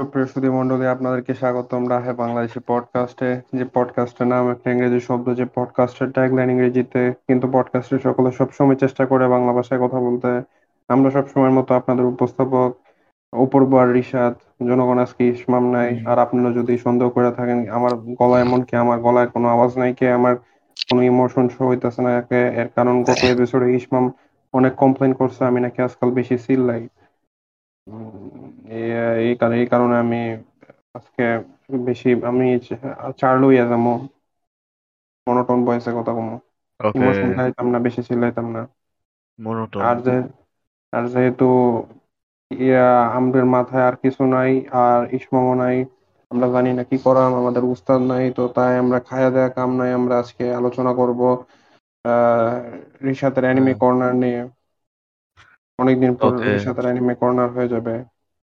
সুপ্রিয় সুধীমণ্ডলী আপনাদেরকে স্বাগতম রাহে বাংলাদেশি পডকাস্টে যে পডকাস্টের নাম একটা ইংরেজি শব্দ যে পডকাস্টের ট্যাগলাইন ইংরেজিতে কিন্তু পডকাস্টে সকলে সবসময় চেষ্টা করে বাংলা ভাষায় কথা বলতে। আমরা সবসময়ের মতো আপনাদের উপস্থাপক অপূর্ব আর রিশাদ জনগণ আজকে ইসমাম নাই। আর আপনারা যদি সন্দেহ করে থাকেন আমার গলা এমন কি আমার গলায় কোনো আওয়াজ নাই কি আমার কোনো ইমোশন শো হইতেছে না এর কারণ গত এপিসোডে ইসমাম অনেক কমপ্লেন করছে আমি নাকি আজকাল বেশি চিল্লাই। এই কারণে এই কারণে আমি আজকে বেশি আমি চার্লো ইয়া যাব মনোটোন ভয়েসে কথা কমো ইমোশন খাইতাম না বেশি চিল্লাইতাম না। মনোটোন আর যে আর যেহেতু ইয়া আমাদের মাথায় আর কিছু নাই আর ইসমমও নাই আমরা জানি না কি করাম আমাদের উস্তাদ নাই তো তাই আমরা খায়া দেয়া কাম নাই আমরা আজকে আলোচনা করব আহ রিশাতের অ্যানিমে কর্নার নিয়ে। অনেকদিন পর রিসাদের অ্যানিমে কর্নার হয়ে যাবে।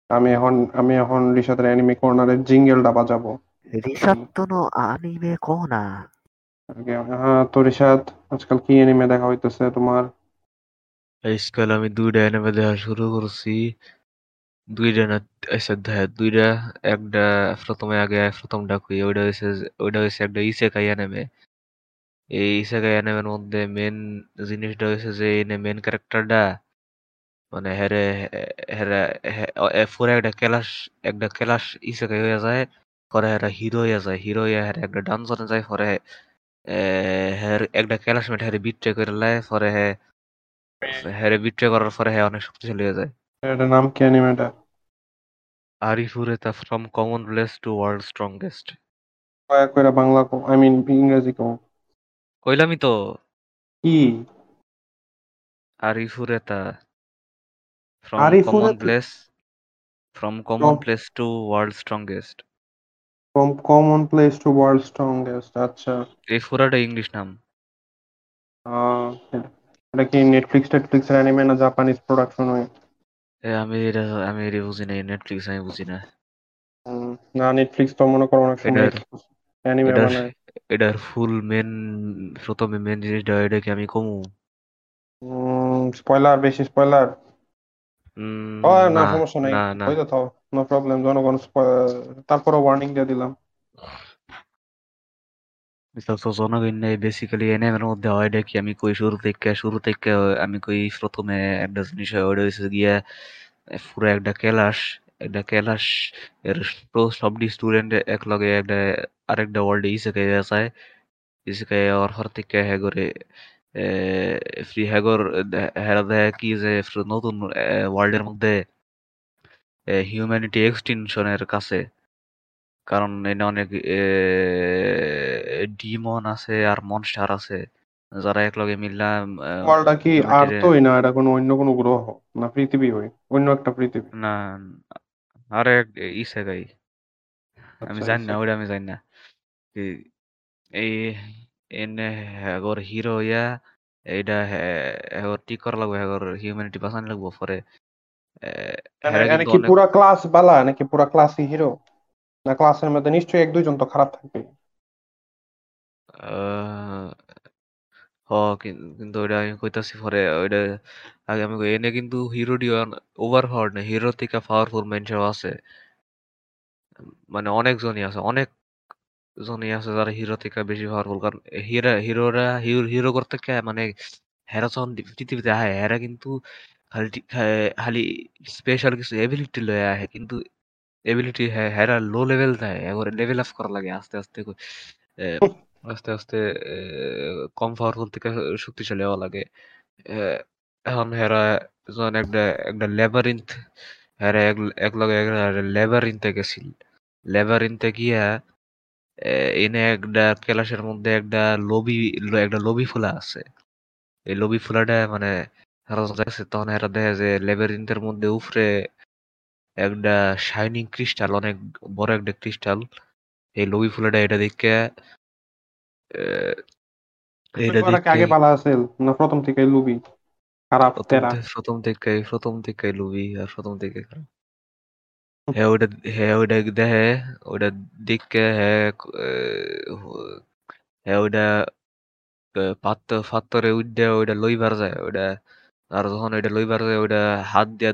আমি এখন আমি এখন রিসাদের অ্যানিমে কর্নারের জিঙ্গেলটা বাজাবো। রিসাদ তো নো অ্যানিমে কর্নার হ্যাঁ তো রিসাদ আজকাল কি অ্যানিমে দেখা হইতেছে তোমার? আজকাল আমি দুইটা অ্যানিমে দেখা শুরু করছি। দুইটা না আচ্ছা দুইটা একটা প্রথমে আগে প্রথমটা কই ওইটা হয়েছে ওইটা হয়েছে একটা ইসেকাই অ্যানিমে এই ইসেকাই অ্যানিমের মধ্যে মেন জিনিসটা হয়েছে যে এনে মেন ক্যারেক্টারটা মানে হেরে হেরে পুরো একটা ক্লাস একটা ক্লাস ইসেকাই হয়ে যায় পরে হেরা হিরো হয়ে যায়। হিরো হয়ে হেরে একটা ডানজনে যায় পরে হের একটা ক্লাসমেট হেরে বিট্রে করে লাই পরে হে হেরে বিট্রে করার পরে হে অনেক শক্তিশালী হয়ে যায়। এটার নাম কি অ্যানিমেটা Arifureta from common place to world strongest কয়েক করে বাংলা কো আই মিন ইংরেজি কো কইলামই তো। কি? Arifureta from common place from common From- place to world strongest from common place to world strongest আচ্ছা। এই পুরাটা ইংলিশ নাম। আহ, এটা কি নেটফ্লিক্স টেটফ্লিক্স এর অ্যানিমে না জাপানিজ প্রোডাকশন হয়? এ আমি এটা আমি এটা বুঝি না নেটফ্লিক্স আমি বুঝি না। না নেটফ্লিক্স তো মনে করো অনেক সময় অ্যানিমে বানায়। এটার ফুল মেন প্রথমে মেন জিনিসটা এটা কি আমি কমু? স্পয়লার বেশি স্পয়লার না না সমস্যা নাই। না না। ওই নো প্রবলেম জনগণ তারপরে ওয়ার্নিং দিয়ে দিলাম। তো জনগণ বেসিক্যালি এনএমের মধ্যে হয় কি আমি কই শুরু থেকে শুরু থেকে আমি কই প্রথমে একটা জিনিস হয় গিয়া পুরো একটা ক্লাস একটা ক্লাস এর সবটি স্টুডেন্ট এক লগে একটা আরেকটা ওয়ার্ল্ডে ইসেকে যায় ইসেকে আর হর থেকে হ্যাঁ করে ফ্রি হ্যাগর হেরা দেয় কি যে নতুন ওয়ার্ল্ডের মধ্যে হিউম্যানিটি এক্সটিনশনের কাছে। কারণ এনে অনেক ডিমন আছে আর মনস্টার আছে। যারা একলগে মিললাম ওয়ার্ল্ডটা কি আর তোই না? এটা কোনো অন্য কোনো গ্রহ? না পৃথিবী হই অন্য একটা পৃথিবী? না আরে ইসে গাই আমি আচ্ছা, জানি না আচ্ছা। ওটা আমি জানি না। এই- এনে হ্যাগর হিরো ইয়া এইটা হ্যাগর ঠিক করা লাগবে হ্যাগর হিউম্যানিটি বাঁচানো লাগবো পরে মানে কি পুরা ক্লাস বালা নাকি পুরা ক্লাসই হিরো না ক্লাসের মধ্যে নিশ্চয়ই এক দুইজন তো খারাপ থাকবে হ কিন্তু ওইটা আমি কইতাছি পরে ওইটা আগে আমি এনে কিন্তু হিরো ডি ওভার পাওয়ার না হিরো থেকে পাওয়ারফুল মানুষও আছে মানে অনেক জনই আছে অনেক জনই আছে যারা হিরো থেকে বেশি পাওয়ারফুল কারণ হিরা হিরোরা হিরো হিরো করতে কে মানে হেরা যখন পৃথিবীতে আহে, হেরা কিন্তু খালি খালি স্পেশাল কিছু এবিলিটি লয়ে আহে, কিন্তু এবিলিটি হেরা লো লেভেল দেয় একবারে লেভেল আপ করা লাগে, আস্তে আস্তে আস্তে আস্তে কম পাওয়ারফুল থেকে শক্তিশালী হওয়া লাগে। এখন হেরা যখন একটা একটা লেবারিন্থ হেরা এক লগে লেবারিন্থে গেছিল। লেবারিন্থে গিয়া এনে একটা ক্যালাসের মধ্যে একটা লবি একটা লবি ফুলা আছে। এই লবি ফুলাটা মানে দেখছে তখন হেরা দেখে যে লেবারিন্থের মধ্যে উপরে একটা শাইনিং ক্রিস্টাল অনেক বড় একটা ক্রিস্টাল এই লবি ফুলাটা এটা দেখে এটা ওরা আগে পালা আছে না প্রথম থেকে লুবি খারাপ প্রথম থেকে প্রথম থেকে লুবি আর প্রথম থেকে খারাপ। হ্যাঁ ওইটা হ্যাঁ ওইটা দেখে ওইটা দেখে হ্যাঁ হ্যাঁ ওইটা পাত্র পাত্তরে উঠে ওইটা লইবার যায়, ওইটা, আর যখন ওইটা লইবার যায়, ওইটা হাত দিয়ে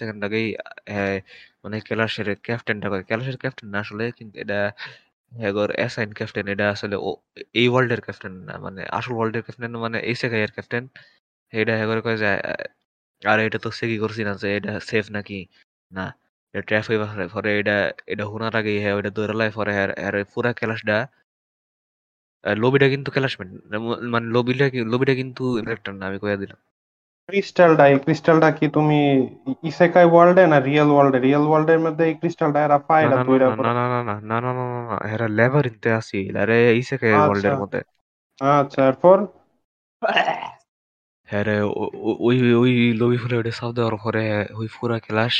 সেকেন্ড আগেই হ্যাঁ মানে ক্যালাসের ক্যাপ্টেনটা করে ক্যালাসের ক্যাপ্টেন না আসলে, কিন্তু এটা হ্যাগর অ্যাসাইন ক্যাপ্টেন, এটা আসলে এই ওয়ার্ল্ডের ক্যাপ্টেন না মানে আসল ওয়ার্ল্ডের ক্যাপ্টেন মানে ইসেকাই এর ক্যাপ্টেন, এটা হ্যাগর কয় যে আর এটা তো সেকি করছি না যে, এটা সেফ নাকি, না। ট্র্যাপ হইবা পরে এটা এটা হুনার আগে হ্যাঁ ওইটা দৌড়ালাই পরে আর পুরা ক্যালাসটা লবিটা কিন্তু ক্যালাসমেন্ট মানে লবিটা লবিটা কিন্তু ইনফেক্টর না আমি কইয়া দিলাম। ক্রিস্টালটা এই ক্রিস্টালটা কি তুমি ইসেকাই ওয়ার্ল্ডে না রিয়েল ওয়ার্ল্ডে রিয়েল ওয়ার্ল্ডের মধ্যে এই ক্রিস্টালটা এরা পায় না তৈরা না না না না না না না না এরা লেভারিনতে আসি আরে ইসেকাই আচ্ছা। ওয়ার্ল্ডের মধ্যে। আচ্ছা এরপর? হ্যাঁ ওই ওই লবি ফুলে ওটা দেওয়ার পরে ওই পুরা ক্লাস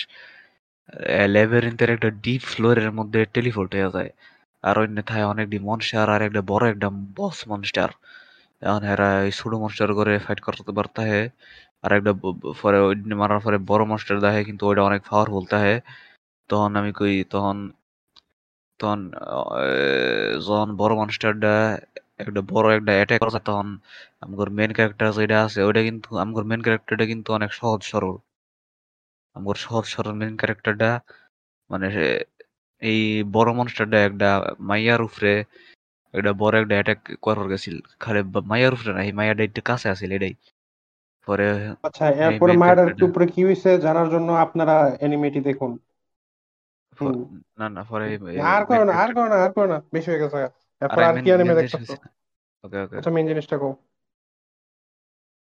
লেভারিনতের একটা ডিপ ফ্লোরের মধ্যে টেলিপোর্ট হয়ে যায়। আর অন্যথায় অনেক ডি মনস্টার আর একটা বড় একটা বস মনস্টার এখন এরা ছোট মনস্টার করে ফাইট করতে পারতে হয়। আর একটা পরে মারার পরে বড় মনস্টার দেখে কিন্তু ওইটা অনেক পাওয়ারফুল থাকে তখন আমি কই, তখন তখন যখন বড় মনস্টারটা একটা বড় একটা অ্যাটাক করে, তখন আমগর মেন ক্যারেক্টার যেটা আছে, ওইটা কিন্তু, আমগর মেন ক্যারেক্টারটা কিন্তু অনেক সহজ সরল। আমগর সহজ সরল মেন ক্যারেক্টারটা মানে এই বড় মনস্টারটা একটা মাইয়ার উপরে একটা বড় একটা অ্যাটাক করার গেছিল। খালি মাইয়ার উপরে না এই মাইয়াটা একটু কাছে আছিল এটাই। পরে আচ্ছা এরপরে মায়ার উপরে কি হয়েছে জানার জন্য আপনারা অ্যানিমেটি দেখুন। না না পরে আর করো না আর করো না আর করো না বেশি হয়ে গেছে। এরপর আর কি অ্যানিমে দেখতেছো? ওকে ওকে আচ্ছা মেন জিনিসটা কও।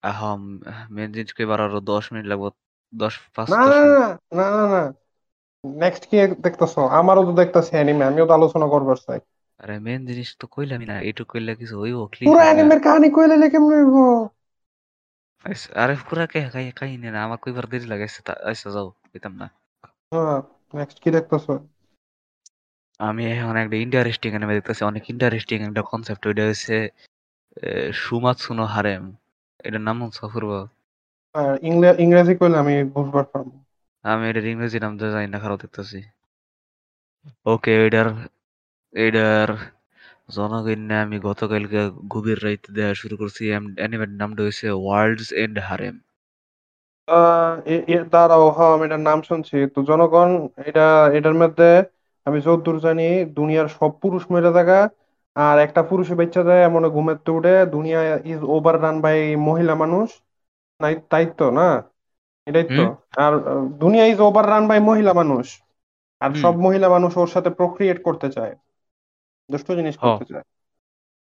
আহম মেন জিনিস কইবার আরও 10 মিনিট লাগবে। 10 5 না না না না নেক্সট কি দেখতেছো? আমারও তো দেখতেছি অ্যানিমে আমিও তো আলোচনা করবার চাই। আরে মেন জিনিস তো কইলামই না এইটুকু কইলে কিছু হইব পুরো অ্যানিমের কাহিনী কইলে কেমন হইব? আরে পুরা কে কাহিনী না আমার কইবার দেরি লাগাইছে আচ্ছা যাও না। হ্যাঁ নেক্সট কি দেখতেছো? আমি এখন একটা ইন্টারেস্টিং অ্যানিমে দেখতেছি অনেক ইন্টারেস্টিং একটা কনসেপ্ট ওইটা হচ্ছে সুমাৎসুনো হারেম। এটার নাম হচ্ছে অপূর্ব। ইংরেজি কইলে আমি বুঝবার পারব। আমি এটার ইংরেজি নাম তো জানি না খারাপ দেখতেছি। ওকে এটার এটার জনগণ্যে আমি গতকালকে গভীর রাইতে দেওয়া শুরু করছি। অ্যানিমের নামটা হয়েছে ওয়ার্ল্ডস এন্ড হারেম। দাঁড়াও হ্যাঁ আমি এটার নাম শুনছি। তো জনগণ এটা এটার মধ্যে আমি যতদূর জানি দুনিয়ার সব পুরুষ মেরে থাকা আর একটা পুরুষে বেচ্চা যায় এমন ঘুমের উঠে দুনিয়া ইজ ওভার রান বাই মহিলা মানুষ। তো না? এটাই তো। আর দুনিয়া ইজ ওভার রান বাই মহিলা মানুষ। আর সব মহিলা মানুষ ওর সাথে প্রক্রিয়েট করতে চায়। দুষ্ট জিনিস করতে চায়।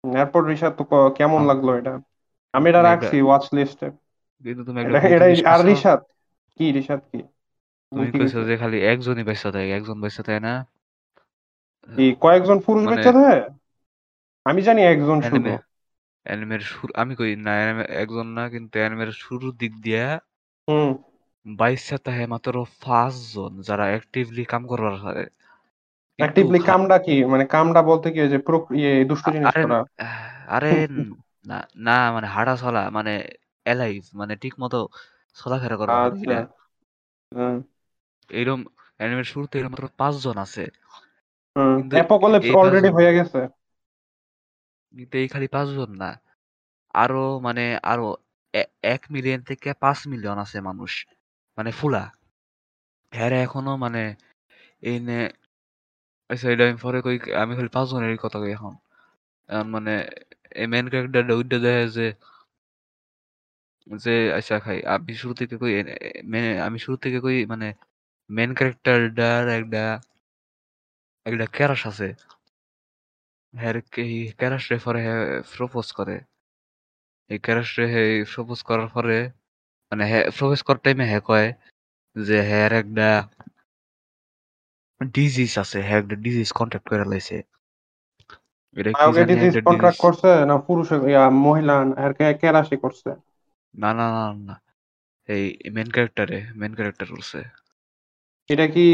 এরপর রিসাদ তো কেমন লাগল এটা? আমি এটা রাখছি ওয়াচ লিস্টে আর রিসাদ কি রিসাদ কি? তুমি যে খালি একজনই বেঁচে থাকে একজন বেঁচে থাকে না? কি কয়েকজন পুরুষ বেঁচে থাকে? আমি জানি একজন শুধু। অ্যানিমের শুরু আমি কই না একজন না কিন্তু অ্যানিমের শুরুর দিক দিয়া হুম। বাইশে তাহে মাত্র পাঁচ জন যারা অ্যাক্টিভলি কাম করবার পারে। অ্যাক্টিভলি কামটা কি? মানে কামটা বলতে কি যে ইয়ে দুষ্ট জিনিস করা আরে না না মানে হাঁটা চলা মানে এলাইভ মানে ঠিক মতো চলাফেরা করা আচ্ছা। এইরকম অ্যানিমের শুরুতে এরকম মাত্র পাঁচ জন আছে। অ্যাপোকালিপস অলরেডি হয়ে গেছে। এই খালি পাঁচজন না। আরও মানে আরও এক মিলিয়ন থেকে পাঁচ মিলিয়ন আছে মানুষ মানে ফুলা। হ্যাঁ এখনও মানে এই আমি পরে কই, আমি খালি পাঁচ জনের কথা কই এখন। মানে এই মেন ক্যারেক্টারটা ওইটা দেখে যে যে আচ্ছা খাই, আমি শুরু থেকে কই আমি শুরু থেকে কই মানে মেন ক্যারেক্টারটার একটা একটা ক্যারাস আছে। হ্যাঁ এই ক্যারাস রে পরে প্রপোজ করে এই ক্যারাস রে হ্যাঁ প্রপোজ করার পরে মানে প্রপোজ করার টাইমে হ্যাঁ কয় যে হ্যাঁ একটা ডিজিজ আছে হ্যাঁ একটা ডিজিজ কন্ট্যাক্ট করে লাইছে এটা কি কন্ট্রাক্ট করছে না পুরুষ মহিলা আর কেরাসি করছে না না না না এই মেন ক্যারেক্টারে মেন ক্যারেক্টার করছে এটা কি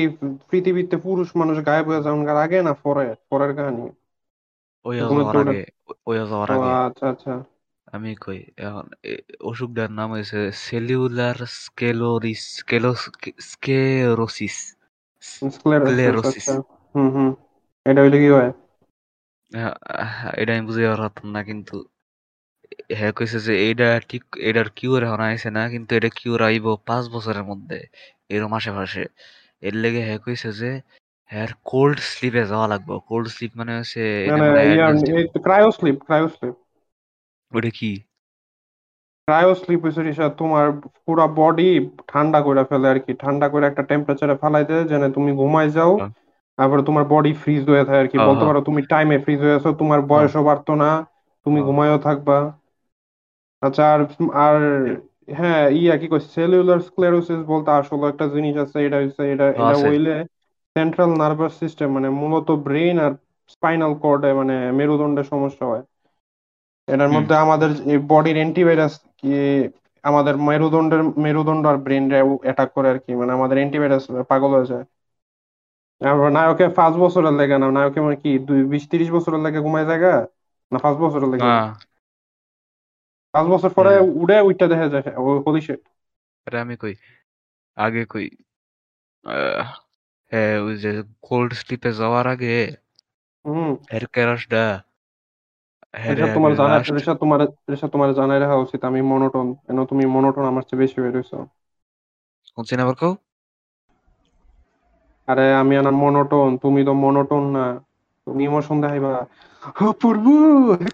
পৃথিবীতে পুরুষ মানুষ গায়েব হয়ে যাওয়ার আগে না পরে পরের কাহিনী ওই যাওয়ার আগে ওই যাওয়ার আগে। আচ্ছা আচ্ছা। আমি কই এখন অসুখটার নাম হয়েছে সেলুলার স্কেলোরিস স্কেলো স্কেরোসিস স্ক্লেরোসিস হুম হুম। এটা হইলে কি হয়? এটা আমি বুঝতে পারতাম না কিন্তু হ্যাঁ কইছে যে এইটা ঠিক এটার কিউর এখন আইছে না কিন্তু এটা কিউর আইব পাঁচ বছরের মধ্যে এরকম আশেপাশে। এর লেগে হ্যাঁ কইছে যে হ্যার কোল্ড স্লিপে যাওয়া লাগবে কোল্ড স্লিপ মানে হচ্ছে না এটা না ইয়ার advanced- cryo sleep cryo sleep ওটা কি ক্রায়ো স্লিপ হচ্ছে রিসা তোমার পুরো বডি ঠান্ডা করে ফেলে আর কি ঠান্ডা করে একটা টেম্পারেচারে ফেলাই দেয় যেন তুমি ঘুমাই যাও হ্যাঁ। তারপরে তোমার বডি ফ্রিজ হয়ে থাকে আর কি বলতে। পারো তুমি টাইমে ফ্রিজ হয়ে আছো তোমার বয়সও বাড়তো না তুমি। ঘুমায়ও থাকবা আচ্ছা আর আর হ্যাঁ ইয়া কি কই সেলুলার স্ক্লেরোসিস বলতে আসলে একটা জিনিস আছে এটা হচ্ছে এটা এটা। হইলে সেন্ট্রাল নার্ভাস সিস্টেম মানে মূলত ব্রেন আর স্পাইনাল কর্ডে মানে মেরুদণ্ডে সমস্যা হয়। এটার মধ্যে আমাদের বডির অ্যান্টিভাইরাস কি আমাদের মেরুদণ্ডের মেরুদণ্ড আর ব্রেন অ্যাটাক করে আর কি মানে আমাদের অ্যান্টিভাইরাস পাগল হয়ে যায়। আর নায়কে পাঁচ বছরের লেগে না নায়কে মানে কি দুই বিশ তিরিশ বছরের লেগে ঘুমায় জায়গা না পাঁচ বছরের লেগে? পাঁচ বছর পরে। উড়ে উইটা দেখা যায় হোলি আমি কই? আগে কই? ওই যে কোল্ড স্লিপে যাওয়ার আগে ক্যারাসটা হ্যাঁ ঋষাদ তোমার জানা তোমার জানাই রাখা উচিত আমি মনোটন কেন তুমি মনোটন আমার চেয়ে বেশি আবার আরে আমি মনোটন তুমি তো মনোটন না তুমি ইমোশন দেখাইবা। অপূর্ব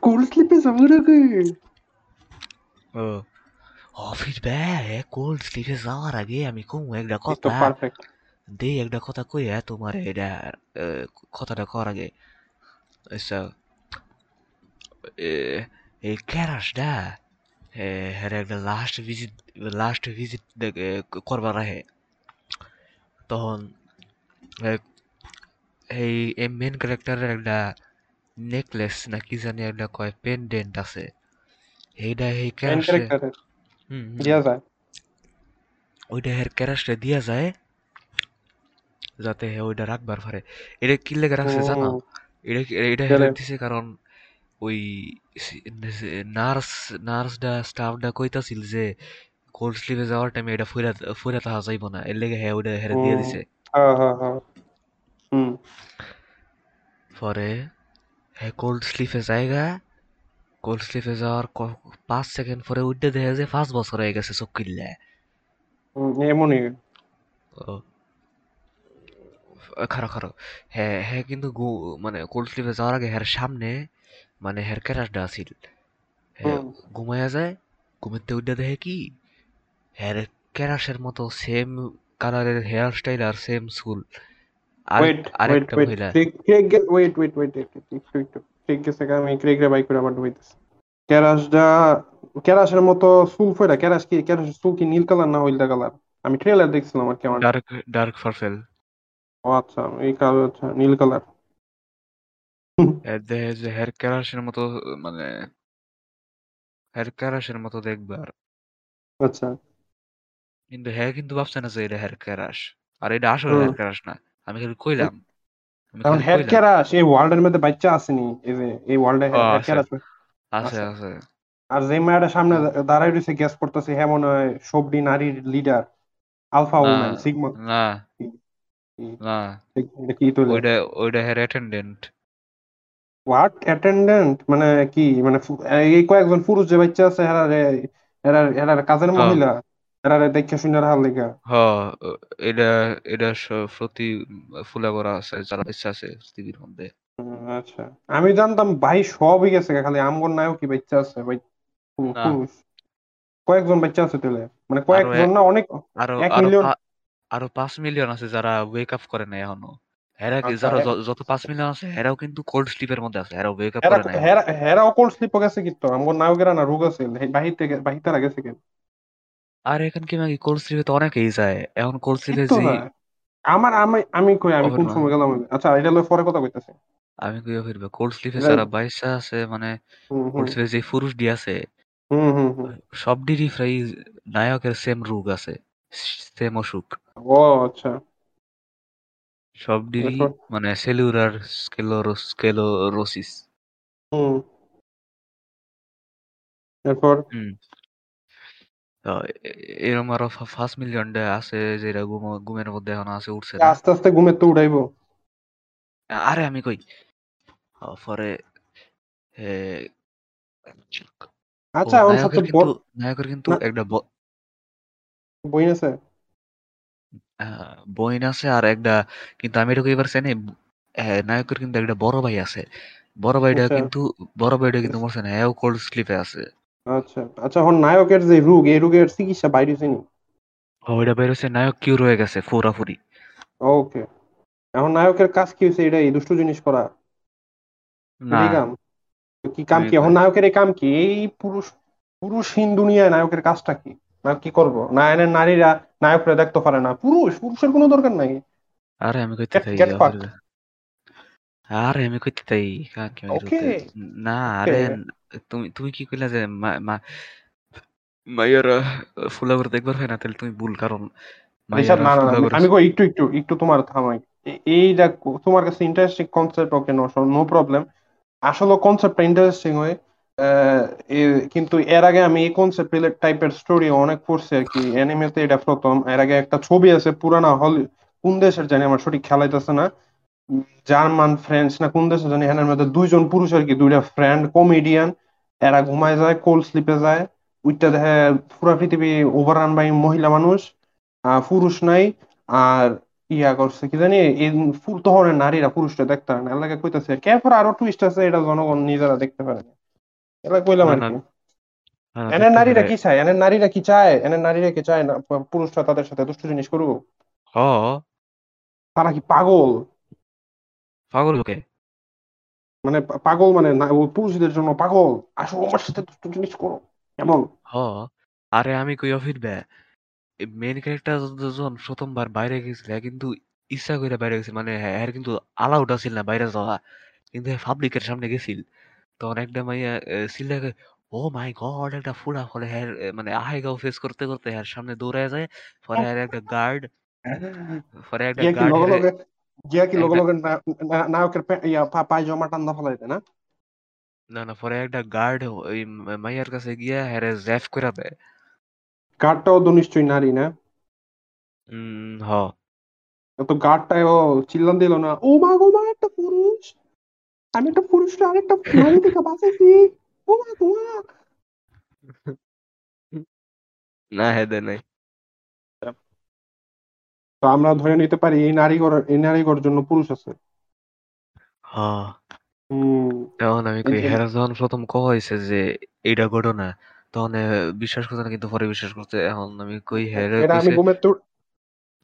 কোল্ড স্লিপে যাওয়ার আগে। ও ফিরবে কোল্ড স্লিপে যাওয়ার আগে আমি কম একটা কথা। পারফেক্ট দে একটা কথা কই হ্যাঁ তোমার এটা কথাটা কর আগে। আচ্ছা এই ক্যারাসটা হ্যাঁ একটা লাস্ট ভিজিট লাস্ট ভিজিট করবার রাহে তখন এই মেন ক্যারেক্টারের একটা নেকলেস না কি জানি একটা কয় পেন্ডেন্ট আছে। এইটা এই ক্যারাসে ক্যারেক্টারের হুম। দিয়া যায়। ওইটা হের ক্যারাসটা দিয়া যায়। যাতে হে ওইটা রাখবার পারে এটা কি লেগে রাখছে জানো? এটা এটা? হেরে দিছে কারণ ওই নার্স নার্সডা স্টাফডা কইতাছিল যে কোল্ড স্লিপে যাওয়ার টাইমে এটা ফুইরা ফুইরা তাহা যাইব না। এর লেগে হ্যাঁ ওইটা হেরে দিয়ে দিছে। পরে হ্যাঁ কোল্ড স্লিপে জায়গা কোল্ড স্লিপে যাওয়ার পাঁচ সেকেন্ড পরে উঠতে দেখা যায় পাঁচ বছর হয়ে গেছে চোখ কিনলে এমনই। খারো খারো। হ্যাঁ হ্যাঁ কিন্তু গু- মানে কোল্ড স্লিপে যাওয়ার আগে হ্যার সামনে মানে হ্যার ক্যারাসটা আছিল। হ্যাঁ ঘুমাইয়া যায় ঘুমেতে উঠে দেখে কি? হ্যার ক্যারাসের মতো সেম কালারের হেয়ার স্টাইল আর সেম চুল। ওয়েট ওয়েট আরেকটা ওয়েট মহিলা। ওয়েট ওয়েট ওয়েট একটু একটু ঠিক আছে আমি বাইক করে আবার ঢুকাইতেছি ক্যারাসটা ক্যারাসের মতো চুল ফয়রা ক্যারাস কি ক্যারাসের চুল কি নীল কালার না হলদা কালার? আমি ট্রেলার দেখছিলাম আর কি আমার। ডার্ক ডার্ক পার্পেল ও আচ্ছা এই কালার আচ্ছা নীল কালার। যে হেয়ার ক্যারাসের মতো মানে হেয়ার মতো দেখবার আচ্ছা। কিন্তু হ্যাঁ কিন্তু ভাবছে না যে এটা হেয়ার ক্যারাস আর এটা আসলে হেয়ার না। আমি খালি কইলাম। কারণ হেড ক্যারাস এই ওয়ার্ল্ডের মধ্যে বাচ্চা আসেনি। এই যে এই ওয়ার্ল্ডে ও, হেড আছে। আছে আর যে মায়ের সামনে দাঁড়াই রয়েছে গ্যাস করতেছে হ্যাঁ মনে হয় সবডি নারীর লিডার আলফা না উম্যান সিগমা না। না কি তুলে ওইটা ওইটা হেয়ার অ্যাটেন্ডেন্ট হোয়াট অ্যাটেন্ডেন্ট মানে কি? মানে এই কয়েকজন পুরুষ যে বাচ্চা আছে কাজের হ্যাঁ। মহিলা? এরা দেখে শুনে রাখার লেগা? হ এটা এটা স- প্রতি ফুলা করা আছে যারা ইচ্ছা আছে পৃথিবীর মধ্যে। আচ্ছা। আমি জানতাম ভাই সব হয়ে গেছে খালি আমগর নায়ক কি বাচ্চা আছে ভাই পুরুষ। কয়েকজন বাচ্চা আছে তাহলে। মানে কয়েকজন না অনেক এক মিলিয়ন আরও পাঁচ মিলিয়ন আছে যারা ওয়েক আপ করে নাই এখনও। কি আচ্ছা, যারা যত পাঁচ মিলিয়ন আছে হেরাও কিন্তু কোল্ড স্লিপের মধ্যে আছে ওয়েক আপ হেরা করে নাই হেরা হেরা অকল স্লিপ গেছে কিন্তু না রোগ আছে গেছে কেন আর এখন কি নাকি কোল্ড স্লিপে তো অনেকেই যায় এখন কোল্ড স্লিপে যে আমার আমি আমি কই আমি কোন সময় গেলাম আচ্ছা এটা লয়ে পরে কথা কইতাছি। আমি কইয়া ফিরবে কোল্ড স্লিপে বাইশা আছে মানে কোল্ড স্লিপে যে পুরুষ ডি আছে হুম হুম সব ডিরই প্রায় নায়কের সেম রোগ আছে। সেম অসুখ। ও আচ্ছা। সব ডিরই এরপর? মানে সেলুলার স্কেলোরোসিস। হুম। এরপর? হুম। তো এরম আরও ফার্স্ট মিলিয়ন ডে আছে যেটা ঘুম ঘুমের মধ্যে এখন আছে উঠছে আস্তে আস্তে ঘুমের তো উঠাইবো আরে আমি কই? পরে আচ্ছা নায়কের কিন্তু একটা ব- বই আছে বোন আছে আর একটা কিন্তু আমি এটা এবার আহ, নায়কের কিন্তু একটা বড় ভাই আছে। বড় ভাইটা আচ্ছা। কিন্তু বড় ভাইটা কিন্তু মরছে না হ্যাঁ কোল্ড স্লিপে আছে। আচ্ছা আচ্ছা এখন নায়কের যে রোগ এই রোগের চিকিৎসা বাইরে হয়েছে ওইটা বের হচ্ছে নায়ক কিউর হয়ে গেছে পুরাপুরি ওকে। এখন নায়কের কাজ কি হয়েছে? এটাই দুষ্টু জিনিস করা? না। কি কাম কি? এখন নায়কের এই কাম কি? এই পুরুষ পুরুষহীন দুনিয়ায় নায়কের কাজটা কি? নায়ক কি করব? নায়নের নারীরা নায়করা দেখতে পারে না। পুরুষ পুরুষের কোনো দরকার নাই। আরে আমি কইতে চাই আরে আমি কইতে চাই না আরে তুমি তুমি কি কইলা যে মা- মা- মাইয়ারা ফুলাগর দেখবার হয় না তাহলে তুমি ভুল কারণ। না না না, আমি কই একটু একটু একটু তোমার থামাই। এ- এইটা কো- তোমার কাছে interesting concept okay no problem আসলে কনসেপ্টটা ইন্টারেস্টিং হয়। কিন্তু এর আগে আমি এই কনসেপ্ট টাইপের স্টোরি অনেক পড়ছি আর কি। অ্যানিমেতে এটা প্রথম। এর আগে একটা ছবি আছে, পুরানা হল, কোন দেশের জানি আমার সঠিক খেলাইতেছে না। জার্মান, ফ্রেঞ্চ না কোন দেশের জানি এখানের মধ্যে দুইজন পুরুষ আর কি, দুইটা ফ্রেন্ড কমেডিয়ান এরা ঘুমায় যায় কোল্ড স্লিপে যায়। ওইটা দেখে, পুরা পৃথিবী ওভাররান বাই মহিলা মানুষ পুরুষ নাই, আর ইয়া করছে, কি জানি, এই তখন নারীরা পুরুষটা দেখতে পারে না। লাগে কইতাছে কেফর আরও টুইস্ট আছে, এটা জনগণ নিজেরা দেখতে পারে না। এলা কইলাম আর কি এনের নারীরা কি চায় এনের নারীরা কি চায় এনের নারীরা কি চায় না পুরুষরা তাদের সাথে দুষ্ট জিনিস করুক হ তারা কি পাগল পাগল লোকে মানে পাগল মানে পুরুষদের জন্য পাগল আসো আমার সাথে দুষ্ট জিনিস করো এমন হ আরে আমি কই অফির বে মেন ক্যারেক্টার যখন প্রথমবার বাইরে গেছিল কিন্তু ইচ্ছা করে বাইরে গেছিল মানে হ্যাঁ কিন্তু আলাউড আছিল না বাইরে যাওয়া কিন্তু পাবলিকের সামনে গেছিল তখন একটা মাইয়া সিল্লা ও মাই গড একটা ফুলা! ফলে হ্যার মানে আহাই গাও ফেস করতে করতে হ্যার সামনে দৌড়ায় যায় পরে হ্যার একটা গার্ড পরে একটা গার্ড গিয়া কি লগে লগে না- না- নায়কের পে- ইয়া পা- পায়জামা টান্দা ফেলাইতে না? না না পরে একটা গার্ড ওই মাইয়ার কাছে গিয়া হ্যারে জ্যাফ করে দেয়। গার্ডটাও তো নিশ্চয়ই নারী না? উম হ। তো গার্ডটাও চিল্লান দিল না ও মা গো মা আমি একটা পুরুষটা আরেকটা নারী থেকে বাঁচাইছি। ও মা গো না হ্যাঁ দেয় নাই। তো আমরা ধরে নিতে পারি এই নারী নারীগর এই নারী নারীগর জন্য পুরুষ আছে। হ। হম। তখন আমি কই হেরা যখন প্রথম হয়েছে যে এইটা ঘটনা তখন বিশ্বাস করতে না কিন্তু পরে বিশ্বাস করতে এখন আমি কই হেরে এটা আমি কইছে ঘুমের তো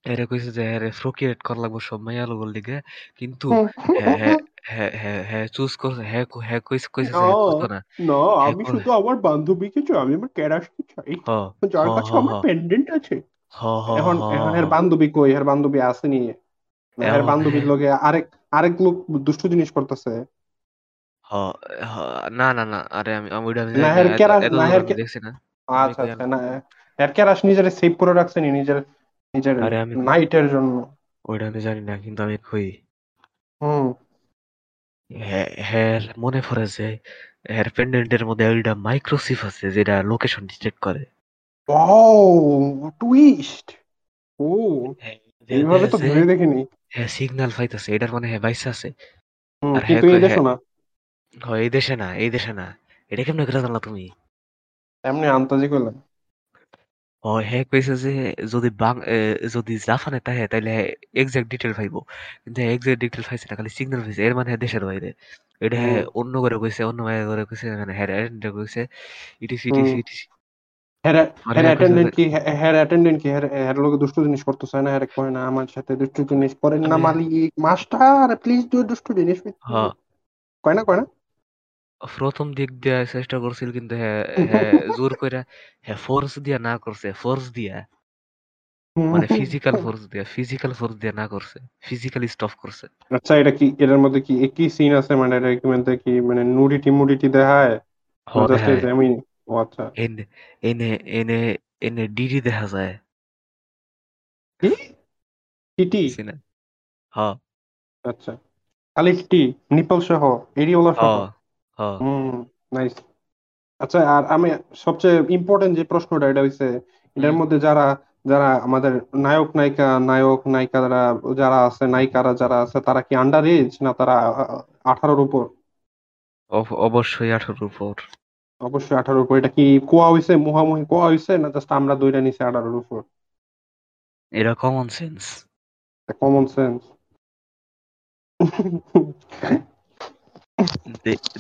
হেরে কইছে যে হেরে প্রক্রিয়েট করা লাগবে সব মাইয়া লগর লিগে। কিন্তু হুম। হ্যাঁ হ্যাঁ হ্যাঁ চুজ করছে হ্যাঁ হ্যাঁ কইছে কইছে না, না না আমি শুধু আমার বান্ধবীকে চাই আমি আমার ক্যারাসকে চাই। যার কাছে আমার পেন্ডেন্ট আছে। এখন এখন এর বান্ধবী কই? এর বান্ধবী আসেনি এর বান্ধবীর। লগে আরেক আরেক লোক দুষ্ট জিনিস করতেছে। না না না আরে আমি আমি ওইটা না, এত- কেরা- এত দূর নাহের আমি কে- দেখছি না আচ্ছা আচ্ছা না এর ক্যারাস নিজের সেভ করে রাখছে নি নিজের নিজের নাইটের জন্য। ওইটা আমি জানি না কিন্তু আমি কই। হুম। হ্যাঁ হ্যাঁ মনে পড়ে যে হ্যার পেন্ডেন্টের মধ্যে একটা মাইক্রোচিপ আছে যেটা লোকেশন ডিটেক্ট করে। ও টুইস্ট ও এইভাবে তো ভেবে দেখিনি। হ্যাঁ সিগন্যাল পাইতেছে এটার মানে হ্যাঁ বাইসে আছে। আর হ্যাঁ এই না। হয় এই দেশে না এই দেশে না। এটা কেমনে করে জানলা তুমি? এমনি আন্তাজি করলাম ও হ্যাঁ কইছে যে যদি বাং এ, যদি জাপানে তাহে তাইলে এক্সাক্ট ডিটেল পাইবো। কিন্তু এক্সাক্ট ডিটেল পাইছে না খালি সিগন্যাল পাইছে এর মানে হ্যাঁ দেশের বাইরে এটা হ্যাঁ হুম। অন্য করে কইছে অন্য মায়ের করে কইছে মানে হ্যাঁ এজেন্ট কইছে ইটিসি ইটিসি হুম। ইটিসি মানে হ্যাঁ কইছে অ্যাটেন্ডেন্ট যে- কি অ্যাটেন্ডেন্ট কি হ্যাঁ হ্যাঁ লোকে দুষ্ট জিনিস করতেছে না হ্যাঁ কয় না আমার সাথে দুষ্ট জিনিস করেন না আমি- মালিক মাস্টার প্লিজ ডু দুষ্ট জিনিস হ্যাঁ কয় না কয় না? প্রথম দিক দিয়ে চেষ্টা করছিল কিন্তু হ্যাঁ হ্যাঁ জোর কইরা হ্যাঁ ফোর্স দিয়া না করছে ফোর্স দিয়া। মানে ফিজিক্যাল ফোর্স দিয়া ফিজিক্যাল ফোর্স দিয়া না করছে ফিজিক্যালি স্টপ করছে আচ্ছা এটা কি এটার মধ্যে কি একই সিন আছে? মানে এটা কি মানে কি মানে নুডিটি মুডিটি দেখায়? দেখায় আমি ও আচ্ছা। এনে এনে এনে এনে ডিডি দেখা যায়। কি? টিটি না আচ্ছা। খালি টি নিপল সহ এরিওলা সহ। হুম নাইস আচ্ছা আর আমি সবচেয়ে ইম্পর্টেন্ট যে প্রশ্নটা এটা হইছে এটার মধ্যে যারা যারা আমাদের নায়ক নায়িকা নায়ক নায়িকারা যারা আছে নায়িকারা যারা আছে তারা কি আন্ডার এজ না তারা আঠারোর উপর? অব- অবশ্যই আঠারোর উপর। অবশ্যই আঠারোর উপর। এটা কি কোয়া হইছে মুহামুহি কোয়া হইছে না জাস্ট আমরা দুইটা নিচে আঠারোর উপর? এটা কমন সেন্স কমন সেন্স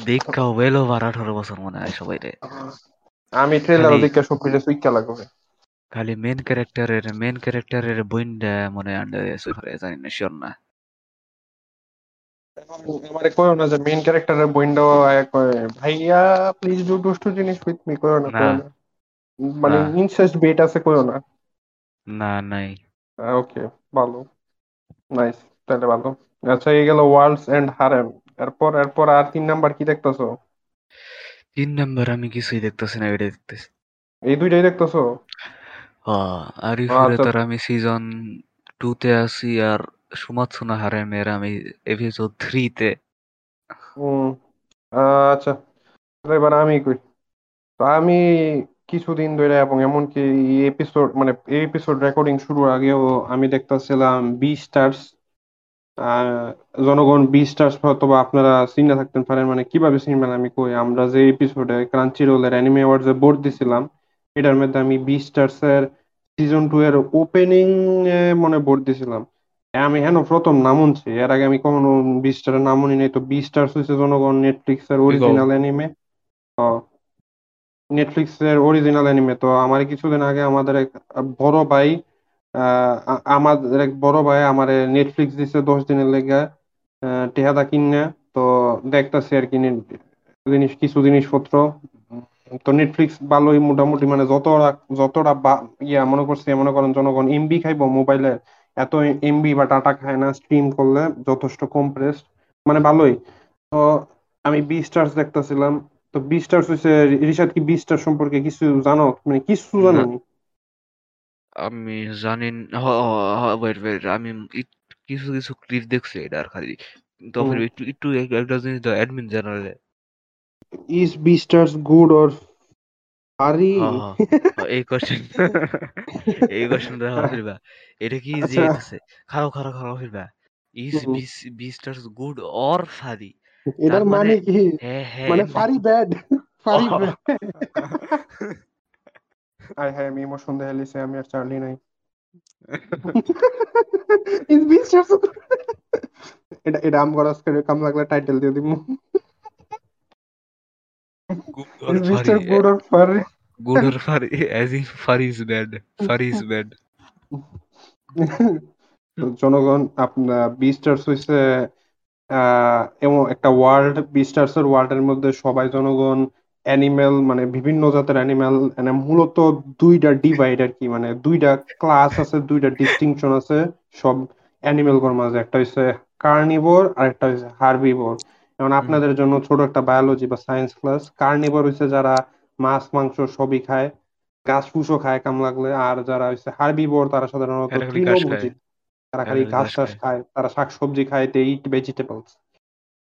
দেখা ওয়েল ওভার আঠারো বছর মনে হয় সবাই রে। আমি ট্রেলার খালি- দেখে সব কিছু সুইকা লাগবে। খালি মেন ক্যারেক্টারের মেন ক্যারেক্টারের বইনটা মনে আন্ডার করে জানি না শিওর না। আমারে কয়ো না যে মেইন ক্যারেক্টারের বইন্ডাও আয়া কয় ভাইয়া প্লিজ ডু দুষ্টু জিনিস উইথ মি কয়ো না মানে ইনসেস্ট বেট আছে কয়ো না। না নাই। ওকে ভালো। নাইস তাহলে ভালো। আচ্ছা এই গেল ওয়ার্লডস এন্ড হারেম এরপর এরপর আর তিন নাম্বার কি দেখতেছো? তিন নাম্বার আমি কিছুই দেখতেছি না এটা দেখতেছি। এই দুইটাই দেখতেছো? আর ইফুরে আচ্ছা। তার আমি সিজন টু তে আছি আর সুমাৎসুনা হারেমের আমি এপিসোড থ্রি তে আচ্ছা। এবার আমি কই? তো আমি কিছুদিন ধরে এবং এমনকি এই এপিসোড মানে এই এপিসোড রেকর্ডিং শুরুর আগেও আমি দেখতেছিলাম বি স্টার্স জনগণ বি স্টার্স হয়তো বা আপনারা চিনে থাকতেন পারেন মানে কীভাবে চিনবেন আমি কই। আমরা যে এপিসোডে ক্রাঞ্চি রোলের অ্যানিমে অ্যাওয়ার্ডস এ বোর্ড দিছিলাম এটার মধ্যে আমি বি স্টার্স এর সিজন টু এর ওপেনিং এ মনে বোর্ড দিছিলাম। আমি হেন প্রথম নাম শুনছি এর আগে আমি কখনো বি স্টারের নাম শুনি নাই। তো বি স্টার্স হচ্ছে জনগণ নেটফ্লিক্স এর অরিজিনাল অ্যানিমে নেটফ্লিক্স এর অরিজিনাল অ্যানিমে তো আমার কিছুদিন আগে আমাদের এক বড় ভাই আহ, আ- আমাদের এক বড় ভাই আমার নেটফ্লিক্স দিছে দশ দিনের লেগে টেহাদা কিনে তো দেখতাছি আর কি জিনিস কিছু জিনিসপত্র। তো নেটফ্লিক্স ভালোই মোটামুটি মানে যতটা যতটা ইয়া মনে করছি মনে করেন জনগণ এমবি খাইবো মোবাইলে এত এমবি বা ডাটা খায় না স্ট্রিম করলে যথেষ্ট কম্প্রেসড মানে ভালোই। তো আমি বি স্টার্স দেখতেছিলাম। তো বি স্টার্স হচ্ছে রিশাদ কি বি স্টার সম্পর্কে কিছু জানো? মানে কিছু জানো না। নি? আমি জানি ওয়েট ওয়েট আমি ইট- কিছু কিছু ক্লিপ দেখছি এটা আর খালি হুম। একটু একটু এক- একটা জিনিস admin is Beastars good or আরি হ্যাঁ, হ্যাঁ, হ্যাঁ, এই কোশ্চেন এই কোশ্চেন দেখা ফিরবা এটা কি যে আচ্ছা। আছে খারাপ খারাপ খারাপ ফিরবা ইজ হুম। বিস্টার্স গুড অর ফারি এটার মানে মানে কি হ্যাঁ হ্যাঁ মানে furry bad furry. Bad I হ্যাঁ আমি ইমোশন দেখে লিছে আমি আর চার্লি নাই। ইজ বি স্টার্স এটা এটা আম করে কাম লাগলে টাইটেল দিয়ে দিমু good or is B furry good or furry good or furry as if furry is is bad. তো জনগণ আপনার বিস্টার্স হইছে এমন একটা ওয়ার্ল্ড বিস্টার্স এর মধ্যে সবাই জনগণ অ্যানিমেল মানে বিভিন্ন জাতের অ্যানিমেল মানে মূলত দুইটা ডিভাইড আর কি মানে দুইটা ক্লাস আছে দুইটা ডিস্টিংশন আছে সব অ্যানিমেলগুলোর মাঝে একটা হচ্ছে কার্নিভোর আর একটা হচ্ছে হার্বিভোর যেমন আপনাদের জন্য ছোট একটা বায়োলজি বা সায়েন্স ক্লাস কার্নিভোর হচ্ছে যারা মাছ মাংস সবই খায় ঘাস ফুসও খায় কাম লাগলে আর যারা হচ্ছে হার্বিভোর তারা সাধারণত তৃণভোজী। তারা খালি ঘাস টাস খায়। খায় তারা শাকসবজি খায় দে ইট ভেজিটেবলস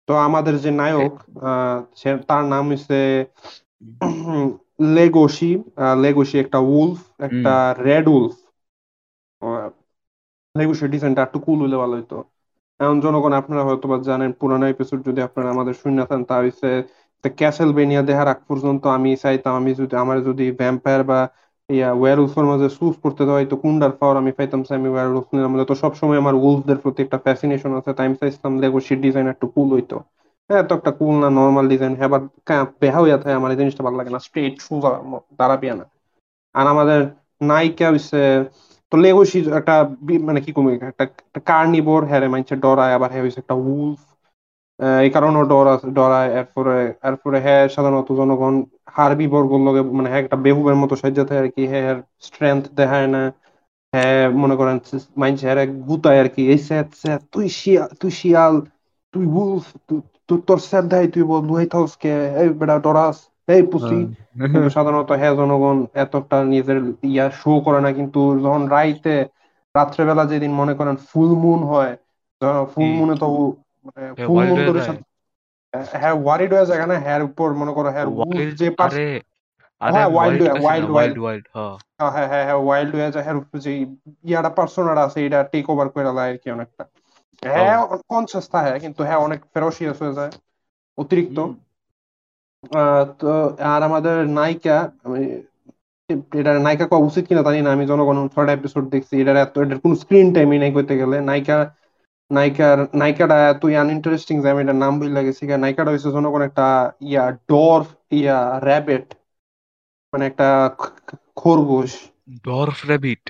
তো আমাদের যে নায়ক আহ, সে- তার নাম হচ্ছে লেগোসি লেগোশি একটা উলফ একটা রেড উলফ। লেগোশির ডিজাইনটা একটু কুল হলে ভালো হইতো। এখন জনগণ আপনারা হয়তো বা জানেন পুরানো এপিসোড যদি আপনারা আমাদের শুনে থাকেন তা হচ্ছে ক্যাসেলভেনিয়া দেখার আগ পর্যন্ত আমি চাইতাম আমি যদি আমার যদি ভ্যাম্পায়ার বা ইয়া ওয়ারউলফের মাঝে চুজ করতে দেওয়া হয়তো কোনটার পাওয়ার আমি পাইতাম যে আমি ওয়ারউলফ নিলাম। তো সবসময় আমার উলফদের প্রতি একটা ফ্যাসিনেশন আছে, তাই আমি চাইছিলাম লেগোশির ডিজাইন একটু কুল হইতো। হ্যাঁ তো একটা কুল না নর্মাল ডিজাইন হ্যাঁ বাট বেহা হইয়া থাকে আমার এই জিনিসটা ভালো লাগে না স্ট্রেট সোজা দাঁড়াবিয়া না আর আমাদের নায়িকা হচ্ছে তো লেগোসি একটা মানে কি কমে, একটা কার্নিভোর হ্যাঁ মানছে ডরায়, আবার হ্যাঁ হইছে একটা উলফ। এই কারণে ডরা ডরায় এরপরে এরপরে হ্যাঁ সাধারণত জনগণ হার্বি বর্গর লগে মানে হ্যাঁ একটা বেহুবের মতো সাজ্জা থাকে আর কি হ্যাঁ স্ট্রেংথ দেখায় না হ্যাঁ মনে করেন মাইনছে হ্যাঁ গুতায় আর কি এই স্যাত স্যাত তুই শিয়াল তুই শিয়াল তুই উলফ তুই তোর স্যাত দেয় তুই বল লুহাই থাকস কে এই বেটা ডরাস এই পুসি কিন্তু সাধারণত হ্যাঁ জনগণ এতটা নিজের ইয়া শো করে না কিন্তু যখন রাইতে রাত্রেবেলা যেদিন মনে করেন ফুল মুন হয় ফুল। মুনে তো মানে হ্যাঁ, ফুল হয়ে। সাথে- হ্যাঁ ওয়ারিড হয়ে যায় হ্যার উপর মনে করো হ্যার যে পার্স আরে আরে হ্যাঁ, হয়ে- কইছি না, wild, wild wild। wild হ্যাঁ হ্যাঁ হ্যাঁ হ্যাঁ ওয়াইল্ড হয়ে হ্যার উপর যে ইয়াটা পার্সোনাটা আছে এটা টেক ওভার করে দেয় আর কি অনেকটা। হ্যাঁ কনসিয়াস থাকে কিন্তু হ্যাঁ অনেক ফেরোসিয়াস হয়ে যায় অতিরিক্ত। তো আর আমাদের নায়িকা আমি এটা নায়িকা কওয়া উচিত কিনা জানি না আমি জনগণ ছয়টা এপিসোড দেখছি এটার এত এটার কোনো স্ক্রিন টাইমই নাই করতে গেলে। নায়িকা নায়িকার নায়িকাটা এতই আনইন্টারেস্টিং যে আমি এটার নাম ভুলে গেছি নায়িকাটা হচ্ছে জনগণ একটা ইয়া ডর্ফ ইয়া র্যাবেট মানে একটা খরগোশ। ডর্ফ র্যাবিট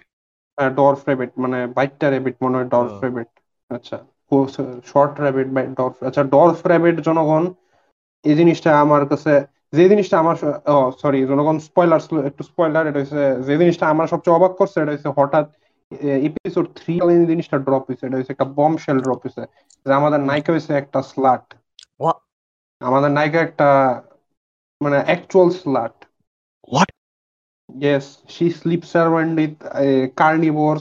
ডর্ফ র্যাবিট মানে বাইটটা র্যাবিট মনে হয় ডর্ফ। র্যাবিট আচ্ছা শর্ট র্যাবিট বাই ডর্ফ আচ্ছা ডর্ফ র্যাবিট জনগণ এই জিনিসটা আমার কাছে যে জিনিসটা আমার সরি জনগণ স্পয়লার একটু স্পয়লার এটা হচ্ছে যে জিনিসটা আমার সবচেয়ে অবাক করছে এটা হচ্ছে হঠাৎ এপিসোড থ্রি জিনিসটা ড্রপ হয়েছে এটা হচ্ছে একটা বম শেল ড্রপ হয়েছে যে আমাদের নায়িকা হয়েছে একটা স্লাট আমাদের নায়িকা একটা মানে actual slut What? Yes she sleeps around with carnivore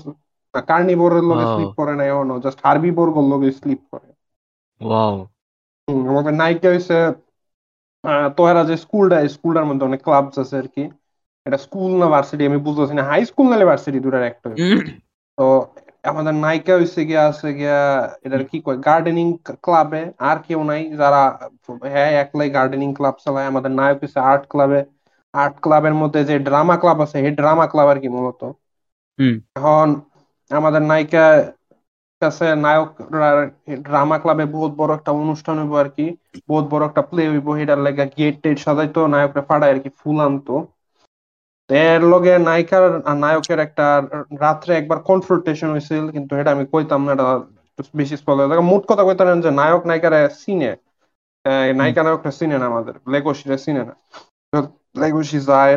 কার্নিভোরের লগে স্লিপ করে না এখনও জাস্ট হার্বিভোরগুলোর লগে স্লিপ করে। ওয়াও আমাদের নায়িকা হয়েছে তোরা যে স্কুলটা স্কুলটার মধ্যে অনেক ক্লাবস আছে আর কি। এটা স্কুল না ভার্সিটি আমি বুঝতেছি না হাই স্কুল নালে ভার্সিটি দুটার একটা। তো আমাদের নায়িকা হয়েছে গিয়া আছে গিয়া এটার কি কয় গার্ডেনিং ক্লাবে আর কেউ নাই যারা হ্যাঁ একলাই গার্ডেনিং ক্লাব চালায়। আমাদের নায়ক হয়েছে আর্ট ক্লাবে আর্ট ক্লাবের মধ্যে যে ড্রামা ক্লাব আছে এই ড্রামা ক্লাব আর কি মূলত। হুম। এখন আমাদের নায়িকা কাছে নায়ক ড্রামা ক্লাবে বহুত বড় একটা অনুষ্ঠান হইব আর কি। বহুত বড় একটা প্লে হইব এটার লেগে গেট টেট সাজাইতো নায়করা ফাড়ায় আর কি ফুল আনতো। এর লগে নায়িকার, নায়কের একটা রাত্রে একবার কনফ্রন্টেশন হয়েছিল কিন্তু এটা আমি কইতাম না, এটা বেশি স্পয়লার মোট কথা কইতাম যে নায়ক নায়িকারা সিনে নায়িকা নায়করা সিনে না আমাদের, লেগোসিরা সিনে না। লেগোসি যায়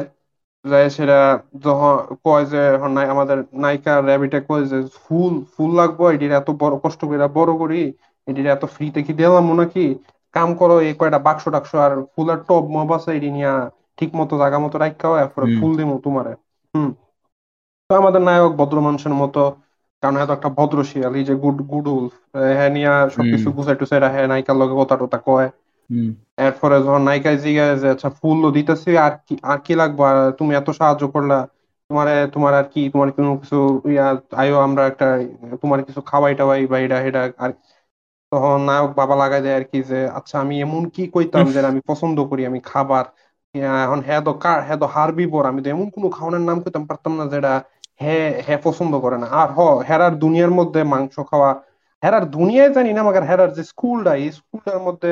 যায় সেটা যখন কয় যে আমাদের নায়িকা র্যাবিটে কয় যে, ফুল ফুল লাগবো, এটির এত বড় কষ্ট করে বড় করি, এটির এত ফ্রিতে কি দিলাম নাকি? কাম করো, এই কয়টা বাক্স টাক্স আর ফুলের টব, মব আছে, এটি নিয়ে ঠিক মতো জায়গা মতো রাখা হয় এরপরে। ফুল দিমু তোমারে। হুম। তো আমাদের নায়ক ভদ্র মানুষের মতো কারণ এত একটা ভদ্র শিয়াল এই যে গুড গুড উলফ হ্যাঁ নিয়ে সবকিছু গুছাই টুসাই রাখে নায়িকার লগে কথা টথা কয়। এরপরে যখন নায়িকায় জিজ্ঞাসা যে আচ্ছা ফুল দিতেছি আর কি আর কি লাগবে? আর তুমি এত সাহায্য করলা তোমার তোমার আর কি তোমার কোনো কিছু ইয়া আয়ো আমরা একটা তোমার কিছু খাওয়াই টাওয়াই বা এটা এটা আর তখন নায়ক বাবা লাগাই দেয় আর কি যে আচ্ছা আমি এমন কি কইতাম যে আমি পছন্দ করি আমি খাবার এখন হ্যাঁ তো কার হ্যাঁ তো হারবি বর আমি তো এমন কোনো খাওয়ানোর নাম কইতাম পারতাম না যেটা হ্যাঁ হ্যাঁ পছন্দ করে না। আর হ, হেরার দুনিয়ার মধ্যে মাংস খাওয়া, হেরার দুনিয়ায় জানি না, মাগার হেরার যে স্কুলটা এই স্কুলটার মধ্যে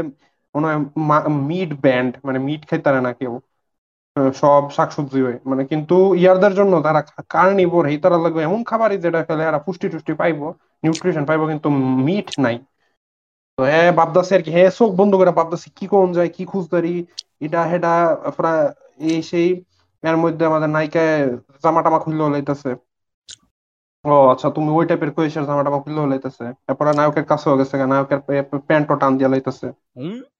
মনে হয় মিট ব্যান্ড মানে মিট খাইতে পারে না কেউ সব শাকসবজি হয়। মানে কিন্তু ইয়ারদের জন্য তারা কার্নিভোর এই তারা লাগবে এমন খাবারই যেটা খেলে এরা পুষ্টি টুষ্টি পাইবো নিউট্রিশন পাইবো, কিন্তু মিট নাই। তো হ্যাঁ ভাবতাছি আর কি হ্যাঁ চোখ বন্ধ করে ভাবতাছি কি কোন যায়, কি খুঁজতারি এটা হেটা প্রায় এই সেই এর মধ্যে আমাদের নায়িকায় জামা টামা খুললে লাইতেছে ও আচ্ছা তুমি ওই টাইপের কইছের জামা টামা খুললে লাইতেছে এরপরে নায়কের কাছেও গেছে নায়কের প্যান্টও টান দিয়ে লাইতেছে?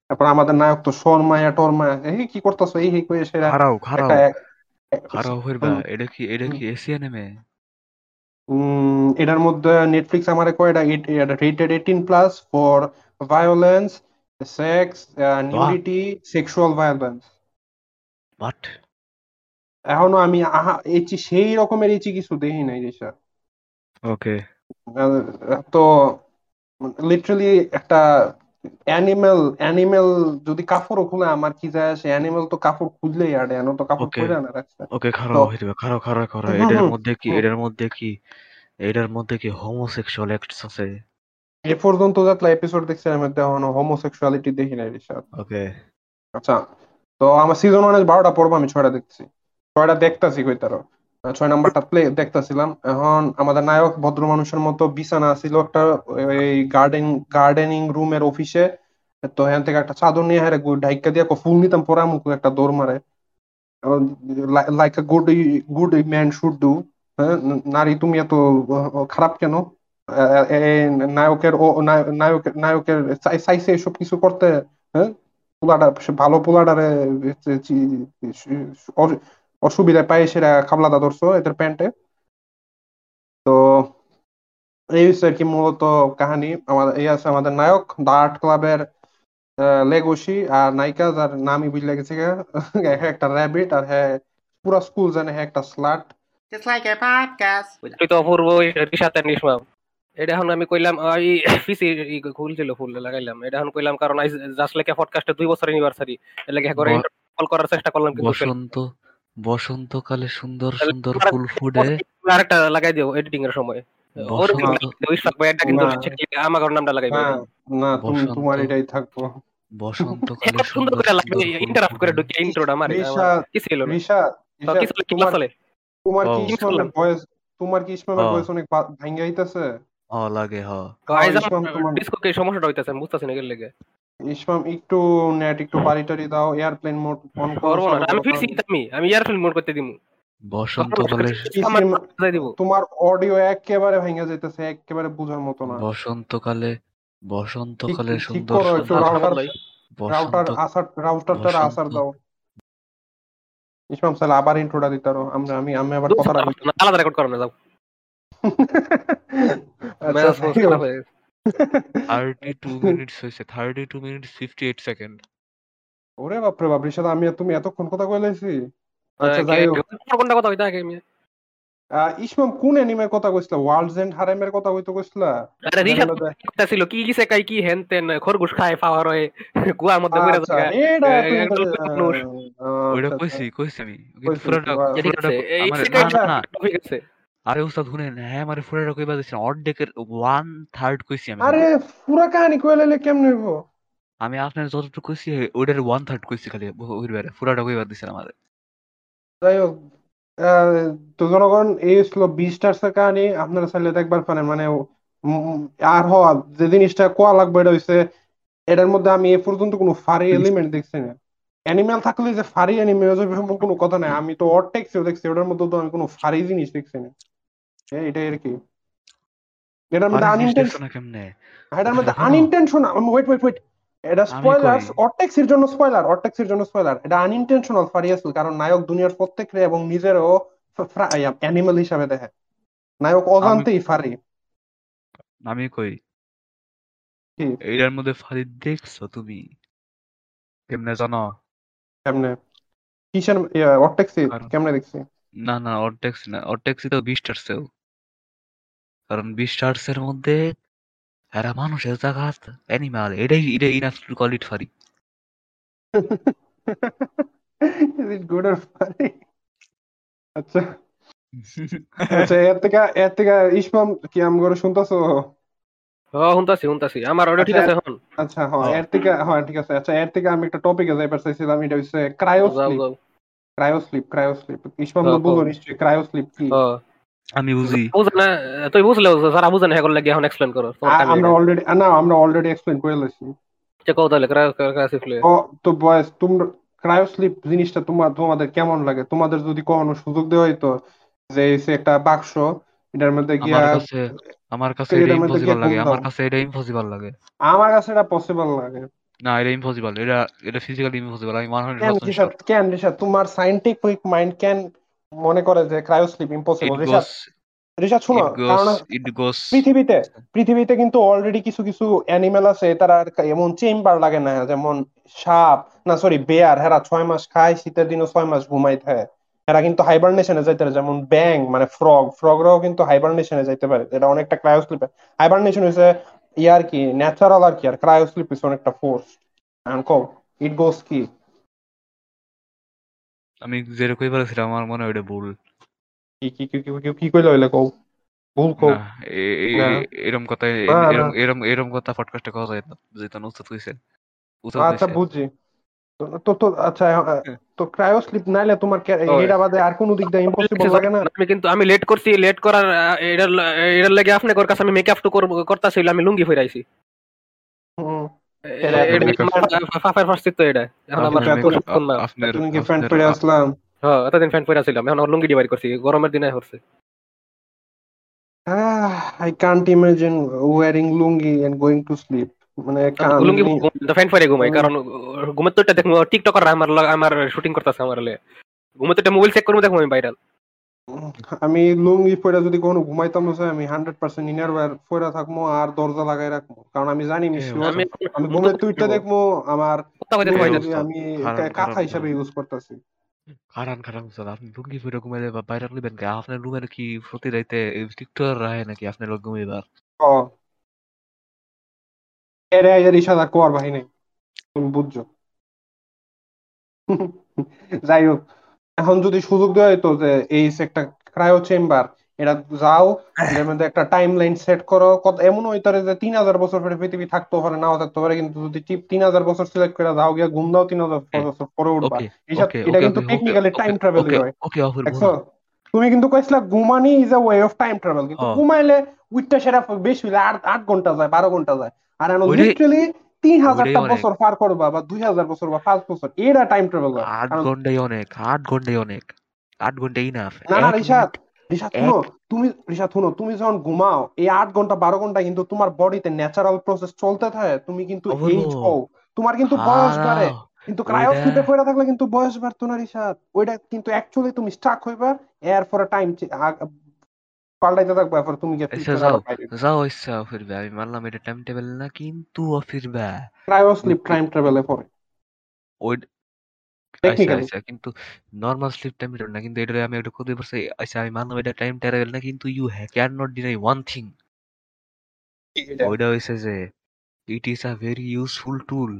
তারপর আমাদের নায়ক তো শর্মায়া টরমায়া এই কি করতেছো? এই কয়ে সেরা খারাও একটা খারাও হইবা এটা কি এটা কি এশিয়ান এমে উম, এটার মধ্যে নেটফ্লিক্স আমারে কয় এটা rated eighteen plus for violence sex nudity sexual violence but এখনও আমি এচি সেই রকমের এচি কিছু দেখি নাই রেশা ওকে তো লিটারালি একটা অ্যানিমেল অ্যানিমেল যদি কাপড়ও খুলে আমার কি যায় আসে? অ্যানিমেল তো কাপড় খুললেই আড়ে এনো তো কাপড়. খুলে না রাখছে ওকে খারাও তো- হইবা খারাও খারাও খারাও হুম, এটার মধ্যে কি এটার মধ্যে কি এটার মধ্যে কি হোমোসেক্সুয়াল অ্যাক্টস আছে? এ পর্যন্ত যাতলা এপিসোড দেখছি আমি এখনও হোমোসেক্সুয়ালিটি দেখি নাই রিশাদ। ওকে আচ্ছা তো আমার সিজন ওয়ানে বারোটা পর্ব আমি ছয়টা দেখছি। ছয়টা দেখতাছি কই তারও। ছয় নাম্বারটা প্লে দেখতাছিলাম। এখন আমাদের নায়ক ভদ্র মানুষের মতো বিছানা ছিল একটা এই গার্ডেন গার্ডেনিং রুমের অফিসে তো এখান থেকে একটা চাদর নিয়ে হ্যাঁ ঢাইকা দিয়ে ফুল নিতাম পরে মুখ একটা দৌড় মারে। Like a good good man should do হ্যাঁ নারী তুমি এত খারাপ কেন? নায়কের ও নায়- নায়কের নায়কের চাই- চাইছে এসব কিছু করতে হ্যাঁ? পোলাটা সে ভালো পোলাটারে অ- অসুবিধায় পায় সেটা খাবলাদা ধরছো এদের প্যান্টে। তো এই হচ্ছে আর কি মূলত কাহিনী। আমাদের এই আছে আমাদের নায়ক দা আর্ট ক্লাবের লেগোসি আর নায়িকা যার নামই বুঝলে গেছে গা। হ্যাঁ একটা র্যাবিট আর হ্যাঁ পুরা স্কুল জানে হ্যাঁ একটা slut Just like a podcast. তুই তো অপূর্ব রিসাতে নিসমাম এটা এখন আমি কইলাম ওই পিসি খুলছিল ফুল লাগাইলাম। এটা এখন কইলাম কারণ জাস্ট লেখা পডকাস্টে দুই বছর ইউনিভার্সারি এর লাগে করে কল করার চেষ্টা করলাম কিন্তু বসন্ত বসন্তকালে সুন্দর সুন্দর ফুল ফুটে। আরেকটা লাগাই দিও এডিটিং এর সময়। ওর বসন্ত ইশফাক ভাই এটা কিন্তু। আমার নামটা লাগাইবে না না তুমি তোমার এটাই থাকব। বসন্তকালে সুন্দর করে লাগবে ইন্টারাপ্ট করে। ঢুকে ইন্ট্রোটা আমার কি ছিল রিশা তোমার কি তোমার কি ইসমামের ভয়েস অনেক ভাঙ্গা লাগে হ। সমস্যাটা হইতাছে আমি বুঝতাছি না লেগে। ইসমাম একটু নেট একটু বাড়ি টাড়ি দাও এয়ারপ্লেন মোড অন করো না আমি কথা- ফিরছি আমি আমি ইয়ারফোন মোড করতে দিমু। বসন্তকালে তোমার অডিও একেবারে ভাঙ্গা যাইতেছে একেবারে বোঝার মতো না। বসন্তকালে বসন্তকালে সুন্দর রাউটার আসার রাউটারটার আসার দাও। ইসমাম সালে আবার ইন্ট্রোটা দিতারো আমরা আমি আমি আবার কথাটা বলছি আলাদা রেকর্ড করো না যাও। ম্যাচ। হয়ে মিনিটস মিনিটস সেকেন্ড। ওরে বাপরে বাপ রিশাদ আমি তুমি এতক্ষণ কথা কইলাইছি আচ্ছা যাই হোক। কোনটা কথা হইতা আগে আমি ইসমাম কোন অ্যানিমের কথা কইছিলা? ওয়ার্ল্ডস এন্ড হারেমের কথা কইতো কইছিলা? আরে কথা ছিল কি গিছে কাই কি হেন তেন খরগোশ খায় পাওয়ার হয়ে মধ্যে পড়ে আচ্ছা, এটা ওইটা আচ্ছা, কইছি কইছি আমি। পুরোটা এই টপিক আছে। আরে উস্তাদ শুনেন হ্যাঁ আমার পুরোটা কইবা দিছেন অর্ধেকের ওয়ান থার্ড কইছি আমি আরে পুরা কাহিনী কইলাইলে কেমনে হইব? আমি আপনার যতটুকু কইছি ওইটার ওয়ান থার্ড কইছি খালি ওই বাইরে পুরোটা কইবা দিছেন আমার যাই হোক তো জনগণ এই ছিল বিস্টার্স এর কাহিনী আপনারা চাইলে দেখবার পারেন মানে আর হওয়া যে জিনিসটা কোয়া লাগবে এটা হইছে এটার মধ্যে আমি এ পর্যন্ত কোনো ফারি এলিমেন্ট দেখছি না। অ্যানিমেল থাকলে যে ফারি অ্যানিমে এমন কোনো কথা নাই আমি তো অরটেক্সিও দেখছি ওটার মধ্যে তো আমি কোনো ফারি জিনিস দেখছি না। এটাই আর কি। এটার মধ্যে আরে জিনিস আনইনটেনশন কেমনে? এটার মধ্যে আনইনটেনশনাল ওয়েট ওয়েট ওয়েট এটা আমি স্পয়লার কই। অরটেক্সের জন্য স্পয়লার অরটেক্সের জন্য স্পয়লার এটা আনইনটেনশনাল ফারি আসল কারণ নায়ক দুনিয়ার প্রত্যেকরে এবং নিজেরও অ্যানিমাল হিসাবে দেখে। নায়ক অজান্তেই ফারি। আমি কই? এইটার মধ্যে ফারি দেখছ তুমি? কেমনে জানো? কেমনে? কিসের অরটেক্সি কেমনে দেখছি? না না অর্টেক্স না অর্টেক্সি তো বিস্টার্সেও কারণ বিস্টার্সের মধ্যে এরা মানুষের জায়গাত অ্যানিমাল এটাই এটাই enough to call it furry is it good or furry আচ্ছা। আচ্ছা এর থেকে এর থেকে ইসমাম কি আম করে শুনতাছো? হুনতাছি আমার ঠিক আছে এখন। আচ্ছা হ্যাঁ হ্যাঁ। এর থেকে হ্যাঁ ঠিক আছে। আচ্ছা এর থেকে আমি একটা টপিকে যাইবার চাইছিলাম এটা হচ্ছে যাও ক্রায়োস্লিপ যাও ক্রায়োস্লিপ ক্রায়োস্লিপ ইসমাম তো হ্যাঁ, বুঝো হ্যাঁ। নিশ্চয়ই ক্রায়োস্লিপ কি? ও আমি বুঝি। বুঝ না তুই বুঝলে যারা বুঝে না হেগল লাগি এখন এক্সপ্লেন করো আমরা অলরেডি না আমরা অলরেডি এক্সপ্লেন করে লেছি। যে কও তাহলে ক্রা ক্রা ও তো বয়স তোমরা ক্রায়োস্লিপ জিনিসটা তোমার তোমাদের কেমন লাগে? তোমাদের যদি কখনো সুযোগ দেওয়া হইতো যে হচ্ছে একটা বাক্স এটার মধ্যে গিয়া আমার কাছে আমার কাছে এটা ইম্পসিবল লাগে আমার কাছে এটা ইম্পসিবল লাগে। আমার কাছে এটা পসিবল লাগে। না এটা ইম্পসিবল এটা এটা ফিজিক্যালি ইম্পসিবল আমি ওয়ান কেন রিশাদ কেন রিশাদ তোমার সাইন্টিফিক মাইন্ড কেন মনে করে যে cryosleep impossible it Rishad goes শোনো কারণ পৃথিবীতে পৃথিবীতে কিন্তু অলরেডি কিছু কিছু অ্যানিমেল আছে তারা এমন চেম্বার লাগে না যেমন সাপ না সরি বেয়ার হেরা ছয় মাস খায় শীতের দিনও ছয় মাস ঘুমাই থাকে। এরা কিন্তু হাইবারনেশনে যাইতে পারে যেমন ব্যাং মানে ফ্রগ ফ্রগরাও কিন্তু হাইবারনেশনে যাইতে পারে এটা অনেকটা ক্রায়োস্লিপে হাইবারনেশন হচ্ছে ইয়ার কি ন্যাচারাল আর কি আর ক্রায়োস্লিপ হচ্ছে অনেকটা ফোর্স কো ইট গোস কি? আমি যেটা কই বলেছিলাম আমার মনে হয় ওটা ভুল। কি কি কি কি- কি- কইলা হইলে কও? ভুল কও। এ- এরম কথা না, না। এরম এরম এরম কথা পডকাস্টে কথা যায় না। যেটা উস্তাদ কইছে আচ্ছা। বুঝছি। তো তো আচ্ছা আহ, তো ক্রায়োস্লিপ নাইলে তোমার এটা বাদে আর কোনো দিক দিয়ে ইম্পসিবল লাগে না। আমি কিন্তু আমি লেট করছি লেট করার এটার এটার লাগে আপনি ওর কাছে আমি মেকআপ তো করতেছিল আমি লুঙ্গি ফিরাইছি হুম। ফাফার ফার্স্ট তো এটা। এখন আমার তুমি কি ফ্রেন্ড আসলাম? হ্যাঁ এতদিন ফ্যান পরে ছিলাম এখন লুঙ্গি ডিভাইড করছি গরমের দিনে হচ্ছে। I can't imagine wearing lungi and to sleep মানে লুঙ্গি ফ্যান পরে ঘুমাই কারণ ঘুমের তো এটা দেখব টিকটকার আমার লগ- আমার শুটিং করতেছে আমার লে। ঘুমের তো এটা মোবাইল চেক করব দেখব আমি ভাইরাল আমি লুঙ্গি পরে যদি কোনো ঘুমাইতাম না আমি হান্ড্রেড পার্সেন্ট ইনার ওয়্যার পরে থাকব আর দরজা লাগাই রাখব কারণ আমি জানি আমি sure আমি আমি টুইটটা দেখব আমার আমি কাঁথা হিসাবে ইউজ করতেছি। কারণ কারণ উস্তাদ আপনি লুঙ্গি পরে ঘুমাইলে বা বাইরে কে? আপনার রুমের কি প্রতি রাইতে রাহে নাকি আপনার লোক ঘুমাইবার? ও এরে এর ইশারা নাই তুমি বুঝছ। যাই হোক। এখন যদি সুযোগ দেওয়া হতো যে এই একটা ক্রায়ো চেম্বার এটা যাও এর মধ্যে একটা টাইম লাইন সেট করো। কত এমন হইতে পারে যে তিন হাজার বছর পরে পৃথিবী থাকতে পারে নাও থাকতে পারে কিন্তু যদি তিন হাজার বছর সিলেক্ট করে যাও গিয়া ঘুম দাও তিন হাজার বছর পরে উঠবা। এটা কিন্তু টেকনিক্যালি টাইম ট্রাভেল হয়। দেখছ? তুমি কিন্তু কইছিলা ঘুমানি is a way of time travel কিন্তু হ্যাঁ। ঘুমাইলে উইটটা সেটা বেশি হইলে আট আট ঘণ্টা যায় বারো ঘণ্টা যায়। আর লিটারালি তিন হাজারটা বছর পার করবা বা দুই হাজার বছর বা পাঁচ বছর এটা টাইম ট্রাভেল আট ঘন্টাই অনেক আট ঘন্টাই অনেক। আট ঘন্টাই ইনাফ না না রিশাদ রিশাদ শুনো তুমি রিশাদ শুনো তুমি যখন ঘুমাও এই আট ঘণ্টা বারো ঘণ্টা কিন্তু তোমার বডিতে ন্যাচারাল প্রসেস চলতে থাকে। তুমি কিন্তু। এইজ হও তোমার কিন্তু বয়স বাড়ে। কিন্তু ক্রায়ো স্লিপে পড়ে থাকলে কিন্তু বয়স বাড়তো না রিশাদ। ওইটা কিন্তু অ্যাকচুয়ালি তুমি স্টাক হইবা এরপরে টাইম পাল্টাইতে থাকবা এরপর তুমি গিয়ে আচ্ছা যাও যাও ইচ্ছা ফিরবে। আমি মানলাম এটা টাইম টেবিল না কিন্তু ফিরবে। ক্রায়ো স্লিপ টাইম ট্রাভেলে পড়ে। ওই আচ্ছা আচ্ছা কিন্তু নর্মাল স্লিপ টাইম না কিন্তু এটা আমি একটা কথা বলছি আচ্ছা আমি মানলাম এটা টাইম ট্রাভেল না কিন্তু you can not deny one thing ওইটা হইছে যে it is a very useful tool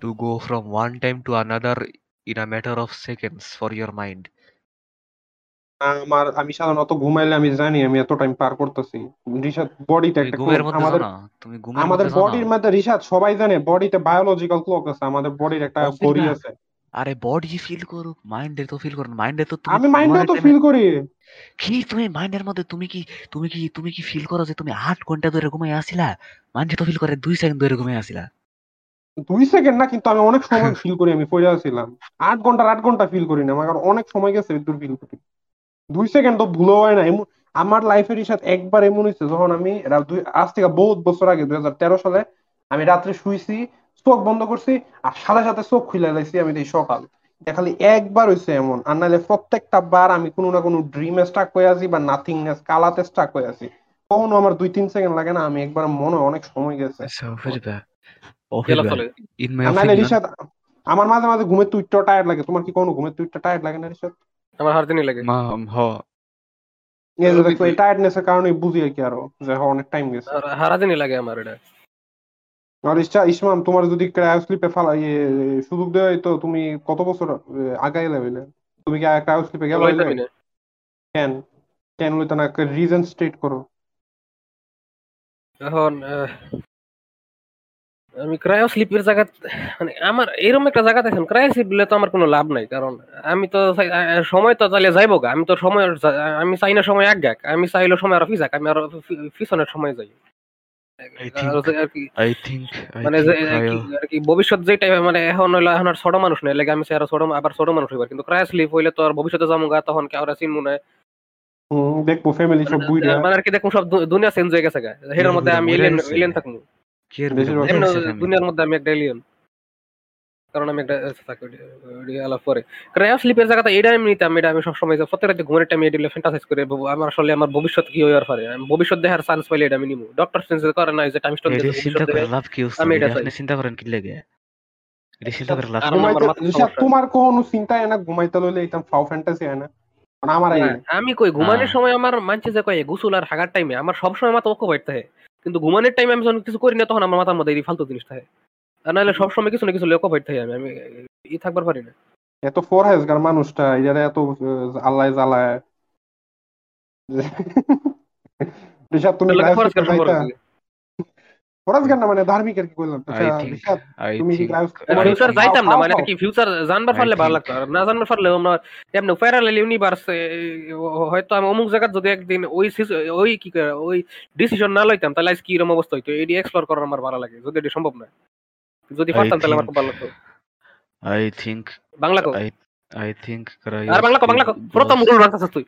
to go from one time to another in a matter of seconds for your mind আমার আমি সাধারণত ঘুমাইলে আমি জানি আমি এত টাইম পার করতেছি। রিশাদ বডিতে একটা আমাদের তুমি ঘুমের আমাদের বডির মধ্যে রিশাদ সবাই জানে বডিতে বায়োলজিক্যাল ক্লক আছে আমাদের বডির একটা ঘড়ি। আছে। আরে বডি ফিল করুক মাইন্ডে তো ফিল করুন মাইন্ডে তো আমি মাইন্ডেও তো ফিল করি। কি তুমি মাইন্ডের মধ্যে তুমি কি তুমি কি তুমি কি ফিল করো যে তুমি আট ঘণ্টা ধরে ঘুমাই আসিলা? মাইন্ডে তো ফিল করে দুই সেকেন্ড ধরে ঘুমাই আসিলা। দুই সেকেন্ড না কিন্তু আমি অনেক সময় ফিল করি আমি পড়ে আছিলাম আট ঘণ্টা আট ঘণ্টা ফিল করি না আমার অনেক সময় গেছে দূর ফিল করি। দুই সেকেন্ড তো ভুলো হয় না এমন আমার লাইফের সাথে একবার এমন হয়েছে যখন আমি দুই- আজ থেকে বহুত বছর আগে দুই হাজার তেরো সালে আমি রাত্রে শুইছি চোখ বন্ধ করছি আর সাথে সাথে চোখ খুলে লাইছি আমি দেখি সকাল। খালি একবার হয়েছে এমন আর নাহলে প্রত্যেকটা বার আমি কোনো না কোনো ড্রিমে স্টাক হয়ে আছি বা নাথিংনেস কালাতে স্টাক হয়ে আছি। কখনো আমার দুই তিন সেকেন্ড লাগে না আমি একবার মনে অনেক সময় গেছে। আচ্ছা আমার মাঝে মাঝে ঘুমের তুইটাও টায়ার্ড লাগে। তোমার কি কোনো ঘুমের তুইটা টায়ার্ড লাগে না রিশাদ? আমার হার দিনই লাগে মা হ। এই যে দেখো এই টায়ার্ডনেসের কারণে বুঝি কি আরও যে হ্যাঁ, অনেক টাইম গেছে। আর হারা লাগে আমার এটা। আর ইচ্ছা ইসমাম তোমার যদি ক্রায়ো স্লিপে ফালা সুযোগ দেওয়া হইতো তুমি কত বছর আগাই লেভেলে তুমি কি ক্রায়ো স্লিপে গেলে কেন? কেন লইতো না রিজন স্টেট করো এখন আমি ক্রায়ো স্লিপের জায়গা মানে আমার এরকম একটা জায়গা দেখেন ক্রায়ো স্লিপ দিলে তো আমার কোনো লাভ নাই কারণ আমি তো সময় তো তাহলে যাইবো গা আমি তো সময় আমি চাই না সময় এক গাক আমি চাইলে সময় আরও ফিজাক আমি আরও পিছনের সময় যাই। যে- কি মানে যে কি- আর কি ভবিষ্যৎ যেটা মানে এখন হইল এখন আর ছোট মানুষ নাই লাগে আমি চাই আরও ছোট আবার ছোট মানুষ হইবার কিন্তু ক্রায়ো স্লিপ হইলে তো আর ভবিষ্যতে যাব গা তখন কেউ আর চিনবো না। দেখব ফ্যামিলি সব বুইরা। মানে আর কি দেখুন সব দুনিয়া চেঞ্জ হয়ে গেছে গা সেটার মধ্যে আমি এলিয়েন এলিয়েন থাকব। দুনিয়ার মধ্যে আমি একটা এলিয়েন কারণ আমি একটা আলাপ পরে ক্রায়ো স্লিপের জায়গাতে এটা আমি নিতাম এটা আমি সবসময় যে প্রত্যেকটা ঘুমের টাইম এডিলে ফ্যান্টাসাইজ করে আমার আসলে আমার ভবিষ্যৎ কি হইয়ার পারে। আমি ভবিষ্যৎ দেখার চান্স পাইলে এটা আমি নিবো ডক্টর সেন্স করে না যে টাইম স্টোন আমি এটা এটা চিন্তা করেন কি লাগে? এটা। তোমার কোনো চিন্তা হয় না ঘুমাইতে লইলে এইতাম ফাও ফ্যান্টাসি হয় না। মানে আমি কই ঘুমানোর হ্যাঁ। সময় আমার মানছে যে কয় গোসল আর হাগার টাইমে আমার সবসময় মাথা বাইতে থাকে কিন্তু ঘুমানোর টাইমে আমি যখন কিছু করি না তখন আমার মাথার মধ্যে এই ফালতু জিনিস থাকে আর নাহলে সবসময় কিছু না কিছু ঐক্য ফাইট থাকে আমি আমি ই থাকবার পারি না। এত ফরহেজগার মানুষটা এটারে এত আল্লাহ জ্বালায় তুমি তাহলে ক্রায়ো খরচ স্লিপে কেন যাইতা খরচ কি? না মানে ধার্মিক আর কি কইলাম I আচ্ছা, তুমি ফিউচার যাইতাম না মানে কি ফিউচার জানবার পারলে ভালো লাগতো আর না জানবার পারলে আমরা এমনি প্যারালাল ইউনিভার্স হয়তো আমি অমুক যদি একদিন ওই ওই কি কয়, ওই ডিসিশন না লইতাম তাহলে আজ কি রকম অবস্থা হইতো। এটি এক্সপ্লোর করার আমার ভালো লাগে যদি এটি সম্ভব না যদি I পারতাম তাহলে আমার think- খুব ভালো লাগতো। I think বাংলা কো। আর বাংলা কো বাংলা কো। প্রথম রুল রাখতেছিস তুই।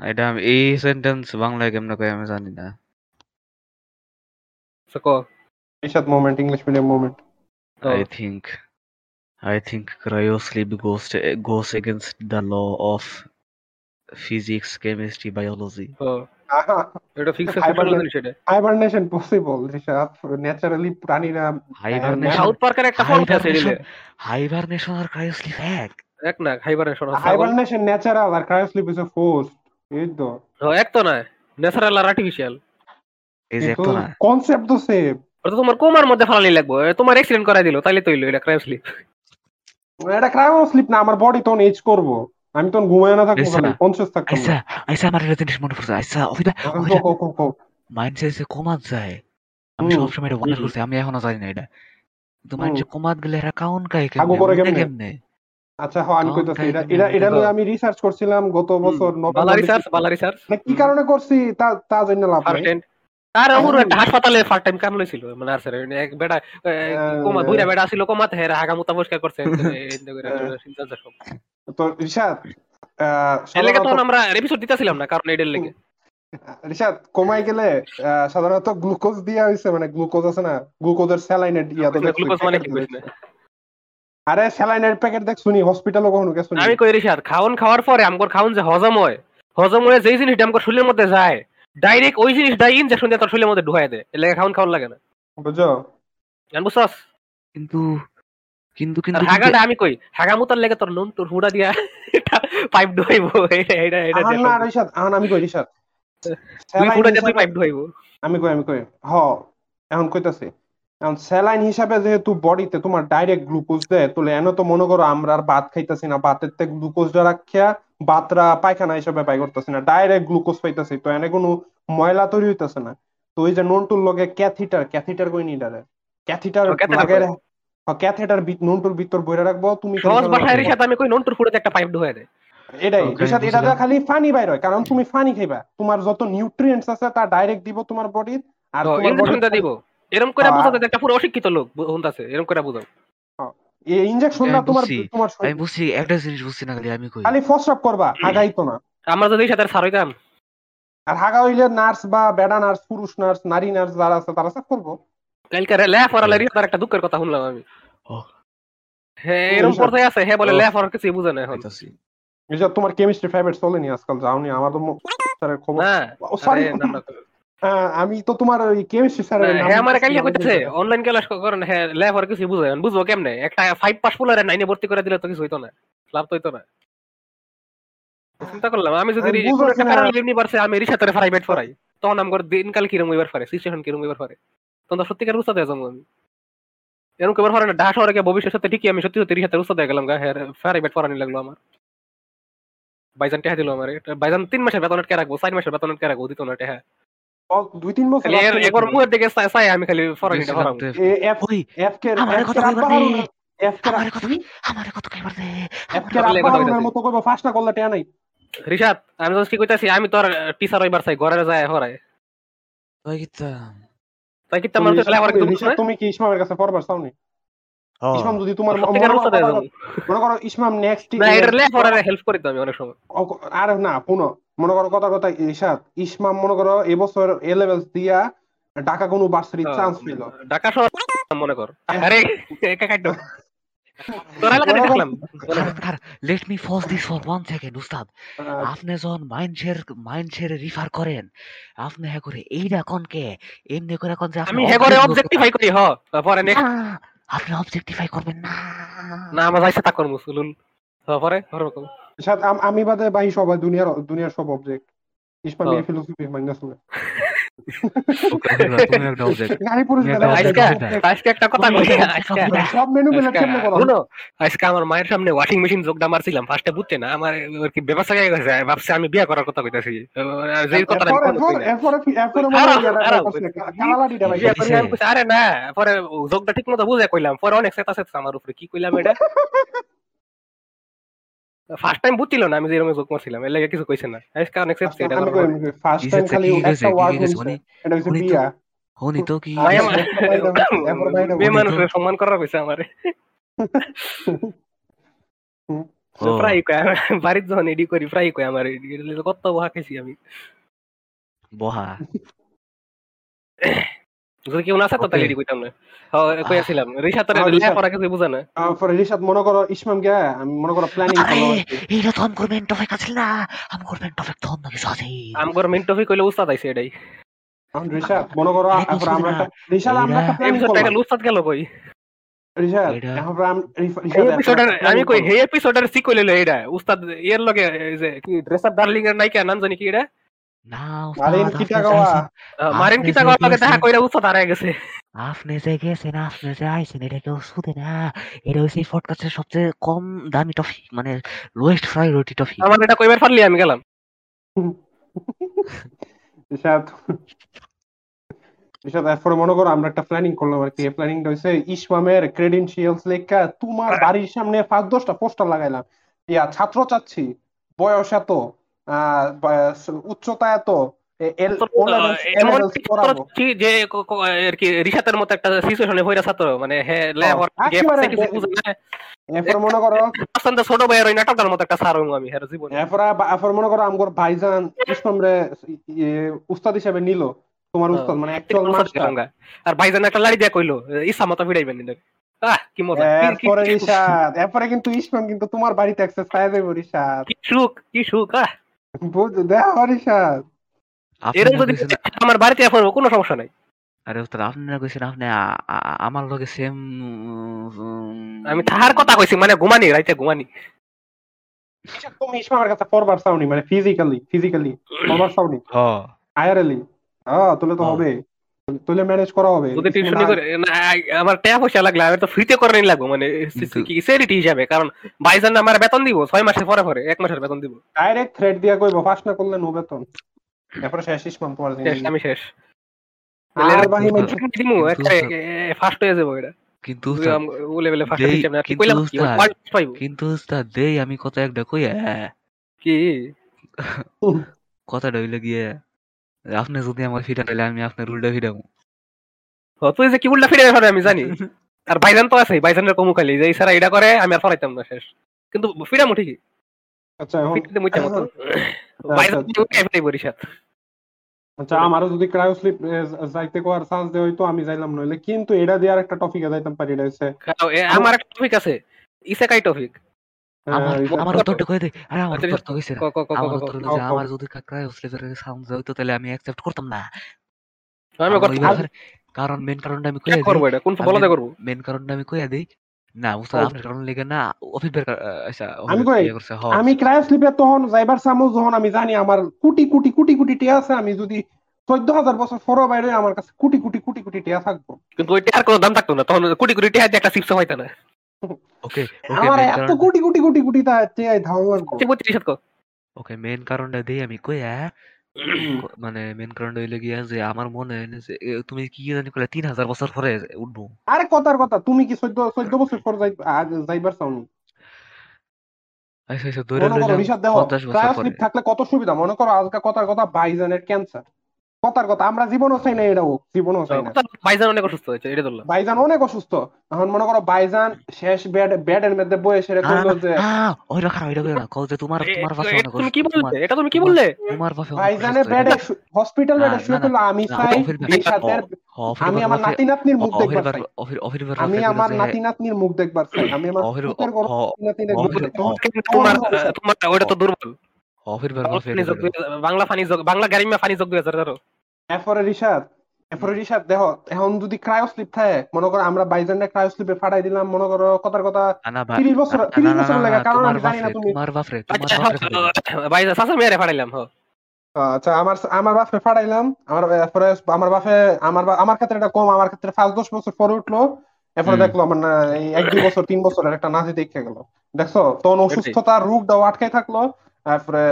এটা এই সেন্টেন্স বাংলায় কেমনে কই আমি জানি না। English medium moment Oh. I think I think cryo sleep goes to, goes against the law of physics, chemistry, biology. ও, এটা fix hibernation possible Rishad naturally প্রাণীরা Hibernation, সাউথ পার্কের একটা ফর্ম আছে hibernation, hibernation আর sleep এক। এক না hibernation hibernation natural আর ক্রায়ো স্লিপ ইজ ফোর্সড এই তো। এক তো না ন্যাচারাল আর আর্টিফিশিয়াল না। কনসেপ্ট তো সেম ওটা তো তোমার কোমার মধ্যে ফালানি লাগবে। তোমার অ্যাক্সিডেন্ট করাই দিল তাইলে তো এটা ক্রাইম স্লিপ এটা ক্রায়ো স্লিপ না আমার বডি তখন এজ করব। আমি তখন ঘুমায় না থাকব আচ্ছা। কনসিয়াস আইসা না আইসা আমার একটা জিনিস মনে পড়ছে যে কমাত যায় আমি সবসময় এটা ওয়ান্ডার করছি আমি এখনও জানি না এটা। কিন্তু যে কমাত গেলে এরা কাউন কাই আগু কেমনে করে কেমনে? কেমনে? আচ্ছা হ আমি কইতাছি এটা এটা এটা নিয়ে আমি রিসার্চ করছিলাম গত বছর রিসার্চ বালা রিসার্চ কি কারণে করছি তা তা লাভ নাই। ফার্স্ট এন্ড আর আমার একটা হাসপাতালে ফার্স্ট টাইম কাম লইছিল মানে আর স্যার এক বেটা কোমা বুইরা বেটা ছিল কোমাতে হেরা মুতা পরিষ্কার করছে তো তখন আমরা এপিসোড দিতেছিলাম না কারণ লেগে। রিশাদ কমাই গেলে সাধারণত গ্লুকোজ দিয়া হইছে মানে গ্লুকোজ আছে না গ্লুকোজের স্যালাইনের ইয়া তো গ্লুকোজ মানে কি বুঝিস আরে স্যালাইনের প্যাকেট দেখ শুনি হসপিটালও কখনো গেছো? আমি কই রিশাদ খাওন খাওয়ার পরে আমগর খাওন যে হজম হয় হজম হয়ে যেই জিনিসটা আমগর শরীরের মধ্যে যায় ডাইরেক্ট ওই জিনিস ডাই ইনজেকশন দিয়ে তোর শরীরের মধ্যে ঢুকাই দেয়। এর লাগে খাওন খাওন লাগে না। বুঝছ? জান বুঝছস? কিন্তু কিন্তু কিন্তু হাগাটা আমি কই? হাগা মুতার লেগে তোর নুন তোর হুড়া দিয়া পাইপ ঢুকাইবো। এটা এটা এটা না রিশাদ আহান আমি কই রিশাদ? তুই হুড়া দিয়া তুই পাইপ ঢুকাইবো। আমি কই আমি কই। হ এখন কইতাছি। এখন স্যালাইন হিসাবে যেহেতু বডিতে তোমার ডাইরেক্ট গ্লুকোজ দেয় তাহলে এনে তো মনে করো আমরা আর ভাত খাইতাছি না ভাতের তে গ্লুকোজটা রাখিয়া ভাতরা পায়খানা হিসাবে পাই করতেছি না ডাইরেক্ট গ্লুকোজ পাইতাছি তো এনে কোনো ময়লা তৈরি হইতাছে না তো ওই যে নন্টুর লগে ক্যাথিটার ক্যাথিটার কই নিডারে ক্যাথিটার লাগে? ক্যাথিটার নন্টুর ভিতর বইরা রাখব তুমি সহজ ভাষায়। রিশাদ আমি কই নুন তোর ফুটাতে একটা পাইপ ঢুকাই দে এটাই Okay, এটা বুঝলাম। খালি পানি বাইর হয় কারণ তুমি পানি খাইবা তোমার যত নিউট্রিয়েন্টস আছে তা ডাইরেক্ট দিব তোমার বডি আর তোমার ইনজেকশনটা দিব এরকম করে হ্যাঁ। বুঝাতে একটা পুরো অশিক্ষিত লোক হুনতাছে এরকম করে বুঝাও। এই ইনজেকশনটা আমি তোমার তোমার আমি বুঝছি একটা জিনিস বুঝছি না খালি আমি কই। খালি ফসরাপ করবা হাগাই তো না। আমরা যদি সাথে সার হইতাম? আর হাগা হইলে নার্স বা বেডা নার্স পুরুষ নার্স নারী নার্স যারা আছে তারা সাফ করব। কালকে লে ফরালে রিশাদ একটা দুঃখের কথা শুনলাম আমি। হ্যাঁ এরকম। পর্যায়ে আছে হ্যাঁ বলে ও। লে ফরার কিছু বুঝে না এখন। এই যে তোমার কেমিস্ট্রি ফেভারিট চলেনি আজকাল যাওনি আমার তো খবর না সরি না, না, আমি তো তোমার ওই কেমিস্ট্রি স্যারের হ্যাঁ আমার কালকে কইতেছে অনলাইন ক্লাস করেন হ্যাঁ লে ফর কিছু বুঝে না। বুঝব কেমনে? একটা ফাইভ পাস ফুলারে নাইনে ভর্তি করে দিলে তো কিছু হইতো না লাভ তো হইতো না। চিন্তা করলাম আমি যদি ইউনিভার্সে আমি রিসার্চের প্রাইভেট পড়াই তখন আমার দিনকাল কিরম হইবার পারে সিচুয়েশন কিরম হইবার পারে। তখন তো সত্যিকার হয়ে যাব আমি। এরকম কেবার পারে না ঢাকা শহরে গিয়ে ভবিষ্যৎ সাথে ঠিকই আমি সত্যি সত্যি রিসার্চের উস্তাদ হয়ে গেলাম গা হ্যাঁ প্রাইভেট পড়ানি লাগল আমার। বাইজান টেহা দিল আমার বাইজান তিন মাসের বেতন কে রাখব চার মাসের বেতন কে রাখব দিত না টেহা। দুই তিন বছর এর- একবার দিকে চাই আমি খালি ফরানিটা ফরাম এফ ওই এফ কে আমার কথা এফ কে আমার কথা আমার কথা কইবার দে এফ কে আমার। মতো কইবো করলে টেয়া নাই। রিশাদ আমি তো কি কইতাছি আমি তোর টিচার হইবার চাই ঘরে যায় কিতাম তাই কি তোমার তো তুমি- কি ইসমামের কাছে পড়বার চাওনি ইসমাম যদি তোমার মনে করো। মনে ইসমাম নেক্সট না এটা লেবার হেল্প করি তো আমি অনেক সময়। আরে না পুনো মনে করো কথা কথা ইসাদ ইসমাম মনে করো এবছর এ লেভেলস দিয়া ঢাকা কোনো ভার্সিটি চান্স পেল ঢাকা শহর মনে কর। আরে একা কাটো তোরা এলাকাতে দেখলাম। Let me pause this for one second উস্তাদ। আপনি যখন রিফার করেন আপনি হ্যাঁ করে এইটা কোনকে? এমনি করে কোন যে আপনি আমি হে করে object- অবজেক্টিফাই করি হ। পরে নেক্সট আপনি অবজেক্টিফাই করবেন না। না আমার যাইছে তা করমু সুলুল পরে ওরকম ইসাদ আম- আমি বাদে ভাই সবাই দুনিয়ার দুনিয়ার সব অবজেক্ট ইসমাম। এই ফিলোসফি মাইনাস সব আজকে আমার মায়ের সামনে ওয়াশিং মেশিন যোগটা মারছিলাম। ফার্স্টে বুঝছে না আমার কি ব্যবসা হয়ে গেছে? ভাবছে আমি বিয়ে করার কথা কইতাছি। না। আরে না পরে যোগটা ঠিক মতো বুঝে কইলাম। পরে অনেক সেতা সেতা আমার উপরে। কি কইলাম এটা? ফার্স্ট টাইম বুঝছিল না আমি যে এরকম যোগ মারছিলাম এর লাগে কিছু কইছে না। আজকে অনেক সেপছে এটা ফার্স্ট টাইম খালি একটা ওয়ার্ড শুনছে উনি এটা তো- বিয়া। হনি তো কি ভাই আচ্ছা, আমার এরপর বাইরে মেয়ে বলি। মানুষের সম্মান করা হয়েছে আমারে। প্রায় কয় বাড়ির যখন এডি করি প্রায় কয় আমার কত বহা খাইছি আমি। বহা। যদি কেউ না. তাহলে কইতাম না। হ্যাঁ কইয়াছিলাম রিসা তোর রিশাদ। লেখাপড়া কিছু বুঝে না। পরে রিশাদ মনে করো ইসমাম গে আমি মনে করো প্ল্যানিং আরে করলাম আর কি। এইটা তো আমগর মেন টপিক আছিল না? আমগর মেন টপিক তো অন্য কিছু আছে। আমগর মেন টপিক কইলে উস্তাদ আইছে এটাই এখন রিশাদ মনে করো আমরা একটা রিশাদ আমরা একটা প্ল্যানিং এপিসোড করলাম। টাইটেল উস্তাদ গেল কই? রিশাদ এটা- এখন আমরা রিশাদ আমি কই। এপিসোডের এটা উস্তাদ এর লগে এই যে কি ড্রেস আপ ডার্লিং এর নায়িকা নাম জানি কি এটা আপনি যে গেছেন আপনি যে আইছেন এটা কেউ শুধে না। এটা হচ্ছে সবচেয়ে কম দামি মানে লোয়েস্ট প্রায়োরিটি টপিক আমার এটা কইবার পারলি আমি গেলাম। ইশাদ ইশাদ এরপরে মনে করো আমরা একটা প্ল্যানিং করলাম আর কি। প্ল্যানিংটা হচ্ছে ইসমামের ক্রেডেনশিয়ালস লেখা তোমার বাড়ির সামনে পাঁচ দশটা পোস্টার লাগাইলাম। ইয়া ছাত্র চাচ্ছি বয়স এত উচ্চতা এত? যে আর কি রিসাতের মতো একটা সিচুয়েশনে হইরা ছাত্র মানে হে লেবার একেবারে কিছু বে- বুঝে না। এরপরে মনে করো ছোট নাটকটার মতো একটা সার আমি হের জীবনে। এরপরে এরপরে মনে করো আমগর ভাইজান ইয়ে, উস্তাদ হিসেবে নিল তোমার উস্তাদ মানে মাস্টার আর ভাইজান একটা লাড়ি দিয়ে কইলো ইচ্ছা মতো ফিরাইবেন নি কি মজা এরপরে এরপরে কিন্তু ইসমাম কিন্তু তোমার বাড়িতে কি সুখ কি সুখ আহ। দেখো রিশাদ আপনি যদি আমার বাড়িতে এখন কোনো সমস্যা নাই। আরে উস্তাদ আপনারা কইছেন আপনি আমার লগে সেম আমি তাহার কথা কইছি মানে ঘুমানি রাইতে ঘুমানি। তুমি ইসমামের কাছে মানে ফিজিক্যালি ফিজিক্যালি ফরওয়ার্ড সাউনি হ্যাঁ আইআরএলি হ্যাঁ তাহলে তো। হবে। তাহলে ম্যানেজ করা হবে। যদি টিউশনি করে আমার টাকা পয়সা লাগলে আমি তো ফ্রিতে করে নিয়ে লাগবো মানে হিসাবে? কারণ ভাইজান আমার বেতন দিব ছয় মাসের পরে পরে এক মাসের বেতন দিব। ডাইরেক্ট থ্রেড দিয়া কইবো পাস না করলে নো বেতন। এরপরে শেষ ইসমাম তোমার শেষ আমি শেষ। আর বাহি দিমু ফার্স্ট হয়ে যাব এটা। কিন্তু উস্তাদ দেই আমি কথা একটা কই কি? কথাটা হইলে গিয়ে আপনি যদি আমার ফিটা তাহলে আমি আপনার উল্টা ফিরাবো তুই যে কি উল্টা ফিরে ফেলে আমি জানি। আর ভাইজান তো আছে ভাইজানের কমু খালি। যে স্যার এটা করে আমি আর ফরাইতাম না শেষ। কিন্তু ফিরামু ঠিকই। আচ্ছা এখন মতো। ভাইজান উঠে ফেলে বরিশাত আচ্ছা আমারও যদি ক্রায়োস্লিপ যাইতে কোয়ার চান্স দেওয়া হইতো আমি যাইলাম নইলে। কিন্তু এটা দিয়ে আর একটা টপিকে যাইতাম পারি এটা আমার একটা টপিক আছে। ইসেকাই টপিক আমার আমার উত্তরটা কই দে? আরে আমার আচ্ছা, উত্তর তো না। ক ক ক ক আমার উত্তর হলো যে আমার যদি কাকরায় স্লিপের সাউন্ড যাইতো তাহলে আমি অ্যাকসেপ্ট করতাম না। আমি আমার করতে ওই ব্যাপারে- কারণ মেন কারণটা আমি কইয়া চেক এটা? কোন আচ্ছা, আমি- মেন কারণটা আমি কইয়া দিই না বুঝতে আপনার কারণ লেগে না অফিস বের আচ্ছা আমি কই, ইয়ে করছে হ তখন যাইবার সামু যখন আমি জানি আমার কোটি কোটি কোটি কোটি টিয়া আছে আমি যদি চোদ্দ হাজার বছর ফরো বাইরে আমার কাছে কোটি কোটি কোটি কোটি টিয়া থাকব। কিন্তু ওই টিহার কোনো দাম থাকতো না তখন কোটি কোটি টিয়া একটা চিপস হইতো না। ওকে ওকে আমার এত কোটি কোটি কোটি কোটি টিয়াই ধাও লাগবো পঁয়ত্রিশ শতক ওকে মেন কারণটা দেই আমি কইয়া মানে মেন কারণটা হইলে গিয়া যে আমার মনে হয় যে তুমি কি জানি কইলা তিন হাজার বছর পরে উঠবো। আরে কথার কথা তুমি কি চোদ্দ চোদ্দ বছর পর যাই যাইবার চাওনি? আচ্ছা আচ্ছা ধরে লইলাম রিসাদ দেখো পঞ্চাশ বছর পরে। থাকলে কত সুবিধা মনে করো আজকে কথার কথা বাইজানের ক্যান্সার কথার কথা আমরা জীবনও চাই না এটাও জীবনও চাই না। ভাইজান অনেক অসুস্থ হয়েছে এটা ধরলাম বাইজান অনেক অসুস্থ। এখন মনে করো বাইজান শেষ বেড বেডের মধ্যে বয়ে সেরে কইলো যে ওই রাখা ওইটা কইও না যে তোমার তোমার বাপে অনেক তুমি কি বললে? এটা তুমি কি বললে? তোমার অসুস্থ বেডে এটা হসপিটাল না, শুয়ে পড়ল আমি চাই আমি আমার নাতি নাতনির মুখ দেখবার চাই। আমি আমার নাতি নাতনির মুখ দেখবার চাই। আমি আমার নাতি নাতনির মুখ অফির দেখব তোমার তোমার ওটা তো দুর্বল। অফির ব্যাপার বাংলা ফানি যোগ বাংলা ফানি যোগ বাংলা গারিমা ফানি যোগ দুই হাজার ধরো এরপরে রিসাদ এরপরে রিসাদ দেখো এখন যদি ক্রায়োস্লিপ থাকে মনে করো আমরা বাইজানটা ক্রায়োস্লিপে ফাটাই দিলাম মনে করো কথার কথা না ভাই তিরিশ বছর না, তিরিশ না, না, বছর না, লেগে কারণ আমি জানি না তুমি তোমার বাপরে তোমার আচ্ছা বাপরে ফাটাইলাম। সাসা মেরে ফাড়াইলাম হো। আচ্ছা আমার আমার বাপে ফাটাইলাম আমার এরপরে আমার বাপে আমার আমার ক্ষেত্রে এটা কম আমার ক্ষেত্রে পাঁচ দশ বছর পরে উঠল এরপরে দেখল আমার না এই এক দুই বছর তিন বছরের একটা নাতি দেখে গেল। দেখছ? তখন অসুস্থতা রোগ দাও আটকাই থাকল তারপরে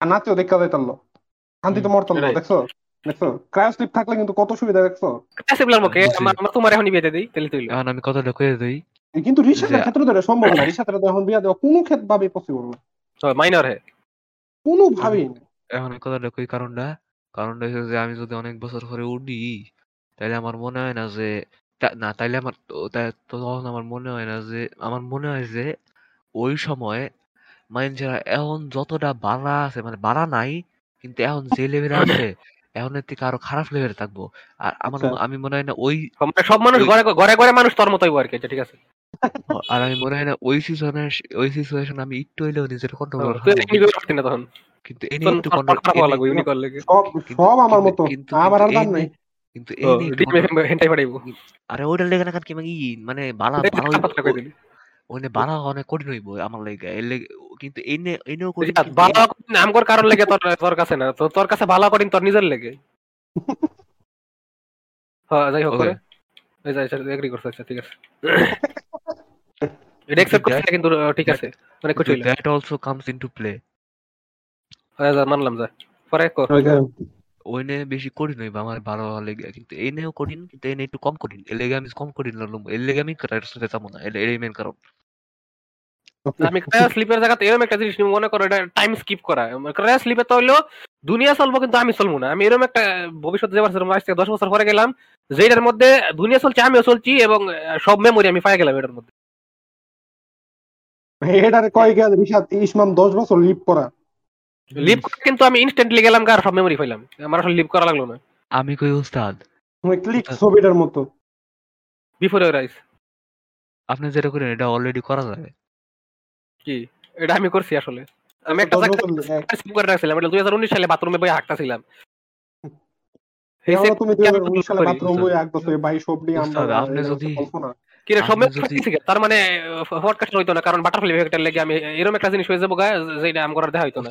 নাতিও দেখা যাইতালো শান্তিতে মরতাম। দেখছ? দেখছ? ক্রায়োস্লিপ থাকলে কিন্তু কত সুবিধা দেখছ? মুখে বুঝছি। আমার আমার তোমার এখন বিয়ে দেই তেলি তুইলো। এখন আমি কথাটা কয়ে দিই। কিন্তু রিসাতের ক্ষেত্রে তো সম্ভব না। রিসাতের তো এখন বিয়া দেওয়া কোনো ক্ষেত্রে ভাবে পসিবল না। মাইনর হে। কোনো ভাবেই না। এখন আমি কথাটা কই কারণটা? কারণটা হচ্ছে যে আমি যদি অনেক বছর পরে উঠি তাহলে আমার মনে হয় না যে না তাইলে আমার তো তখন আমার মনে হয় না যে আমার মনে হয় যে ওই সময় মানুষেরা এখন যতটা বাড়া আছে মানে বাড়া নাই কিন্তু এখন যে লেভেলে আছে এখন এর থেকে আরও খারাপ লেভেলে থাকব। আর আমার আচ্ছা। আমি মনে হয় না ওই মানে সব মানুষ ঘরে ঘরে ঘরে মানুষ তোর মতোই আর কি আচ্ছা, ঠিক আছে। আর আমি মনে হয় না ওই সিচুয়েশন ওই সিচুয়েশন আমি একটু হইলেও নিজের কন্ট্রোল তুই করা এমনি করে পারতি না তখন? কিন্তু এনে একটু কন্ট্রোল লাগবে এমনি কর লাগে। সব সব আমার মতো। আমার আর দাম নাই। কিন্তু control- হেন্টাই পাঠাইবো। আরে ওইটার লেগে না কারণ কি মানে মানে বালা দেখি বালা দিলি অনেক কঠিন হইব আমার লেগে। এর লেগে কিন্তু এনে এনেও কঠিন কঠিন আমগর কারণ লেগে তোর তোর কাছে না। তো তোর কাছে ভালো কঠিন তোর নিজের লেগে। হ্যাঁ যাই হোক করে। এই যাই এগ্রি করছে আচ্ছা ঠিক আছে। এটা করছে না, কিন্তু ঠিক আছে। মানে কিছু হইল that also comes into play হ্যাঁ, যা, মানলাম যা। পরে কর। ওইনে বেশি কঠিন হইবা আমার ভালো লেগে কিন্তু এনেও কঠিন কিন্তু এনে একটু কম কঠিন। এর লেগে আমি কম কঠিন লাগলাম এর লেগে আমি ক্রাইটার সাথে যাব না। এটা এটাই মেন কারণ। আমি ক্রায়া স্লিপের জায়গাতে এরকম একটা জিনিস নিয়ে মনে করো এটা টাইম স্কিপ করা। ক্রায়া স্লিপে তো হইল দুনিয়া চলবো কিন্তু আমি চলবো না। আমি এরকম একটা ভবিষ্যতে যে বছর আজ থেকে দশ বছর পরে গেলাম যেটার মধ্যে দুনিয়া চলছে আমিও চলছি এবং সব মেমোরি আমি পাই গেলাম এটার মধ্যে। এটারে কয় গেল রিশাদ? ইসমাম দশ বছর লিভ করা। লিভ কিন্তু আমি ইনস্ট্যান্টলি গেলাম আর সব মেমোরি পাইলাম। আমার আসলে লিভ করা লাগল না। আমি কই উস্তাদ তুমি ক্লিক ছবিটার মতো। বিফোর রাইস আপনি যেটা করেন এটা অলরেডি করা যায় কি? এটা আমি করছি আসলে। আমি একটা দশ জায়গায় সেভ করে রাখছিলাম এটা দুই হাজার উনিশ সালে বাথরুমে বই হাঁকতাছিলাম। তুমি 2019 সালে? বাথরুম বই এক বছর বাইশ অব্দি আমরা আপনি যদি- কল্পনা কি রে, সব আপনি মেমোরি তার মানে পডকাস্ট হইতো না কারণ বাটারফ্লাই ইফেক্টের লেগে আমি এরকম একটা জিনিস হয়ে যাব গা যেটা আমার আর দেখা হইতো না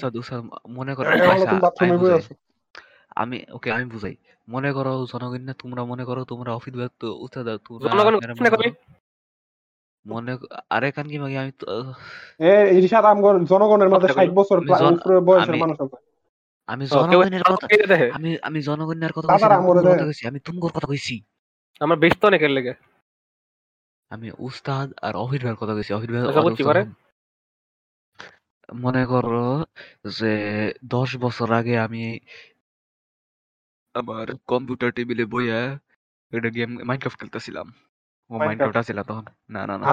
মনে করো আচ্ছা, আমি আমি ওকে আমি বুঝাই। মনে করো জনগণ না তোমরা মনে করো তোমরা অফিস ব্যক্ত উস্তাদ তোমরা জনগণ মনে? করো- আরে কান কি মাগি আমি তো এ রিশাদ আমগর জনগণের কথা ষাট বছর আমি জন- উপরে বয়সের মানুষ আছে আমি জনগণের কথা আমি আমি জনগণের কথা কইছি আমি আমরে তুমগোর। কথা কইছি আমি তুমগোর কথা কইছি। আমার বেশ তো অনেকের লেগে। আমি উস্তাদ আর অহির ভাইয়ের কথা কইছি। অহির ভাই আচ্ছা। মনে করো যে দশ বছর আগে আমি আমার কম্পিউটার টেবিলে বইয়া একটা গেম মাইনক্রাফট খেলতেছিলাম। ও মাইনক্রাফট আছিল তখন। না না না।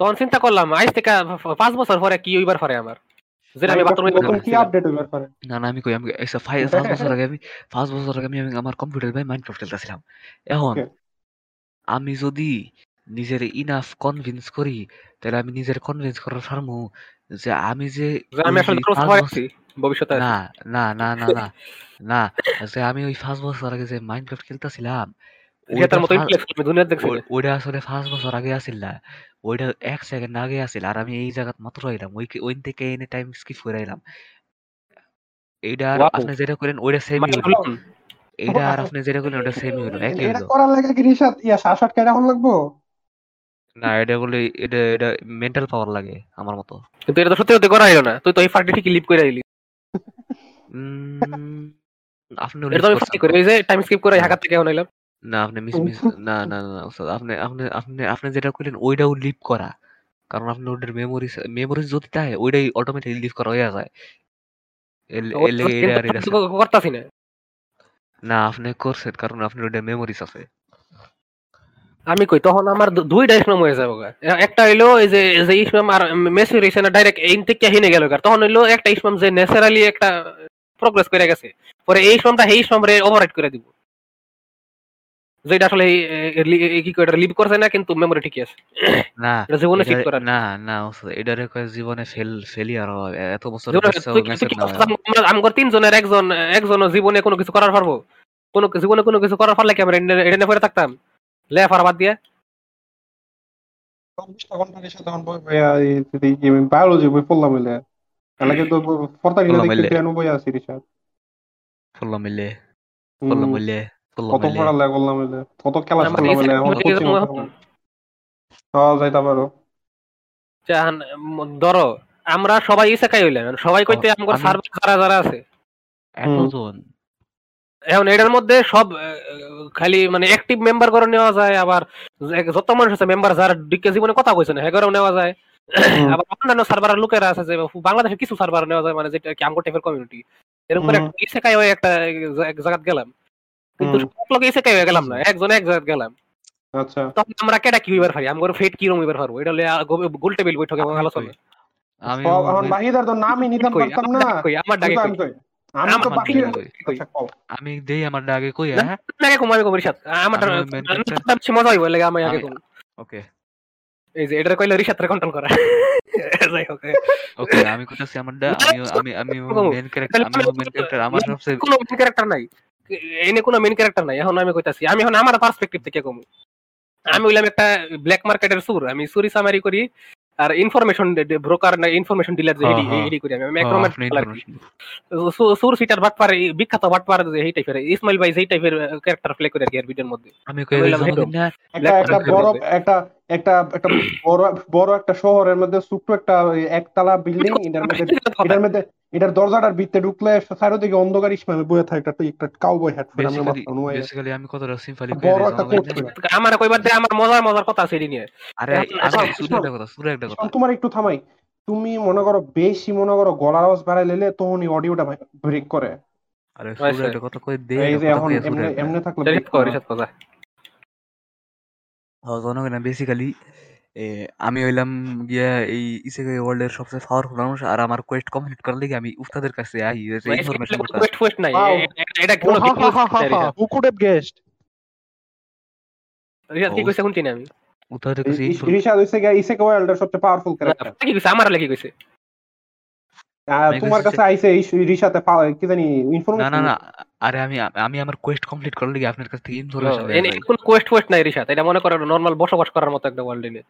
তখন চিন্তা করলাম আজ থেকে পাঁচ বছর পরে কি হইবার পারে আমার? যেটা আমি বাথরুমে কি আপডেট হইবার পারে? না না আমি কই আমি এসে ফাইভ পাঁচ বছর আগে আমি পাঁচ বছর আগে আমি আমি আমার কম্পিউটার ভাই মাইনক্রাফট খেলতেছিলাম। এখন আমি যদি নিজের ইনাফ কনভিন্স করি তাহলে আমি নিজের কনভিন্স করার পারমু যে আমি যে আমি ওই আছি ভবিষ্যতে না না না না না না যে আমি ওই পাঁচ বছর আগে যে মাইনক্রাফট খেলতেছিলাম ওইটা আসলে পাঁচ বছর আগে আসিল না ওইটা এক সেকেন্ড আগে আসিল আর আমি এই জায়গাত মাত্র আইলাম ওই ওইন থেকে এনে টাইম স্কিপ করে আইলাম। এইটা আর আপনি যেটা করেন ওইটা সেমই মানে এইটা আর আপনি যেটা করেন ওটা সেমই হইল একই এটা করার লাগে কি রিশাদ? ইয়া শ্বাস কেটে এখন লাগবো? না এটা বলে এটা এটা মেন্টাল পাওয়ার লাগে আমার মতো। কিন্তু এটা তো সত্যি সত্যি করা না। তুই তো এই ঠিকই লিভ করে আপনি এটা তো করে যে টাইম স্কিপ করে থেকে না আপনি মিস মিস না না না ওস্তাদ আপনি আপনি আপনি আপনি যেটা করলেন ওইটাও লিভ করা। কারণ আপনি ওটার মেমোরিজ মেমোরিজ যদি থাকে ওইটাই অটোমেটিক লিভ করা হয়ে যায়। না। না আপনি করছেন কারণ আপনার ওইটা মেমোরিজ আছে। আমি কই তখন আমার দুইটা ইসলাম হয়ে যাব একটা হইল এই যে যে ইসলাম আর মেসি রয়েছে না ডাইরেক্ট এই থেকে হিনে গেল। তখন হইল একটা ইসলাম যে ন্যাচারালি একটা প্রোগ্রেস করে গেছে। পরে এই ইসলামটা এই ইসলামরে ওভাররাইড করে দিব। যেটা আসলে কি করে লিভ করছে না কিন্তু মেমোরি ঠিকই আছে। না এটা জীবনে ঠিক এটা- করা না না ওস্তাদ, এটারে কয় জীবনে ফেল ফেলিয়ার হয়। এত বছর? আমরা- আমগর তিনজনের একজন একজন জীবনে কোনো কিছু করার পারব? কোনো জীবনে কোনো কিছু করার পারলে কি আমরা এটা- এটা নিয়ে পড়ে থাকতাম? লে ফারা বাদ দিয়ে। এখন বায়োলজি বই পড়লাম ফর্তা গিলে দেখতে কেন বই আছি মিলে মিলে কত করলাম কত খেলা আমার এখন এখন- হ্যাঁ যাইতে পারো চাহান ধরো আমরা সবাই ইসাকাই হইলাম সবাই কইতে আমগর আমি- সার্ভার যারা যারা আছে। এতজন এখন এটার মধ্যে সব খালি মানে অ্যাক্টিভ মেম্বার করে নেওয়া যায় আবার যত মানুষ আছে মেম্বার যারা ডিকে জীবনে কথা কইছে না হেগরেও নেওয়া যায়। আবার অন্যান্য সার্ভারের লোকেরা আছে যে বাংলাদেশে কিছু সার্ভার নেওয়া যায় মানে যেটা কি আমগো টাইপের কমিউনিটি এরকম করে ইসেকাই হয়ে একটা এক জায়গায় গেলাম। কিন্তু। সব লোক ইসেকাই হয়ে গেলাম না একজন এক জায়গায় গেলাম। আচ্ছা। তখন আমরা কেটা কি হইবার পারি? আমগো ফেট কি রকম হইবার পারব? এটা হলে গোল টেবিল বৈঠক আলোচনা আমি এখন বাহিদার তো নামই নিতাম পারতাম না। আমার ডাকে। আমি তো বাকি দেই আমার আগে কই হ্যাঁ? আগে কম আমার মজা হইব লাগে আমি আগে কম ওকে। এই যে এটা কইলে রিশাদরে কন্ট্রোল করা। যাই হোক ওকে আমি কইতাছি আমি আমি আমি কম। মেন ক্যারেক্টার আমি মেন ক্যারেক্টার আমার সবচেয়ে কোনো মেন ক্যারেক্টার নাই। এনে কোনো মেন ক্যারেক্টার নাই এখন আমি কইতাছি। আমি এখন আমার পার্সপেক্টিভ থেকে কম। আমি হইলাম একটা ব্ল্যাক মার্কেটের সুর আমি চুরি সামারি করি আর ইনফরমেশন ব্রোকার না ইনফরমেশন ডিলার যে হেডি এডি হ্যাঁ। এডি করি আমি হ্যাঁ, ম্যাক্রোমেট সুর সিটার বাটপার বিখ্যাত বাটপার যে এই টাইপের ইসমাইল ভাই সেই টাইপের ক্যারেক্টার প্লে করে আর কি আর ভিডিওর মধ্যে। আমি কই বললাম, জন্মদিন না? একটা একটা বড় একটা একটা একটা বড় বড় একটা শহরের মধ্যে ছোট্ট একটা একতলা বিল্ডিং এটার মধ্যে এটার মধ্যে এটার দরজাটার ভিতরে ঢুকলে চারিদিকে অন্ধকার ইসমামে বয়ে থাকে একটা একটা কাউবয় হ্যাট পরে। আমরা মাথা নুয়ে বেসিক্যালি আমি কতটা সিম্পলি বড় একটা আমার কইবার দে আমার মজার মজার কথা আছে এডি নিয়ে। আরে আচ্ছা, আরে শুধু একটা কথা শুধু একটা কথা। তোমার একটু থামাই। তুমি মনে করো বেশি মনে করো গলার আওয়াজ বাড়াই লেলে তখনই অডিওটা ব্রেক করে। আরে আচ্ছা। শুধু একটা কথা কই দে এই যে এখন এমনি থাকলে break কর করে। রিসাত কথা জনগণ বেসিক্যালি আমি হইলাম গিয়া এই ইসেকে ওয়ার্ল্ড এর সবচেয়ে পাওয়ারফুল মানুষ আর আমার কোয়েস্ট কমপ্লিট করার লাগি আমি উস্তাদের কাছে আই ইনফরমেশন কোয়েস্ট নাই এটা কোন হু কুড হ্যাভ গেসড হা হা Rishat who could have guessed Rishat কি কইছে শুনছি না আমি? উস্তাদের কাছে রিশাদ হইছে গিয়া ইসেকে ওয়ার্ল্ডের সবচেয়ে পাওয়ারফুল ক্যারেক্টার কি কইছে? আমার লাগি কইছে? তোমার কাছে আইছে এই ঋষাতে পা- কি জানি ইনফরমেশন না না আরে আমি আমি আমার কোয়েস্ট কমপ্লিট করার লাগি আপনার কাছ থেকে ইনফরমেশন এনে কোন কোয়েস্ট ওয়েস্ট নাই রিসাত এটা মনে করো নরমাল বসবাস করার মতো একটা ওয়ার্ল্ড এনে।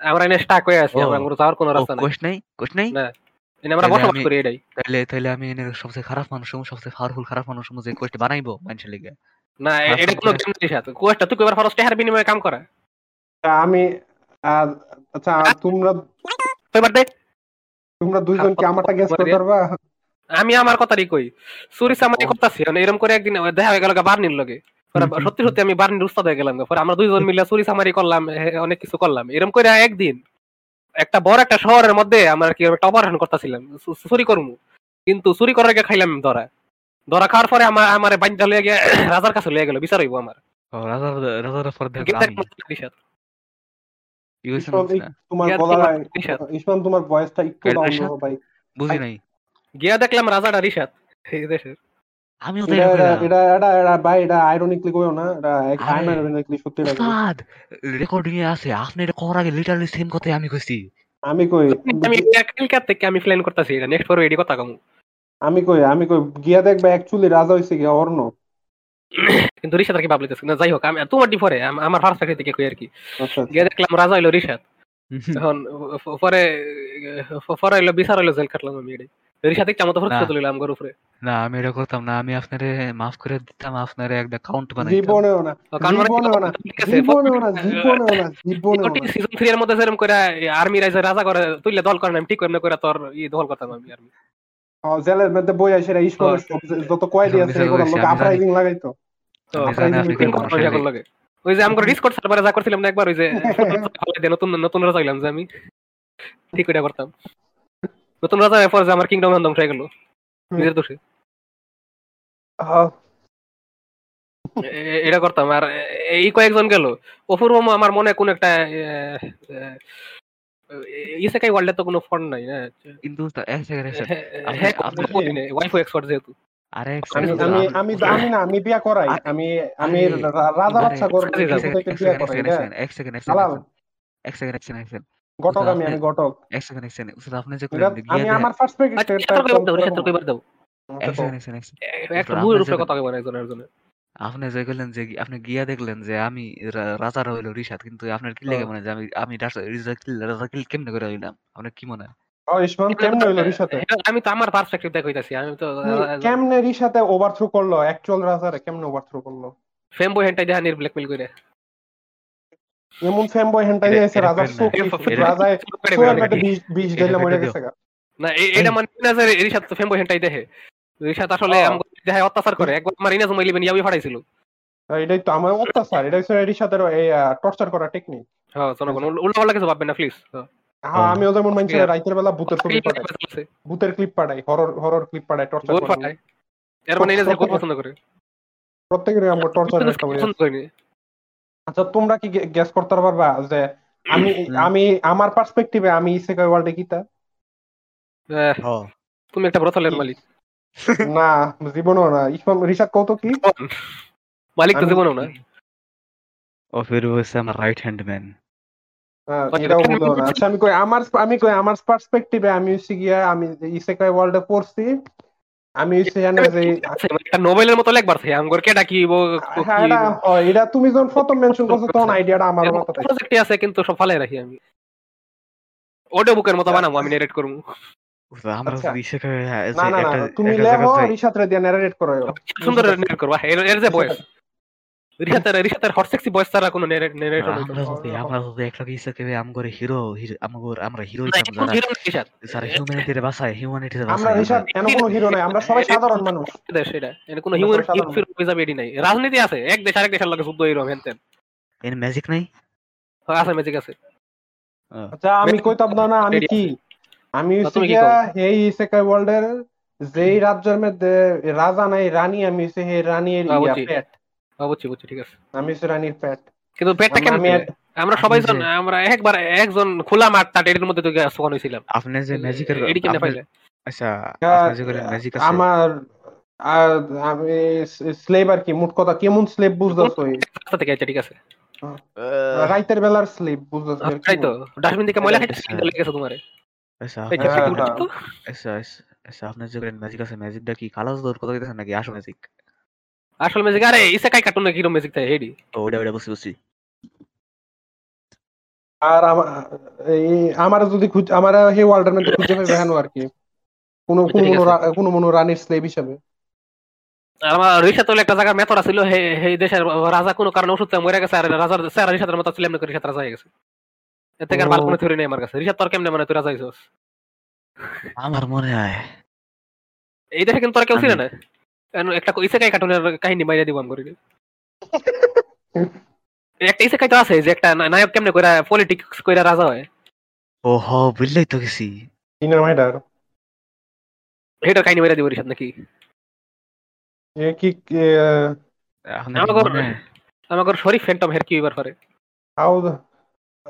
আমরা এনে স্টাক হয়ে আছি ও। আমরা কোনো যাওয়ার কোনো রাস্তা নাই। কোয়েস্ট নাই? কোয়েস্ট নাই? না এনে আমরা বসবাস করি এটাই। তাইলে তাইলে আমি এনে সবচেয়ে খারাপ মানুষ সবচেয়ে পাওয়ারফুল খারাপ মানুষ যে কোয়েস্ট বানাইবো মানুষের লিগে। না এটা কোনো গেম রিসাত কোয়েস্টটা তুই কইবার ফরস টেহার বিনিময়ে কাম করা। আমি আচ্ছা তোমরা কইবার দে। তোমরা দুইজন কি আমারটা গেস করতে পারবা? আমি আমার কথাই কই। কথা ছিল এরকম করে একদিন দেখা হয়ে গেল বার্নির লগে। সত্যি সত্যি আমি বার্নির উস্তাদ হয়ে গেলাম পরে আমরা দুইজন মিলে সুরিস আমারই করলাম অনেক কিছু করলাম। এরকম করে একদিন একটা বড় একটা শহরের মধ্যে আমরা কি একটা অপারেশন করতেছিলাম চুরি করব কিন্তু চুরি করার আগে খাইলাম ধরা ধরা খাওয়ার পরে আমার আমার লয়ে গিয়ে রাজার কাছে লয়ে গেল বিচার হইব আমার। রাজার পর তোমার গিয়া গলা দেখলাম রিসাত। ইসমাম তোমার ভয়েসটা একটু ডাউন রিসাত? ভাই। বুঝি নাই। গিয়া দেখলাম রাজাটা রিসাত এই দেশের। আমিও তাই এটা এটা এটা এটা এটা ভাই এটা আইরনিকলি কইও না এটা আইরনিকলি সত্যি লাগে উস্তাদ রেকর্ডিং এ আছে আপনি এটা করার আগে লিটারালি সেম কথাই আমি কইছি। আমি কই আমি থেকে আমি প্ল্যান করতেছি এটা নেক্সট কথা কম। আমি কই আমি কই গিয়া দেখবা অ্যাকচুয়ালি রাজা হইছে গিয়া অর্ণ কিন্তু রিসাত আর কি ভাবলিতেছে না যাই হোক আমি তোমার ডি পরে আমার ফার্স্ট থেকে কই আর কি? আচ্ছা গিয়ে দেখলাম রাজা হইল রিসাত এখন পরে পরে হইল বিচার হইল জেল কাটলাম আমি এটাই রিসাত ইচ্ছা মতো না। তুলিলাম আমার উপরে। না আমি এটা করতাম না। আমি আপনারে মাফ করে দিতাম আপনারে একটা কাউন্ট বানাই জীবনেও না মানে জীবনেও না ঠিক আছে, জীবনেও না জীবনেও না জীবনেও না। সিজন থ্রি এর মধ্যে যেরকম করে আর্মি রাইজে রাজা করে তুইলে দল করে আমি ঠিক করে না করে তোর ই দল করতাম আমি আর্মি জেলের মধ্যে বই আসে সব যত কয়েদি আছে এগুলো লোক আপরাইজিং লাগাইতো। ওই যে আমরা ডিসকর্ড সার্ভারে যা করছিলাম না একবার ওই যে নতুন নতুন রাজা হইলাম যে আমি। ঠিক ওইটা করতাম। নতুন রাজা হওয়ার পর যে আমার কিংডম ধ্বংস হয়ে গেল নিজের দোষে। এটা করতাম। আর এই কয়েকজন গেল। অপূর্ব আমার মনে কোন একটা ইসেকাই ওয়ার্ল্ডে তো কোনো ফন্ড নাই না কিন্তু হ্যাঁ ওয়াইফাই এক্সপার্ট যেহেতু আরে আমি আমি আমি আমি না আমি বিয়া করাই আমি আমি রাজা বাচ্চা করব এক সেকেন্ড, এক বিয়া করাই হ্যাঁ এক সেকেন্ড এক সেকেন্ড এক সেকেন্ড এক সেকেন্ড এক সেকেন্ড ঘটক আমি আমি আপনি- এক সেকেন্ড এক সেকেন্ড উস্তাদ আপনি যে কইলেন আমি আমার ফার্স্ট পেজ আচ্ছা কইবার দাও কইবার দাও এক সেকেন্ড এক সেকেন্ড এক সেকেন্ড ভুল যে কথা কইবার একজন একজনের আপনি যে কইলেন যে আপনি গিয়া দেখলেন যে আমি রা- রাজার হইল রিশাদ কিন্তু আপনার কি লাগে। মনে হয় যে আমি আমি রাজা রিশাদ কি রাজা কি কেমনে করে হইলাম? আপনার কি মনে হয়? ও ইসমান কেমনে হইল রিসাতে আমি তো আমার পার্সপেক্টিভ আমি তো কেমনে রিসাতে ওভারথ্রো করল? অ্যাকচুয়াল রাজারে কেমনে ওভারথ্রো করল? হেন্টাই দেহানির ব্ল্যাকমেল করে এমন ফ্যাম বয় হেন্টাই এটা- এসে এটা রাজার ফেল চোখ না। লিখছে, এটা- রাজায় সোয়ার পেটে বিষ বিষ এটা ঢেলে মরে কেটে গেছে গা। না এ- এটা মানে না রিশাদ তো হেন্টাই দেখে আসলে ও। আমাকে দেহায় অত্যাচার করে। একবার আমার ইনাজ মাইলিবেন ইয়াবি ফাড়াইছিল আর এটাই তো আমার অত্যাচার। এটা হচ্ছে রিসাতের এই টর্চার করা টেকনিক হ্যাঁ জনগণ। উল্টা পাল্টা কিছু ভাববেন না প্লিজ হ্যাঁ। আমিও যেমন মানুষের Yeah. রাইতের বেলা ভূতের ছবি পাঠাই। ভূতের ক্লিপ পাঠাই হরর হরর ক্লিপ পাঠাই টর্চার ফাটায় এর মানে ইনাজ খুব পছন্দ করে। প্রত্যেকের আমার টর্চার একটা পছন্দ করিনি। আচ্ছা তোমরা কি গ্যাস করতে পারবা যে আমি আমি আমার পার্সপেক্টিভে আমি ইসেকাই ওয়ার্ল্ডে কিতা? তুমি একটা ব্রথলের মালিক। না জীবনও না। রিসাদ কত কি? মালিক তো আমি- জীবনও না। ও ফির হইছে আমার রাইট হ্যান্ড ম্যান হ্যাঁ, আচ্ছা, আচ্ছা আমি কই আমার আমি কই আমার পার্সপেক্টিভে আমি হচ্ছে গিয়া আমি ইসেকাই ওয়ার্ল্ডে পড়ছি আমি হচ্ছে জানো যে একটা নোবেলের মতো লেখবার থাকে আমগর হ্যাঁ, কি এটা তুমি যখন প্রথম মেনশন করছ তখন আইডিয়াটা আমার মাথায় প্রজেক্টে আছে কিন্তু সব ফালাই রাখি আমি। অডিও বুকের মতো বানাবো আমি নেরেট করব। আমরা আচ্ছা। যদি হ্যাঁ, না না তুমি দিয়ে করো সুন্দর নেরেট করব? এর এর যে বয়স। রিসাতের রিসাতের হট সেক্সি বয়স ছাড়া কোনো নেরেট নেরেট আমরা যদি আমরা যদি একটা ইসেকাই আমগরে হিরো আমগর আমরা হিরো হিসাব এখন যারা হিরো হিউম্যানিটির বাসায় আমরা বাসায় রিশাদ কোনো হিরো নাই আমরা সবাই সাধারণ মানুষ। এর কোনো আমরা হিউম্যান সবাই হিরো হয়ে যাবে এডি নাই। রাজনীতি আছে এক দেশ আরেক দেশের লগে যুদ্ধ হিরো হেনতেন এর ম্যাজিক নাই? আছে ম্যাজিক আছে। আচ্ছা আমি কইতাম না আমি কি? আমি তা কি গিয়া? এই ইসেকাই ওয়ার্ল্ডের যেই রাজ্যের মধ্যে রাজা নাই রানী আমি হচ্ছে সেই রানীর ইয়া। পেট বুঝছি বুঝছি ঠিক আছে। আমি হচ্ছে রানীর পেট কিন্তু পেটটা কেন আমরা সবাই জন আমরা একবার একজন খোলা মাঠ তাট এর মধ্যে তো সোয়ান হইছিলাম। আপনি যে ম্যাজিকের এডি আপনি- পাইলে? আচ্ছা ম্যাজিক আছে? আমার আর আমি স্লেভ আর কি মোট কথা কেমন স্লেভ বুঝতেছো রাস্তা থেকে আচ্ছা ঠিক আছে। রাইতের বেলার স্লেভ বুঝতেছো আর তাই তো। ডাস্টবিন থেকে ময়লা খাইতে আচ্ছা। লেগেছে তোমারে। আচ্ছা এই আপনি যে হ্যাঁ, হ্যাঁ। তো আচ্ছা আচ্ছা, আচ্ছা আপনার যেগুলো ম্যাজিক আছে ম্যাজিকটা কি কালাস দৌড় কথা দিতেছেন নাকি আসল ম্যাজিক? আসল ম্যাজিক? আরে ইসে কাই কার্টুনে কিরম ম্যাজিক তাই হেডি ও ওটা ওটা বুঝছি বুঝছি। আর আমা- এই আমার যদি খুঁজ আমার হে ওয়ার্ল্ডের মধ্যে খুঁজে পাবে হেন আর কি। কোন কোন ঠিক আছে। রা- কোন মনো রানীর স্লেভ হিসাবে। আমার রিসা তোলে একটা জায়গার মেথর ছিল হে হে দেশের রাজা কোনো কারণে ওষুধ মরে গেছে আর রাজার স্যার রিসাতের মতো ছিলাম না করে রিসাত রাজা হয়ে গেছে। এর থেকে আর ভালো কোনো থিওরি নেই আমার কাছে। রিসাত তোর কেমনে মানে তুই রাজা আমার মনে হয়। এই দেশে কিন্তু তোরা কেউ ছিল না? কেন একটা ইসেকাই কার্টুনের কাহিনী বাইরে দিব আমি করি একটা ইসেকাই তো আছে যে একটা নায়ক কেমনে কইরা পলিটিক্স কইরা রাজা হয়। ও হ বুঝলেই তো গেছি। ইনার মাইডার এটার কাহিনী বাইরে দিব রিসাত নাকি? এ কি হয়। আমাকে শরীফ ফ্যান্টম হের কি এবার করে হাউ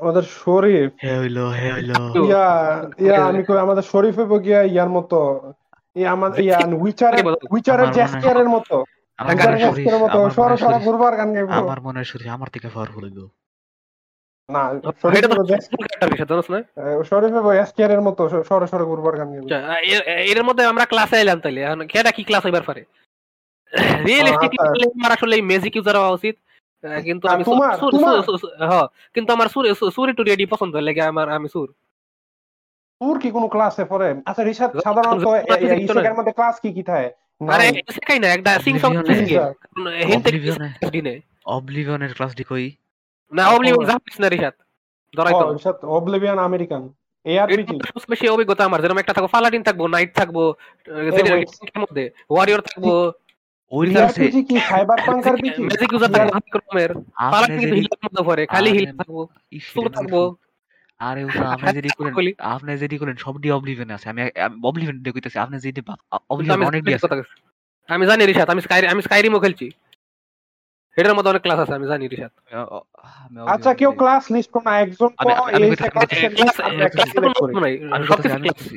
আমাদের শরীফ। হে হইল হইল। ইয়া ইয়া আমি কই আমাদের শরীফ হইব গিয়া ইয়ার মতো ই আমাদের ইয়া উইচারের উইচারের জ্যাস্কিয়ারের মতো। আমার মনে হয় শরীফ মতো আমার সর মনে সর শরীফ- ঘুরবার গান গাইবো। আমার মনে শরীফ আমার থেকে পাওয়ারফুল হইল। না মতো সর সর ঘুরবার গান গাইবো। আচ্ছা, এর- মধ্যে আমরা ক্লাসে এলাম তাইলে। এখন কেটা কি ক্লাস হইবার পারে? রিয়েলিস্টিকলি আচ্ছা। আমার আসলে ম্যাজিক ইউজার হওয়া উচিত। কিন্তু আমি সুর- সুর- সুর- সুর- হ্যাঁ, কিন্তু আমার সুর সু- সুরি টুরি এডি পছন্দ লাগে আমার আমি সুর। তোর কি কোনো ক্লাসে পড়ে? আচ্ছা রিসাদ সাধারণত ইসেকের মধ্যে ক্লাস কি কি থাকে? আরে না একটা সিং সং হিন্টে দিনে অবলিভিয়নের ক্লাস ডি কই? না অবলিভিয়ন জাপানিস না রিসাত ধরাই তো। রিসাদ অবলিভিয়ান আমেরিকান অভিজ্ঞতা আমার। যেরকম একটা থাকব পালাডিন থাকব নাইট থাকব. মধ্যে ওয়ারিয়র থাকব আরে- আপনি যেটি করেন আপনি যেটি করেন সব ডি আছে। আমি আপনি যেটি অনেক জানি আছে। আমি জানি আমি স্কাই আমি স্কাইরিমও খেলছি। এটার মধ্যে অনেক ক্লাস আছে আমি জানি আমি আচ্ছা কেউ ক্লাস লিস্ট করো না একজন কো এই কইতাছি, ক্লাস আমি ক্লাস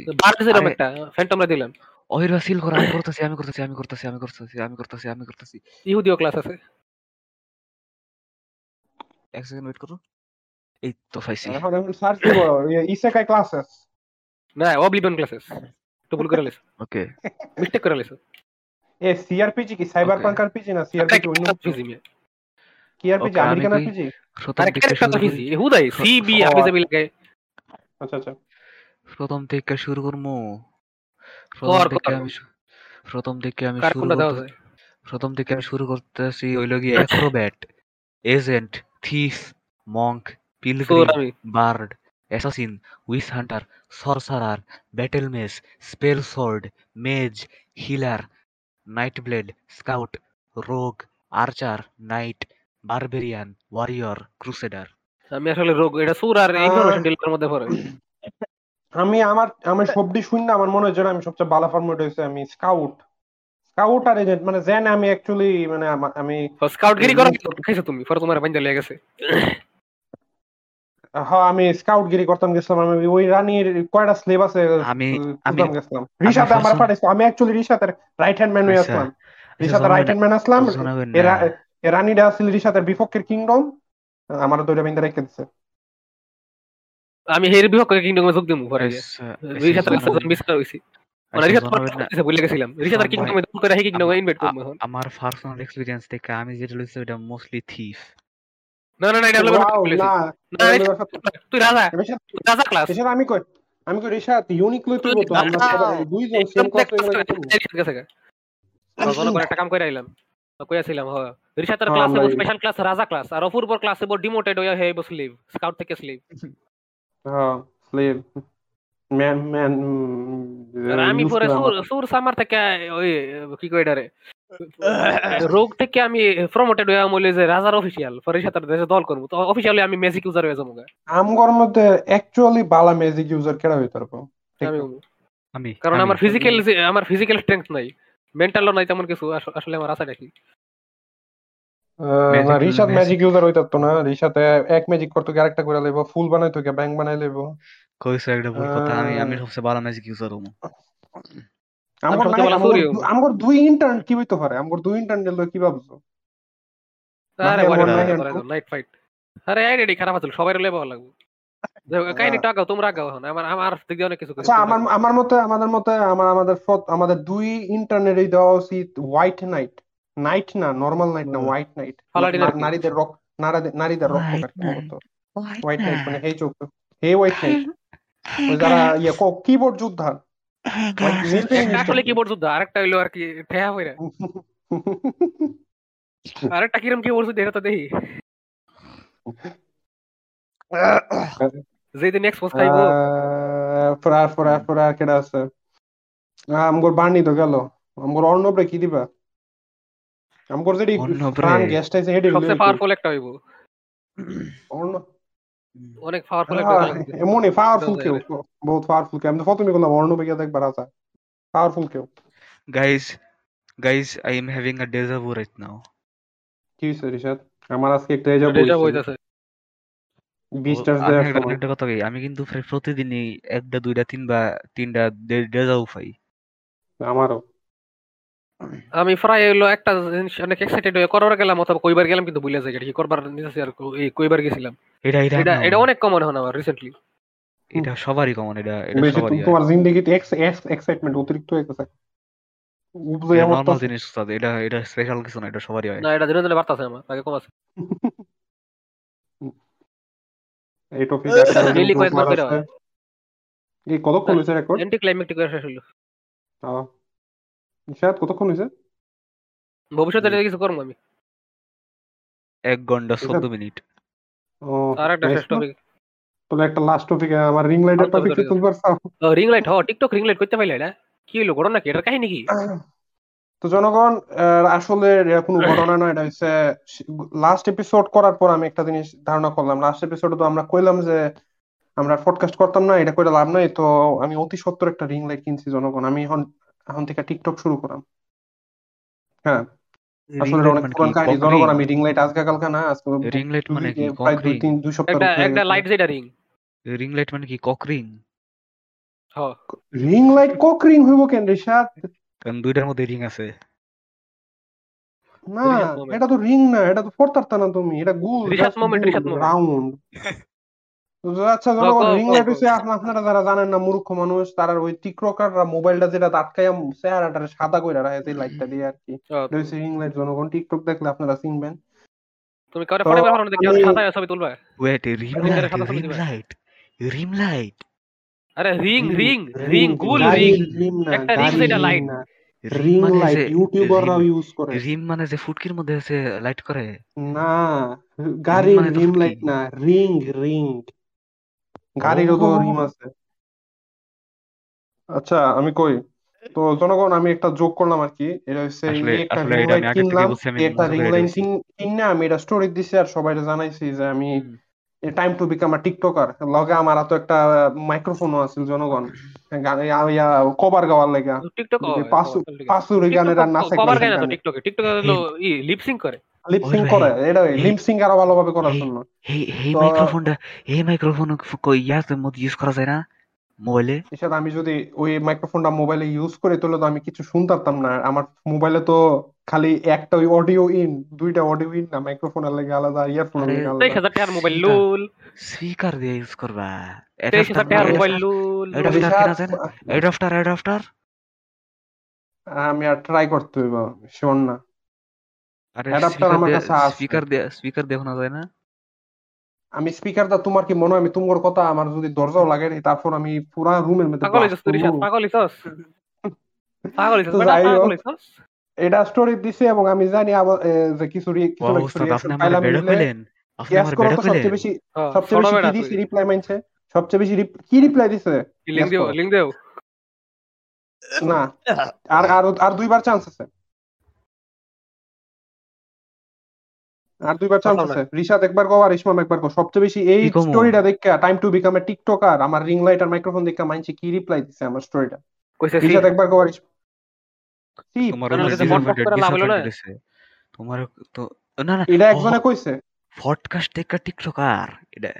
বার দিছিলাম আরে- একটা ফ্যান্টমরা দিলাম। ওইরা সিল করা আমি করতেছি আমি করতেছি আমি করতেছি আমি করতেছি আমি করতেছি আমি করতেছি ইহুদিও ক্লাস আছে এক সেকেন্ড ওয়েট করো এই তো পাইছি এখন এখন সার্চ দিব ইসেকাই ক্লাসেস না অবলিভিয়ন ক্লাসেস তো ভুল করে লেছো ওকে মিস্টেক করে লেছো এ সিআরপিজি কি সাইবার Okay. পাঙ্ক আরপিজি না সিআরপিজি অন্য কি আরপিজি Okay, আমি আমেরিকান আরপিজি আরে ক্যারেক্টার তো করি হুদাই সিবি ও, লাগে আচ্ছা আচ্ছা প্রথম থেকে শুরু করব কর, প্রথম থেকে কর। আমি প্রথম থেকে আমি শুরু করতে প্রথম থেকে আমি শুরু করতেছি হইল গিয়ে acrobat agent thief monk pilgrim bard assassin উইস hunter sorcerer battle mage spell sword mage healer knight blade scout rogue archer knight barbarian warrior crusader আমি আসলে রোগ এটা সুর আর ইনফরমেশন ডিলের মধ্যে পড়ে। আমি আমার আমি সবডি শুন না আমার মনে হয় আমি সবচেয়ে ভালো ফরম্যাট হয়েছে আমি স্কাউট স্কাউট আর এজেন্ট মানে জেন আমি অ্যাকচুয়ালি মানে আমি স্কাউট গিরি করা খাইছো তুমি পরে তোমার বাইন্দা লেগে গেছে। হ্যাঁ আমি স্কাউট গিরি করতাম গেছিলাম আমি ওই রানীর কয়টা স্লেভ আছে আমি আমি গেছিলাম। রিশাতে আমার পাঠাইছো আমি অ্যাকচুয়ালি রিশাতের রাইট হ্যান্ড ম্যান হয়ে আচ্ছা, আসলাম। শোনাবেন রাইট হ্যান্ড ম্যান আসলাম শোনাবেন এ না। রা- রানীটা আসছিল রিশাতের বিপক্ষের কিংডম আমার দৈরা বিন্দা রেখে দিছে। আমি হের বিভাগ করে কিংডমে যোগ দিমু পরে। আচ্ছা, রিসাতের আচ্ছা, সাথে হইছি মানে ভুলে গেছিলাম। আমার- কিংডমে দখল করে হে কিংডমে ইনভাইট করব এখন আমার পার্সোনাল এক্সপিরিয়েন্স থেকে আমি যেটা লইছি ওটা মোস্টলি থিফ না না না এটা না। তুই রাজা রাজা ক্লাস আমি কই আমি কই রিশাদ ইউনিক তুই তো আমরা দুইজন সেম একটা কাম করে আইলাম কইয়াছিলাম হ রিশাতের হ্যাঁ, ক্লাসে স্পেশাল ক্লাস রাজা ক্লাস আর অপূর্বর ক্লাসে বড় ডিমোটেড হয়ে হে স্লিভ স্কাউট থেকে স্লিভ হ্যাঁ স্লেভ ম্যান ম্যান আমি পরে সুর সুর সামার থেকে ওই কি কই এটারে? রোগ থেকে আমি প্রমোটেড হয়ে আমলে যে রাজার অফিসিয়াল পরে সাথে দেশে দল করব। তো অফিসিয়ালি আমি ম্যাজিক ইউজার হয়ে যাব। আমগর মধ্যে অ্যাকচুয়ালি বালা ম্যাজিক ইউজার কেডা হইতে পারব আমি আমি কারণ আমি- আমার ফিজিক্যাল আমার ফিজিক্যাল স্ট্রেংথ নাই। মেন্টালও নাই তেমন কিছু আসলে আমার না Magic- Rishad magic- magic user হইতে পারতো না। এক ম্যাজিক করতে আরেকটা করে লইব ফুল বানাইতো গিয়ে ব্যাংক বানাই লইব। কইছো একটা ভুল কথা আমি আমি সবচেয়ে ভালো ম্যাজিক ইউজার আমগর নাই আমগর আমগর দুই ইন্টার্ন কি হইতে পারে? আমগর দুই ইন্টার্ন দিল কি ভাবছ? আরে নাইট ফাইট আরে আই রেডি খারাপ আছিল সবাই লেবে ভালো লাগবে। কাহিনীটা আগাও তোমরা আগাও এখন। আমার আমার দিক দিয়ে অনেক কিছু আচ্ছা আমার আমার মতে আমাদের মতে আমার আমাদের আমাদের দুই ইন্টারনেট দেওয়া উচিত হোয়াইট নাইট নাইট না নর্মাল নাইট না। White knight? নারীদের রক নারীদের নারীদের রক্ত knight. হোয়াইট নাইট মানে হেই চোখ হে হোয়াইট নাইট ওই যারা ইয়ে কিবোর্ড যোদ্ধা। আসলে যোদ্ধা। কিবোর্ড যুদ্ধ আরেকটা হইল আর কি ঠেয়া হইরা। আরেকটা কিরম কিবোর্ড যুদ্ধ এটা তো দেখি। যেদিন এক্সপোজ খাইবো। ফরার ফরার ফরার কেডা আছে? আহ, আমগর বার্নি তো গেল। আমগর অর্ণবরে কি দিবা? আমগর। প্রাণ আছে হেডি সবচেয়ে পাওয়ারফুল একটা হইবো। অনেক পাওয়ারফুল একটা। পাওয়ারফুল কেউ বহুত পাওয়ারফুল কেউ। আমি তো প্রথমে বললাম অর্ণবে গিয়ে দেখবার আছে পাওয়ারফুল কেউ। Guys guys I am having a deja vu right now কি রিশাদ? আমার আজকে একটা vu বইছে হইতাছে। একটা কথা কই আমি কিন্তু প্রতিদিনই একটা দুইটা তিনটা তিনটা ডেজা ভু পাই। আমারও। আমি। প্রায় হইল একটা জিনিস অনেক এক্সাইটেড হয়ে করবার গেলাম অথবা কইবার গেলাম কিন্তু ভুলে যাই কি করবার নিতেছি আর এই কইবার গেছিলাম। এটা এটা এটা অনেক কমন এখন আমার রিসেন্টলি এটা সবারই কমন এটা এটা সবারই হয়। তোমার জিন্দগিতে এক্সাইটমেন্ট অতিরিক্ত হয়ে গেছে। উপরে অবস্থা নর্মাল জিনিস উস্তাদ, এটা এটা স্পেশাল কিছু না এটা সবারই হয়। না এটা দিনে দিনে বাড়তাছে আমার আগে কম আছে। এই টপিক Daily কয়েকবার করে হয়। এই কতক্ষণ হয়েছে রেকর্ড এন্টি ক্লাইম্যাক্টিক হয়ে শেষ হইল নিশাদ কতক্ষণ হয়েছে? ভবিষ্যতে এটা কিছু করব আমি। এক ঘণ্টা চোদ্দ মিনিট। ও আর একটা শেষ টপিক তাহলে একটা লাস্ট টপিক আমার রিং লাইটের টপিক তুলবার চাও? রিং লাইট হ টিকটক রিং লাইট করতে পাইলে এটা কি হইল ঘটনা কি? এটার কাহিনী কি? তো জনগণ আহ, আসলে কোনো ঘটনা নয় এটা হচ্ছে লাস্ট এপিসোড করার পর আমি একটা জিনিস ধারণা করলাম। লাস্ট এপিসোডে তো আমরা কইলাম যে আমরা পডকাস্ট করতাম না এটা করে লাভ নাই তো আমি অতি সত্তর একটা রিং লাইট কিনছি জনগণ। আমি এখন এখন থেকে টিকটক শুরু করলাম হ্যাঁ। আসলে অনেক পুরান কাহিনী জনগণ আমি রিং লাইট আজকে কালকে না আজকে রিং লাইট মানে কি? প্রায় দুই ককরিং তিন দুই সপ্তাহ একটা একটা লাইট যেটা রিং রিং লাইট মানে কি? ককরিং হ। রিং লাইট কক রিং হইব কেন রিশাদ কারণ দুইটার মধ্যে রিং আছে। না এটা তো রিং না এটা তো পড়তারতা না তুমি এটা গোল রিশাদ moment. রাউন্ড আচ্ছা জনগণ রিং লাইট আপনা- আপনারা যারা জানেন না মূর্খ মানুষ তারা ওই টিকটকাররা মোবাইলটা যেটা আটকাইয়া চেহারাটা সাদা কইরা রাখে সেই লাইটটা দিয়ে আর কি। হ, এটা হইছে রিং লাইট জনগণ। টিকটক দেখলে আপনারা চিনবেন। তুমি কারে পরে ব্যবহার দেখি আমি- সাদা ছবি তুলবা? Wait ring ring light ring light আরে রিং রিং রিং গুল রিং না, একটা যেটা ring না। রিং রিং লাইট যে ইউটিউবাররাও ইউজ করে। রিম মানে যে ফুটকির মধ্যে আছে লাইট করে? না গাড়ির মানে রিম লাইট না রিং রিং গাড়িরও তো রিম আছে। আচ্ছা আমি কই? তো জনগণ আমি একটা যোগ করলাম আর কি এটা হচ্ছে আসলে- এই একটা আসলে রিং এটা আমি লাইট আগে থেকে কিনলাম। বুঝছি, আমি এই একটা রিং লাইট গেছি। কিনে আমি এটা স্টোরি দিছি আর সবাই জানাইছি যে আমি time to become a TikToker লগে আমার তো একটা মাইক্রোফোনও আছে জনগণ। কভার গাওয়ার লাগা। টিকটক পাঁচশো ওই গানের আর নাচে কভার গায় না তো টিকটকে টিকটকে হলো ই লিপসিং করে। লিপসিং করে এটা লিপসিং আরও ভালোভাবে করার জন্য। এই মাইক্রোফোনটা এই মাইক্রোফোন কই ইয়ার মধ্যে ইউজ করা যায় না মোবাইলে এছাড়া আমি যদি ওই মাইক্রোফোনটা মোবাইলে ইউজ করে তাহলে তো আমি কিছু শুনতে পারতাম না আমার মোবাইলে তো খালি একটা ওই অডিও ইন দুইটা অডিও ইন না মাইক্রোফোনের লাগে আলাদা ইয়ারফোনের আরে, লাগে আলাদা। হাজার টাকার মোবাইল লুল। স্পিকার দিয়ে ইউজ করবা। তেইশ হাজার টাকার মোবাইল লুল অ্যাডাপ্টার অ্যাডাপ্টার আমি আর ট্রাই করতে হইব শিওর না। আরে Adapter আমার কাছে আছে। স্পিকার স্পিকার দিয়ে শোনা যায় না? আমি স্পিকার দা তোমার কি মনে হয়? আমি তোমার কথা আমার যদি দরজাও লাগে তারপর আমি পুরা রুমের মধ্যে পাগল হইছস তুই পাগল হইছস? পাগল হইছস তো বেটা যাই পাগল হইছস? এটা স্টোরি দিছে এবং আমি জানি যে কিছু পাইলাম গ্যাস করো তো সবচেয়ে বেশি সবচেয়ে বেশি কি দিছে রিপ্লাই সবচেয়ে বেশি কি রিপ্লাই দিছে? দিও। না আর আর আর দুইবার চান্স আছে। আর দুইবার চান্স আছে। রিশাদ একবার কো আর ইসমাম একবার কো সবচেয়ে বেশি এই? স্টোরিটা দেখা time to become a TikToker আমার রিং লাইট আর মাইক্রোফোন দেখা মাইনছে কি রিপ্লাই দিছে আমার স্টোরিটা কইছে রিশাদ একবার কো আর। তোমার তো না না। এটা একজনে কইছে। পডকাস্ট দেখা টিকটকার এটা।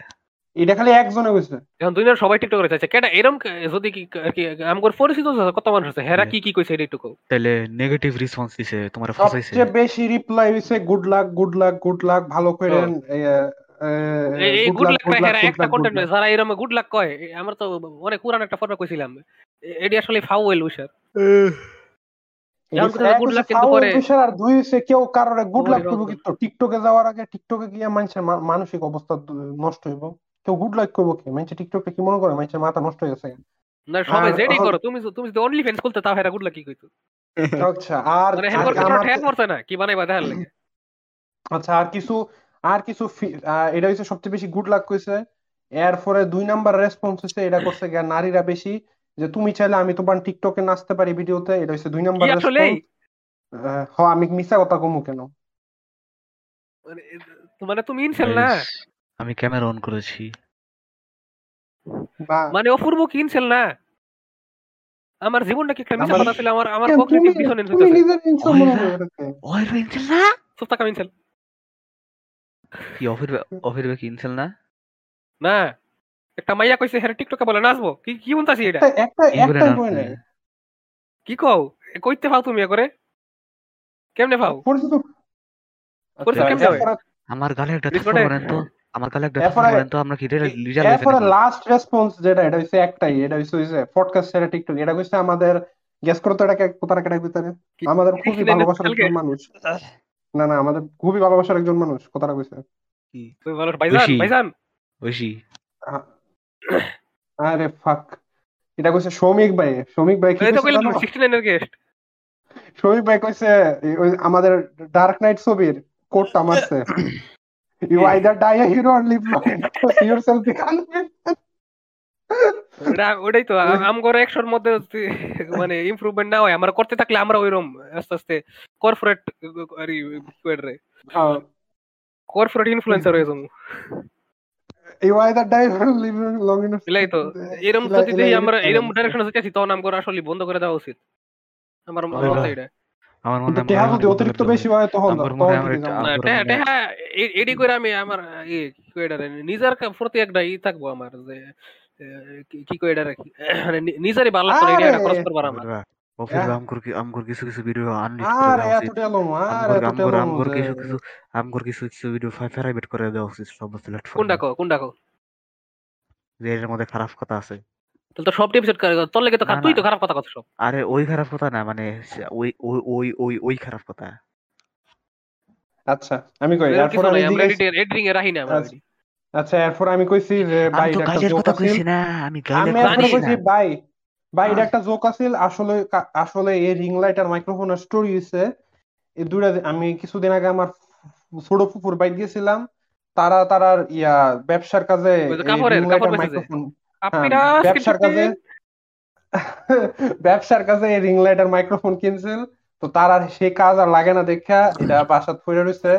এটা খালি একজনে কইছে। এখন দুনিয়ার সবাই টিকটক করে চাইছে। কেডা যদি কি আমগর পরিচিত কত মানুষ আছে? হেরা কি কি কইছে এটা একটু কও। তাহলে নেগেটিভ রেসপন্স দিছে তোমার ফাঁসাইছে। সবচেয়ে বেশি রিপ্লাই হইছে good luck good luck good luck ভালো করেন এই- গুড লাক হেরা একটা কন্টেন্ট যারা এরম গুড লাক কয় আমরা তো অনেক পুরান একটা ফটো কইছিলাম। এডি আসলে ফাউল উইশার কিন্তু করে- আর দুই হইছে কেউ কারোর গুড লাক কিন্তু টিকটকে যাওয়ার আগে টিকটকে গিয়ে মানুষের মা- মানসিক অবস্থা নষ্ট হইব। কেউ গুড লাইক করব কি? মানুষের টিকটকে কি মনে করে? মানুষের মাথা নষ্ট হয়ে গেছে। না সবাই এখন- করো। তুমি তুমি যদি অনলি ফ্যান্স খুলতে তাও হেরা গুড লাক কি কইতো। আচ্ছা আর মানে হেনকর কিছু আমার ঠেক না কি বানাইবা দেখার লাগে। আচ্ছা আর কিছু আর কিছু এটা হচ্ছে সবচেয়ে বেশি গুড লাক কইছে। এরপরে দুই নাম্বার রেসপন্স হচ্ছে এটা করছে গিয়া নারীরা বেশি। যে তুমি চাইলে আমি তোমার টিকটকে নাচতে পারি ভিডিওতে এটা হচ্ছে দুই নাম্বার রেসপন্স হ আমি মিছা কথা কমু কেন? মানে মানে তুমি ইনসেল না? আমি ক্যামেরা অন করেছি। মানে অপূর্ব কি ইনসেল না? আমার জীবনটা কি একটা মিশা কথা ছিল? আমার আমার কগনিটিভ ডিসোনেন্স তুমি হইতাছে। নিজের ইনসান মনে করো ওই ইনসেল না? চুপ থাকা ইনসেল। কি অফির অফির কি ইনসেল না? না। একটা মাইয়া কইছে হেরা টিকটকে বলে নাচবো। কি কি উনতাছি এটা? একটা একটা না কি কও? এ কইতে পাও তুমি করে কেমনে পাও? পরিচিত পরিচিত আচ্ছা, কেমনে? আমার গালে একটা থাপ্পড় মারেন তো। আমার গালে একটা থাপ্পড় তো আমরা কি রিজাল এরপরে লাস্ট রেসপন্স যেটা এটা হচ্ছে একটাই এটা হচ্ছে হচ্ছে পডকাস্ট সেরা টিকটক এটা কইছে আমাদের গেস করো তো এটাকে কোথায় কেটে ভিতরে? কি- আমাদের কি খুবই ভালোবাসার একজন মানুষ। না না আমাদের খুবই ভালোবাসার একজন মানুষ কথাটা কইছে তুমি বলো ভাইজান ভাইজান। ঐশী। আরে ফাক এটা কইছে শ্রমিক ভাই শ্রমিক ভাই কি এই তো কইছে 69 এর গেস্ট শ্রমিক ভাই কইছে ওই আমাদের ডার্ক নাইট ছবির কোটটা মারছে। You either die a hero or live long yourself become ওটা ওটাই তো আমগর একশোর মধ্যে মানে ইমপ্রুভমেন্ট না হয় আমরা করতে থাকলে আমরা ওইরকম আস্তে আস্তে কর্পোরেট আরে রে? কর্পোরেট ইনফ্লুয়েন্সার হয়ে যাব। You either die or live long in এলাই তো এরকম যদি আমরা এরকম ডাইরেকশনে যেতেছি তখন আমগর আসলে বন্ধ করে দেওয়া উচিত। আমার। মতে এটা। আমার মনে হয় যদি অতিরিক্ত বেশি। হয় তখন হয় টেহা এডি করে আমি আমার ই নিজের প্রতি একটা ই থাকব আমার যে কি- মানে নিজেরই ভালো একটা আরে, করবার আমার। আমগর কি- আমগর কিছু কিছু ভিডিও আনলিট করে আর দেওয়া এত আর আমগর আমগর কিছু কিছু আমগর কিছু কিছু ভিডিও প্রাইভেট করে দেওয়া উচিত সব প্ল্যাটফর্মে কোনটা কো কোনটা কো যে এর মধ্যে খারাপ কথা আছে। তাহলে তো সব এপিসোড তোর লেগে তো তুই তো খারাপ কথা কথা সব। আরে ওই খারাপ কথা না মানে ওই ওই ওই ওই খারাপ কথা। আচ্ছা আমি কই এরপর আমি এডিটিং এ রাখি না আচ্ছা, আচ্ছা এরপর আমি কইছি যে ভাই এটা একটা জোক কথা আছিল। না আমি আমি কইছি ভাই ভাই এটা একটা জোক আছিল আসলে আসলে এই রিং লাইট আর মাইক্রোফোনের স্টোরি হইছে। এই দুইটা আমি কিছুদিন আগে আমার ছোট ফুপুর বাইট গেছিলাম। তারা তারার ইয়া ব্যবসার কাজে রিং লাইট আর মাইক্রোফোন ব্যবসার কাজে ব্যবসার কাজে এই রিং লাইট আর মাইক্রোফোন কিনছিল তো তার আর সেই কাজ আর লাগে না দেখা এটা বাসাত পড়ে রয়েছে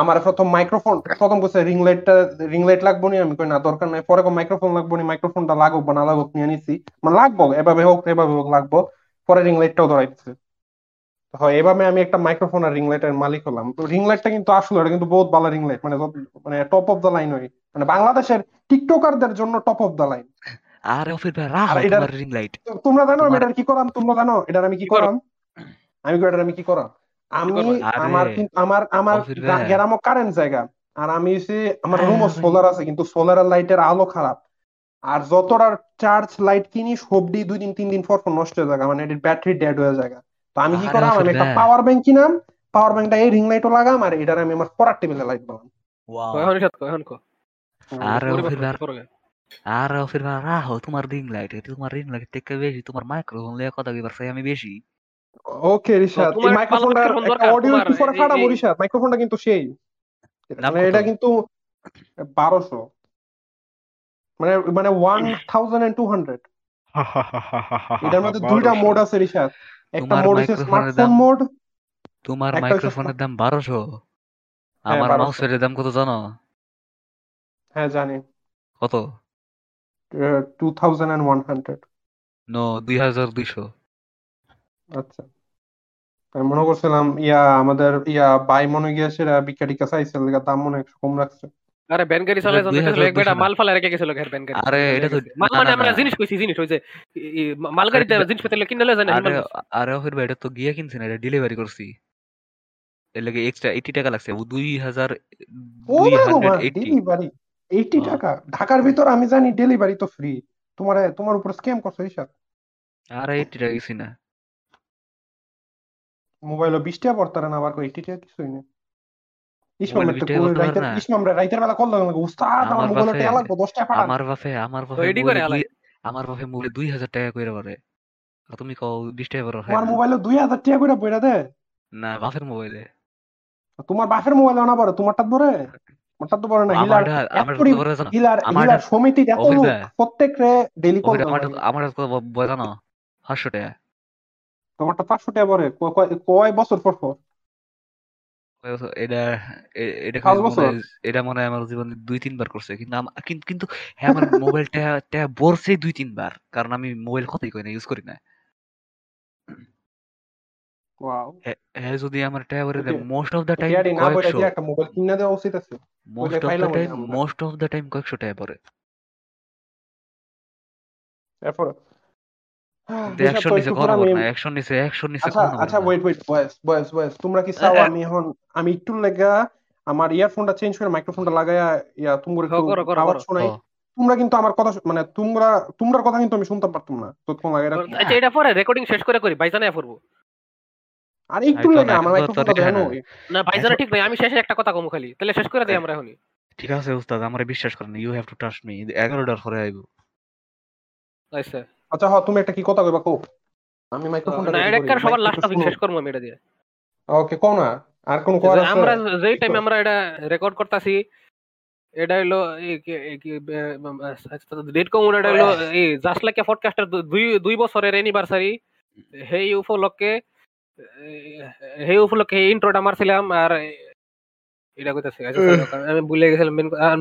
আমার প্রথম মাইক্রোফোন প্রথম কইছে রিং লাইটটা রিং লাইট লাগবো নি আমি কই না দরকার নাই। পরে মাইক্রোফোন লাগবো নি মাইক্রোফোনটা লাগুক বা না লাগুক নিয়ে নিছি। মানে লাগবো এভাবে হোক এভাবে হোক লাগবো। পরে রিং লাইটটাও ধরাইছে। হয় এভাবে আমি একটা মাইক্রোফোন আর রিং লাইটের মালিক হলাম। তো রিং লাইটটা কিন্তু আসলে ওটা কিন্তু বহুত ভালো রিং লাইট মানে মানে টপ অফ দ্য লাইন হয় মানে বাংলাদেশের টিকটকারদের জন্য টপ অফ দ্য লাইন আরে রাখ আর এটা- তোমার রিং লাইট তোমরা জানো আমি এটার কি করাম? তোমরা জানো এটার আমি কি করাম? আমি এটার আমি কি করাম? আমি আমার আমার আমার অফির গ্রামও কারেন্ট জায়গা আর আমি হচ্ছে আমার রুমও সোলার আছে কিন্তু সোলার লাইটের আলো খারাপ। আর যতটা চার্জ লাইট কিনি সবডি দুই দিন তিন দিন পর পর নষ্ট হয়ে যায় মানে এটির ব্যাটারি ডেড হয়ে যায় তো আমি কি করাম? আমি একটা পাওয়ার ব্যাংক কিনাম পাওয়ার ব্যাংকটা এই রিং লাইটও লাগাম আর এটার আমি আমার পড়ার টেবিলে লাইট বানাম। আরে ফির রাহো তোমার রিং লাইট তোমার রিং লাইট থেকে বেশি তোমার মাইক্রোফোন লিয়ে কথা কইবার চাই আমি বেশি। ওকে রিশাদ এই একটা অডিও রিশাদ। মাইক্রোফোনটা কিন্তু সেই। মানে এটা কিন্তু বারোশো। মানে মানে one thousand and two hundred এটার মধ্যে দুইটা মোড আছে রিশাদ। একটা মোড হচ্ছে স্মার্টফোন মোড তোমার মাইক্রোফোনের দাম বারোশো। হ্যাঁ, আমার মাউসের দাম কত জানো? হ্যাঁ জানি। কত? Two thousand and one hundred no দুই হাজার দুইশো। আচ্ছা। আমি মনে করছিলাম ইয়া আমাদের ইয়া বাই মনে গিয়ে সেরা বিকা টিকা চাইছিল দাম মনে কম রাখছে। আরে ব্যান গাড়ি চালায় দুই জানতে হাজার এক বেটা মাল ফালা রেখে গেছিল ঘের ব্যান আরে, এটা তো- মাল মানে আমরা জিনিস কইছি জিনিস ওই যে ই- ই- মাল গাড়িতে জিনিস পেতে কিনলে যায় না আরে আরে এটা তো গিয়ে কিনছি না এটা ডেলিভারি করছি। এর লাগে এক্সট্রা এইটি টাকা লাগছে ও দুই হাজার ও দুই মা গো হান্ড্রেড মা, এইটি ডেলিভারি এইটি হ্যাঁ। টাকা। ঢাকার ভিতর আমি জানি ডেলিভারি তো ফ্রি তোমার তোমার উপর স্ক্যাম করছে রিশাদ আরে এইটি টাকা গেছি না। মোবাইলে বিশ টাকা পড়তারে না আবার কই এইটি টাকা কিছুই না আমার বাপে- আমার বাপে আমার বাপে মোবাইলে দুই- আমার বাপে মোবাইলে হাজার টাকা করে পারে তুমি কও বিশ টাকা করে তোমার মোবাইলে দুই হাজার টাকা করে বইরা দে। না বাপের মোবাইলে। তোমার বাপের মোবাইলে না পড়ে তোমারটা ধরে তোমারটা তো পড়ে না। হিলার আমারটা আমার এতরি তো বড় জানো। হিলার হিলার সমিতি এত অভিদা। লোক প্রত্যেক রে ডেলি কল আমার আমার কত বয় জানো পাঁচশো টাকা। তোমারটা পাঁচশো টাকা পরে ক- ক- কয় বছর পর পর? এটা এটা মনে হয় এটা মনে হয় আমার জীবনে দুই তিনবার করছে। কিন্তু কিন্তু হ্যাঁ আমার মোবাইলটা টা বলছে দুই তিনবার। কারণ আমি মোবাইল না ইউজ করি না। ওয়াও হ্যাঁ- হ্যাঁ যদি আমার Okay. Most of the time কয়েকশো। একটা মোবাইল কিনে দেওয়া উচিত আছে। Most of time most of the time কয়েকশো টাকা পরে এরপর কিন্তু রিশাদ অ্যাকশন নিছে একটু না অ্যাকশন নিছে অ্যাকশন নিছে আচ্ছা আচ্ছা ওয়েট ওয়েট বয়েস বয়েস বয়েস তোমরা কি চাও? আমি এখন আমি একটু লেগা আমার ইয়ারফোনটা চেঞ্জ করে মাইক্রোফোনটা লাগায়া ইয়া তোমরা একটু করো, করো, আওয়াজ শোনাই। তোমরা কিন্তু আমার কথা মানে তোমরা তোমরার কথা কিন্তু আমি শুনতে পারতাম না। ততক্ষণ লাগে আচ্ছা এটা পরে রেকর্ডিং শেষ করে করি ভাইজানে আর একটু আরে লেগে আমার মাইক্রোফোনটা দেন না। ভাইজানে ঠিক নাই আমি শেষে একটা কথা কমু খালি। তাহলে শেষ করে দিই আমরা এখনই। ঠিক আছে উস্তাদ আমার বিশ্বাস করেন you have to trust me এগারোটার পরে আইব। আচ্ছা আচ্ছা হ তুমি একটা কি কথা কইবা? কও। আমি মাইক্রোফোনটা না এটা একটা সবার লাস্ট টপিক শেষ করব আমি এটা দিয়ে। ওকে কও না। আর কোন কোয়ার আছে? আমরা যেই টাইমে আমরা এটা রেকর্ড করতেছি এটা হলো ডেট কম এটা হলো এই জাস্ট লাইক এ পডকাস্টের দুই দুই বছরের এনিভার্সারি সেই উপলক্ষে সেই উপলক্ষে এই ইন্ট্রোটা মারছিলাম আর এটা কইতাছি আচ্ছা, আমি ভুলে গেছিলাম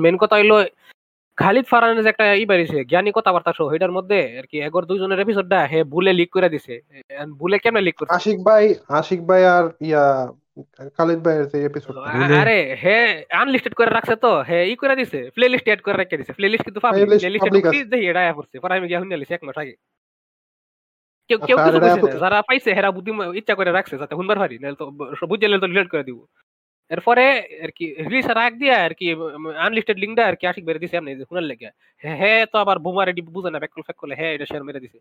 মেন কথা হইল খালিদ ফারহানের যে একটা ই বেরিয়েছে জ্ঞানী কথাবার্তা শো এটার মধ্যে আর কি এগর দুইজনের এপিসোডটা হে বুলে লিক করে দিছে। And বুলে কেমনে লিক করছে? আশিক ভাই আশিক ভাই আর ইয়া খালিদ ভাইয়ের যে এপিসোড আরে হে আনলিস্টেড করে রাখছে তো হে ই করে দিছে প্লে লিস্ট এড করে রেখে দিছে। প্লে লিস্ট কিন্তু পাবলিক Playlist প্লে লিস্টে public ঢুকছি যে এটা আয়া পড়ছে পরে আমি গিয়ে শুনে এক মাস আগে। কেউ আচ্ছা, কেউ কিছু কইছে যারা পাইছে হেরা বুদ্ধি ইচ্ছা করে রাখছে যাতে শুনবার পারি নাহলে তো বুঝে তো ডিলিট করে দিব। এরপরে আর কি রিলিজ রাখ দিয়া আর কি আনলিস্টেড লিঙ্কটা আর কি আশিক বেরে দিছে এমনি শুনার লেগে। হে তো আবার বুমার এডি বুঝে না ব্যাকল ফ্যাক করলে হে এটা শেয়ার মেরে দিছে।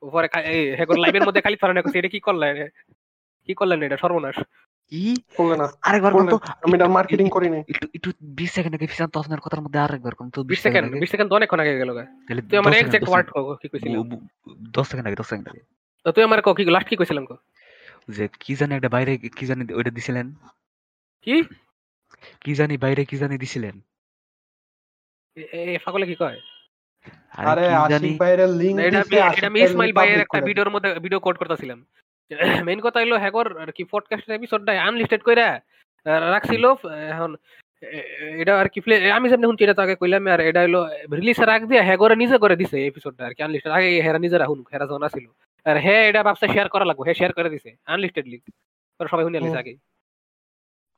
পরে খা- এই লাইভের মধ্যে খালি ফারানা কইছে এটা কি করলেন? কি করলেন এটা? সর্বনাশ। কি? করলে না। আরেকবার কোন তো আমি এটা মার্কেটিং করিনি। একটু একটু বিশ সেকেন্ড আগে ফিসান তো আপনার কথার মধ্যে আরেকবার কোন তো বিশ সেকেন্ড বিশ সেকেন্ড তো অনেকক্ষণ আগে গেল তুই আমার 10 এক্সাক্ট সেকেন্ড, ওয়ার্ড 10 কি বু- দশ সেকেন্ড আগে দশ সেকেন্ড আগে। তো তুই আমার কি লাস্ট কি কইছিলাম কো? যে কি জানি একটা বাইরে কি জানি ওইটা দিছিলেন। কি? কি জানি বাইরে কি জানি দিছিলেন। এ- এ ফাগলে কি কয়? আরে জানি আশিক ভাইয়ের লিংক এটা আমি- এটা আমি ইসমাইল ভাইয়ের একটা ভিডিওর মধ্যে ভিডিও কোড করতেছিলাম। মেইন কথা হইল হ্যাকর আর কি পডকাস্টের এপিসোডটা আনলিস্টেড কইরা রাখছিল এখন এটা আর কি play- আমি যেমন শুনছি এটা তো আগে কইলাম আর এটা হইল রিলিজের আগ দিয়ে হ্যাকরে নিজে করে দিছে এপিসোডটা আর কি আনলিস্টেড আগে হেরা নিজে রাখুন হেরা যখন আসিল আর হে এটা ভাবছে শেয়ার করা লাগবে হে শেয়ার করে দিছে আনলিস্টেড লিঙ্ক সবাই শুনে। আগে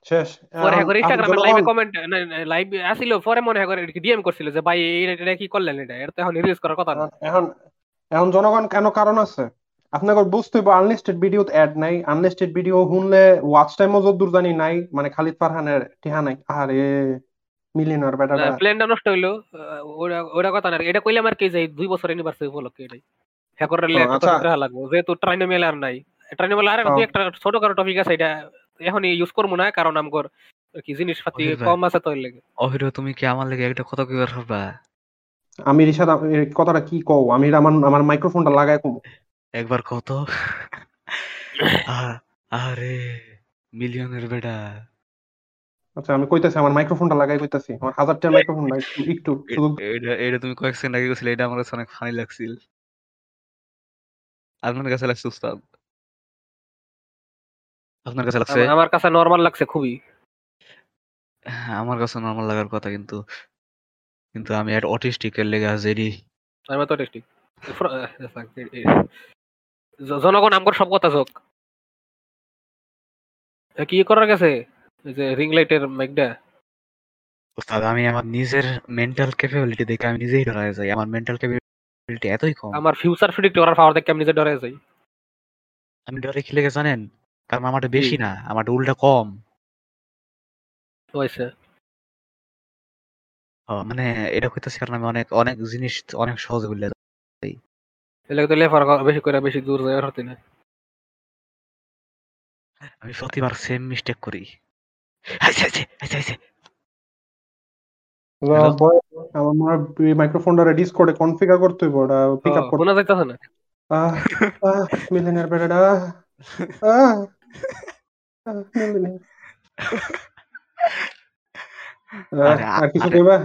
শেষ। পরে এখন ইনস্টাগ্রামে লাইভে কমেন্ট লাইভ আসিল পরে মনে হ্যাকর ডিএম করছিল যে ভাই এটা কি করলেন এটা? এটা এখন রিলিজ করার কথা না। এখন এখন জনগণ কেন কারণ আছে? আপনাকে বুঝতে হবে আনলিস্টেড ভিডিও অ্যাড নাই আনলিস্টেড ভিডিও শুনলে ওয়াচ টাইমও যদ্দূর জানি নাই মানে খালিদ ফারহানের নাই। আরে মিলিয়নার বেটাটা প্ল্যানটা নষ্ট হইল ওটা কথা না এটা কইলাম আর কি যে দুই বছর ইউনিভার্সিটি উপলক্ষে এটাই। হ্যাকর রেলে ও, আচ্ছা। লাগবো। যেহেতু ট্রাইনোমেল আর নাই ট্রাইনোমেল আর। দুই একটা ছোটখাটো টপিক আছে এটা এখনই ইউজ করব না কারণ আমগর কি জিনিসপাতি কম আছে তো এর লেগে। অহিরো তুমি কি আমার লেগে একটা কথা কইবার পারবা? আমি রিশাদ কথাটা কি কও? আমি আমার আমার মাইক্রোফোনটা লাগায় কম। একবার কত আরে মিলিয়নের বেটা। আচ্ছা আমি কইতাছি আমার মাইক্রোফোনটা লাগাই কইতাছি। আমার হাজারটার মাইক্রোফোন না একটু এটা এটা তুমি কয়েক সেকেন্ড আগে গেছিলে এটা আমার কাছে অনেক ফানি লাগছিল। আপনার কাছে লাগছে উস্তাদ। আপনার কাছে লাগছে? আমার- কাছে নরমাল লাগছে খুবই। হ্যাঁ, আমার কাছে নর্মাল লাগার কথা কিন্তু কিন্তু আমি একটা অটিস্টিক এর লেগে আছি এডি আমি তো টেস্টিং জনগণ আমগর সব কথা যোগ কি করার গেছে? যে রিং লাইটের মাইকটা উস্তাদ আমি আমার নিজের মেন্টাল ক্যাপাবিলিটি দেখে আমি নিজেই ডরায় যাই। আমার মেন্টাল ক্যাপাবিলিটি এতই কম। আমার ফিউচার প্রেডিক্ট করার পাওয়ার দেখে আমি নিজে ডরে যাই। আমি ডরে কি লেগে জানেন? কারণ আমারটা বেশি না আমারটা উল্টা কম। হয়েছে মানে এটা কইতাছি কারণ আমি অনেক অনেক জিনিস অনেক সহজে বললে এলাকা তো লেফার বেশি করে বেশি দূর যায় হতে না। আমি প্রতিবার সেম মিস্টেক করি। আচ্ছা আচ্ছা আচ্ছা আচ্ছা? আমার মাইক্রোফোনটা ডিসকর্ডে কনফিগার করতে হইব ওটা পিক আপ করতে যাইতেছে না? আহ আরে, কিছু কইবা?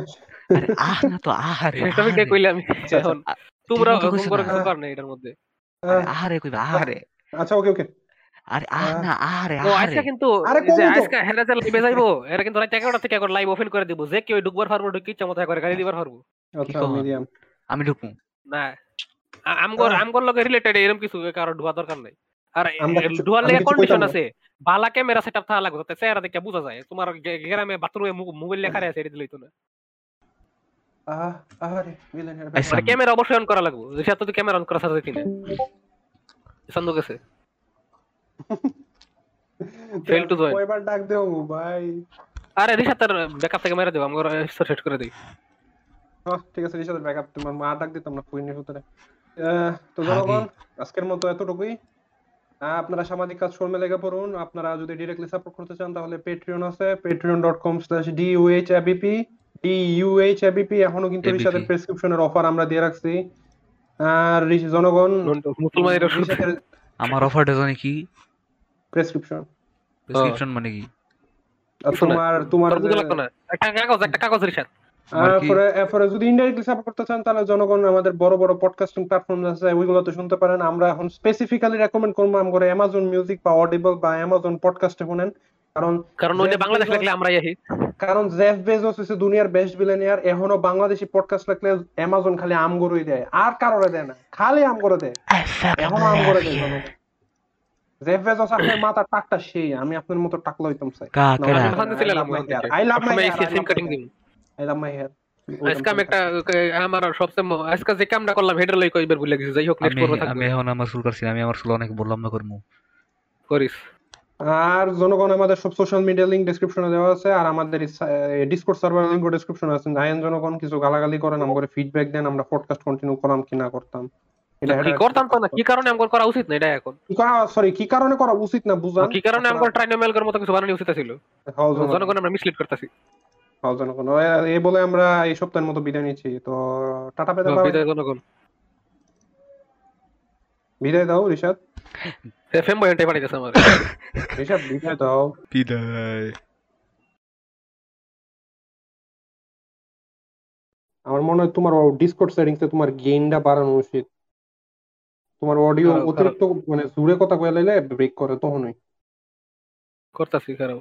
আহ না তো আহারে এটা আমি কে কইলে আমি আচ্ছা, এখন তোমরা তোমরা না। কিছু কর না এটার মধ্যে। আহারে কইবা আহারে। আচ্ছা ওকে ওকে। আরে আহ আহ। না আহারে ও আজকে কিন্তু আরে এই যে কমো তো। আজকে হেরা যে লাইভে যাইবো এরা কিন্তু রাত 11টা থেকে এখন লাইভ ওপেন করে দিব। যে কেউ ঢুকবার পারব ঢুকি ইচ্ছা মতো করে গাড়ি দিবার পারব। আচ্ছা? মিডিয়াম আমি না আমগর আমগর লগে রিলেটেড এরকম কিছু কারও ঢুয়া দরকার নাই। আর আমি লেগে কন্ডিশন আছে। বালা ক্যামেরা সেটআপ থাকা লাগবে যাতে চেহারা দেখে বোঝা যায়। তোমার গ্রামে বাথরুমে মোবাইল লেখা আছে এটা দিলেই তো না। আহ আরে মানে ক্যামেরা অবশ্যই অন করা লাগবে। যে সাথে ক্যামেরা অন করা সাথে কিনা সন্দেহ গেছে fail to join. কয়বার ডাক দেও ভাই। আরে ব্যাকআপ থেকে মেরে দেবো সেট করে দিই। ঠিক আছে রিশাদের ব্যাকআপ তোমার মা ডাক দিতাম না ফুইনের ভিতরে। তো জনগণ আজকের মতো এতটুকুই। আহ, আপনারা সামাজিক কাজ কর্মে লেগে পড়ুন। আপনারা যদি ডিরেক্টলি সাপোর্ট করতে চান তাহলে পেট্রিয়ন আছে। Patreon dot com slash DUH ABP DUH ABP এখনও কিন্তু রিশাদের প্রেসক্রিপশনের অফার আমরা দিয়ে রাখছি। আর জনগণ মুসলমানের আমার অফারটা জানি কি? প্রেসক্রিপশন প্রেসক্রিপশন মানে কি? আর কিছু না। তোমার তোমার একটা কাগজ একটা কাগজ পরে এরপরে যদি ইনডাইরেক্টলি সাপোর্ট করতে চান তাহলে জনগণ আমাদের বড় বড় পডকাস্টিং প্ল্যাটফর্ম আছে ওইগুলোতে শুনতে পারেন আমরা এখন স্পেসিফিক্যালি রেকমেন্ড করব আমরা অ্যামাজন মিউজিক বা অডিবল বা অ্যামাজন পডকাস্টে শুনেন কারণ কারণ ওই যে বাংলাদেশ লাগলে আমরাই আহি কারণ জেফ বেজোস হচ্ছে দুনিয়ার বেস্ট বিলিয়নিয়ার এখনও বাংলাদেশি পডকাস্ট লাগলে অ্যামাজন খালি আম গরুই দেয় আর কারোরে দেয় না খালি আম করে দেয় এখনও আম করে দেয় জেফ বেজোস আসলে মাথা টাকটা সেই আমি আপনার মতো টাকলা হইতাম love my hair. I seem cutting my দিন hair. I love আজকে আমি একটা আমার সবচেয়ে আজকে যে কামটা করলাম হেডার লই কইবার ভুলে গেছি। যাই হোক নেক্সট আমি করব আমি এখন আমার চুল কাটছি আমি আমার চুল অনেক বললাম না করব করিস। আর জনগণ আমাদের সব সোশ্যাল মিডিয়া লিংক ডেসক্রিপশনে দেওয়া আছে আর আমাদের ডিসকর্ড সার্ভার লিংক ডেসক্রিপশনে আছে। জানেন জনগণ কিছু গালাগালি করেন ফিডব্যাক দেন আমরা পডকাস্ট কন্টিনিউ করাম কি না করতাম। এটা কি করতাম তো না কি কারণে করা উচিত না এটা এখন? কি সরি কি কারণে করা উচিত না বুঝান? কি কারণে মতো কিছু বানানো উচিত ছিল? জনগণ। জনগণ আমরা মিসলিড করতেছি। জনগণ এ- এই বলে আমরা এই সপ্তাহের মতো বিদায় নিচ্ছি। তো টাটা পেতে পারো। বিদায় জনগণ বিদায় দাও রিশাদ। ফেম বয় এন্টাই বানাইতেছে আমার রিশাদ বিদায় দাও। বিদায়। আমার মনে হয় তোমার ডিসকর্ড সেটিংসে তোমার গেইনটা বাড়ানো উচিত। তোমার অডিও অতিরিক্ত মানে জোরে কথা কয়ে লাইলে ব্রেক করে তখনই। করতাছি খারাপ।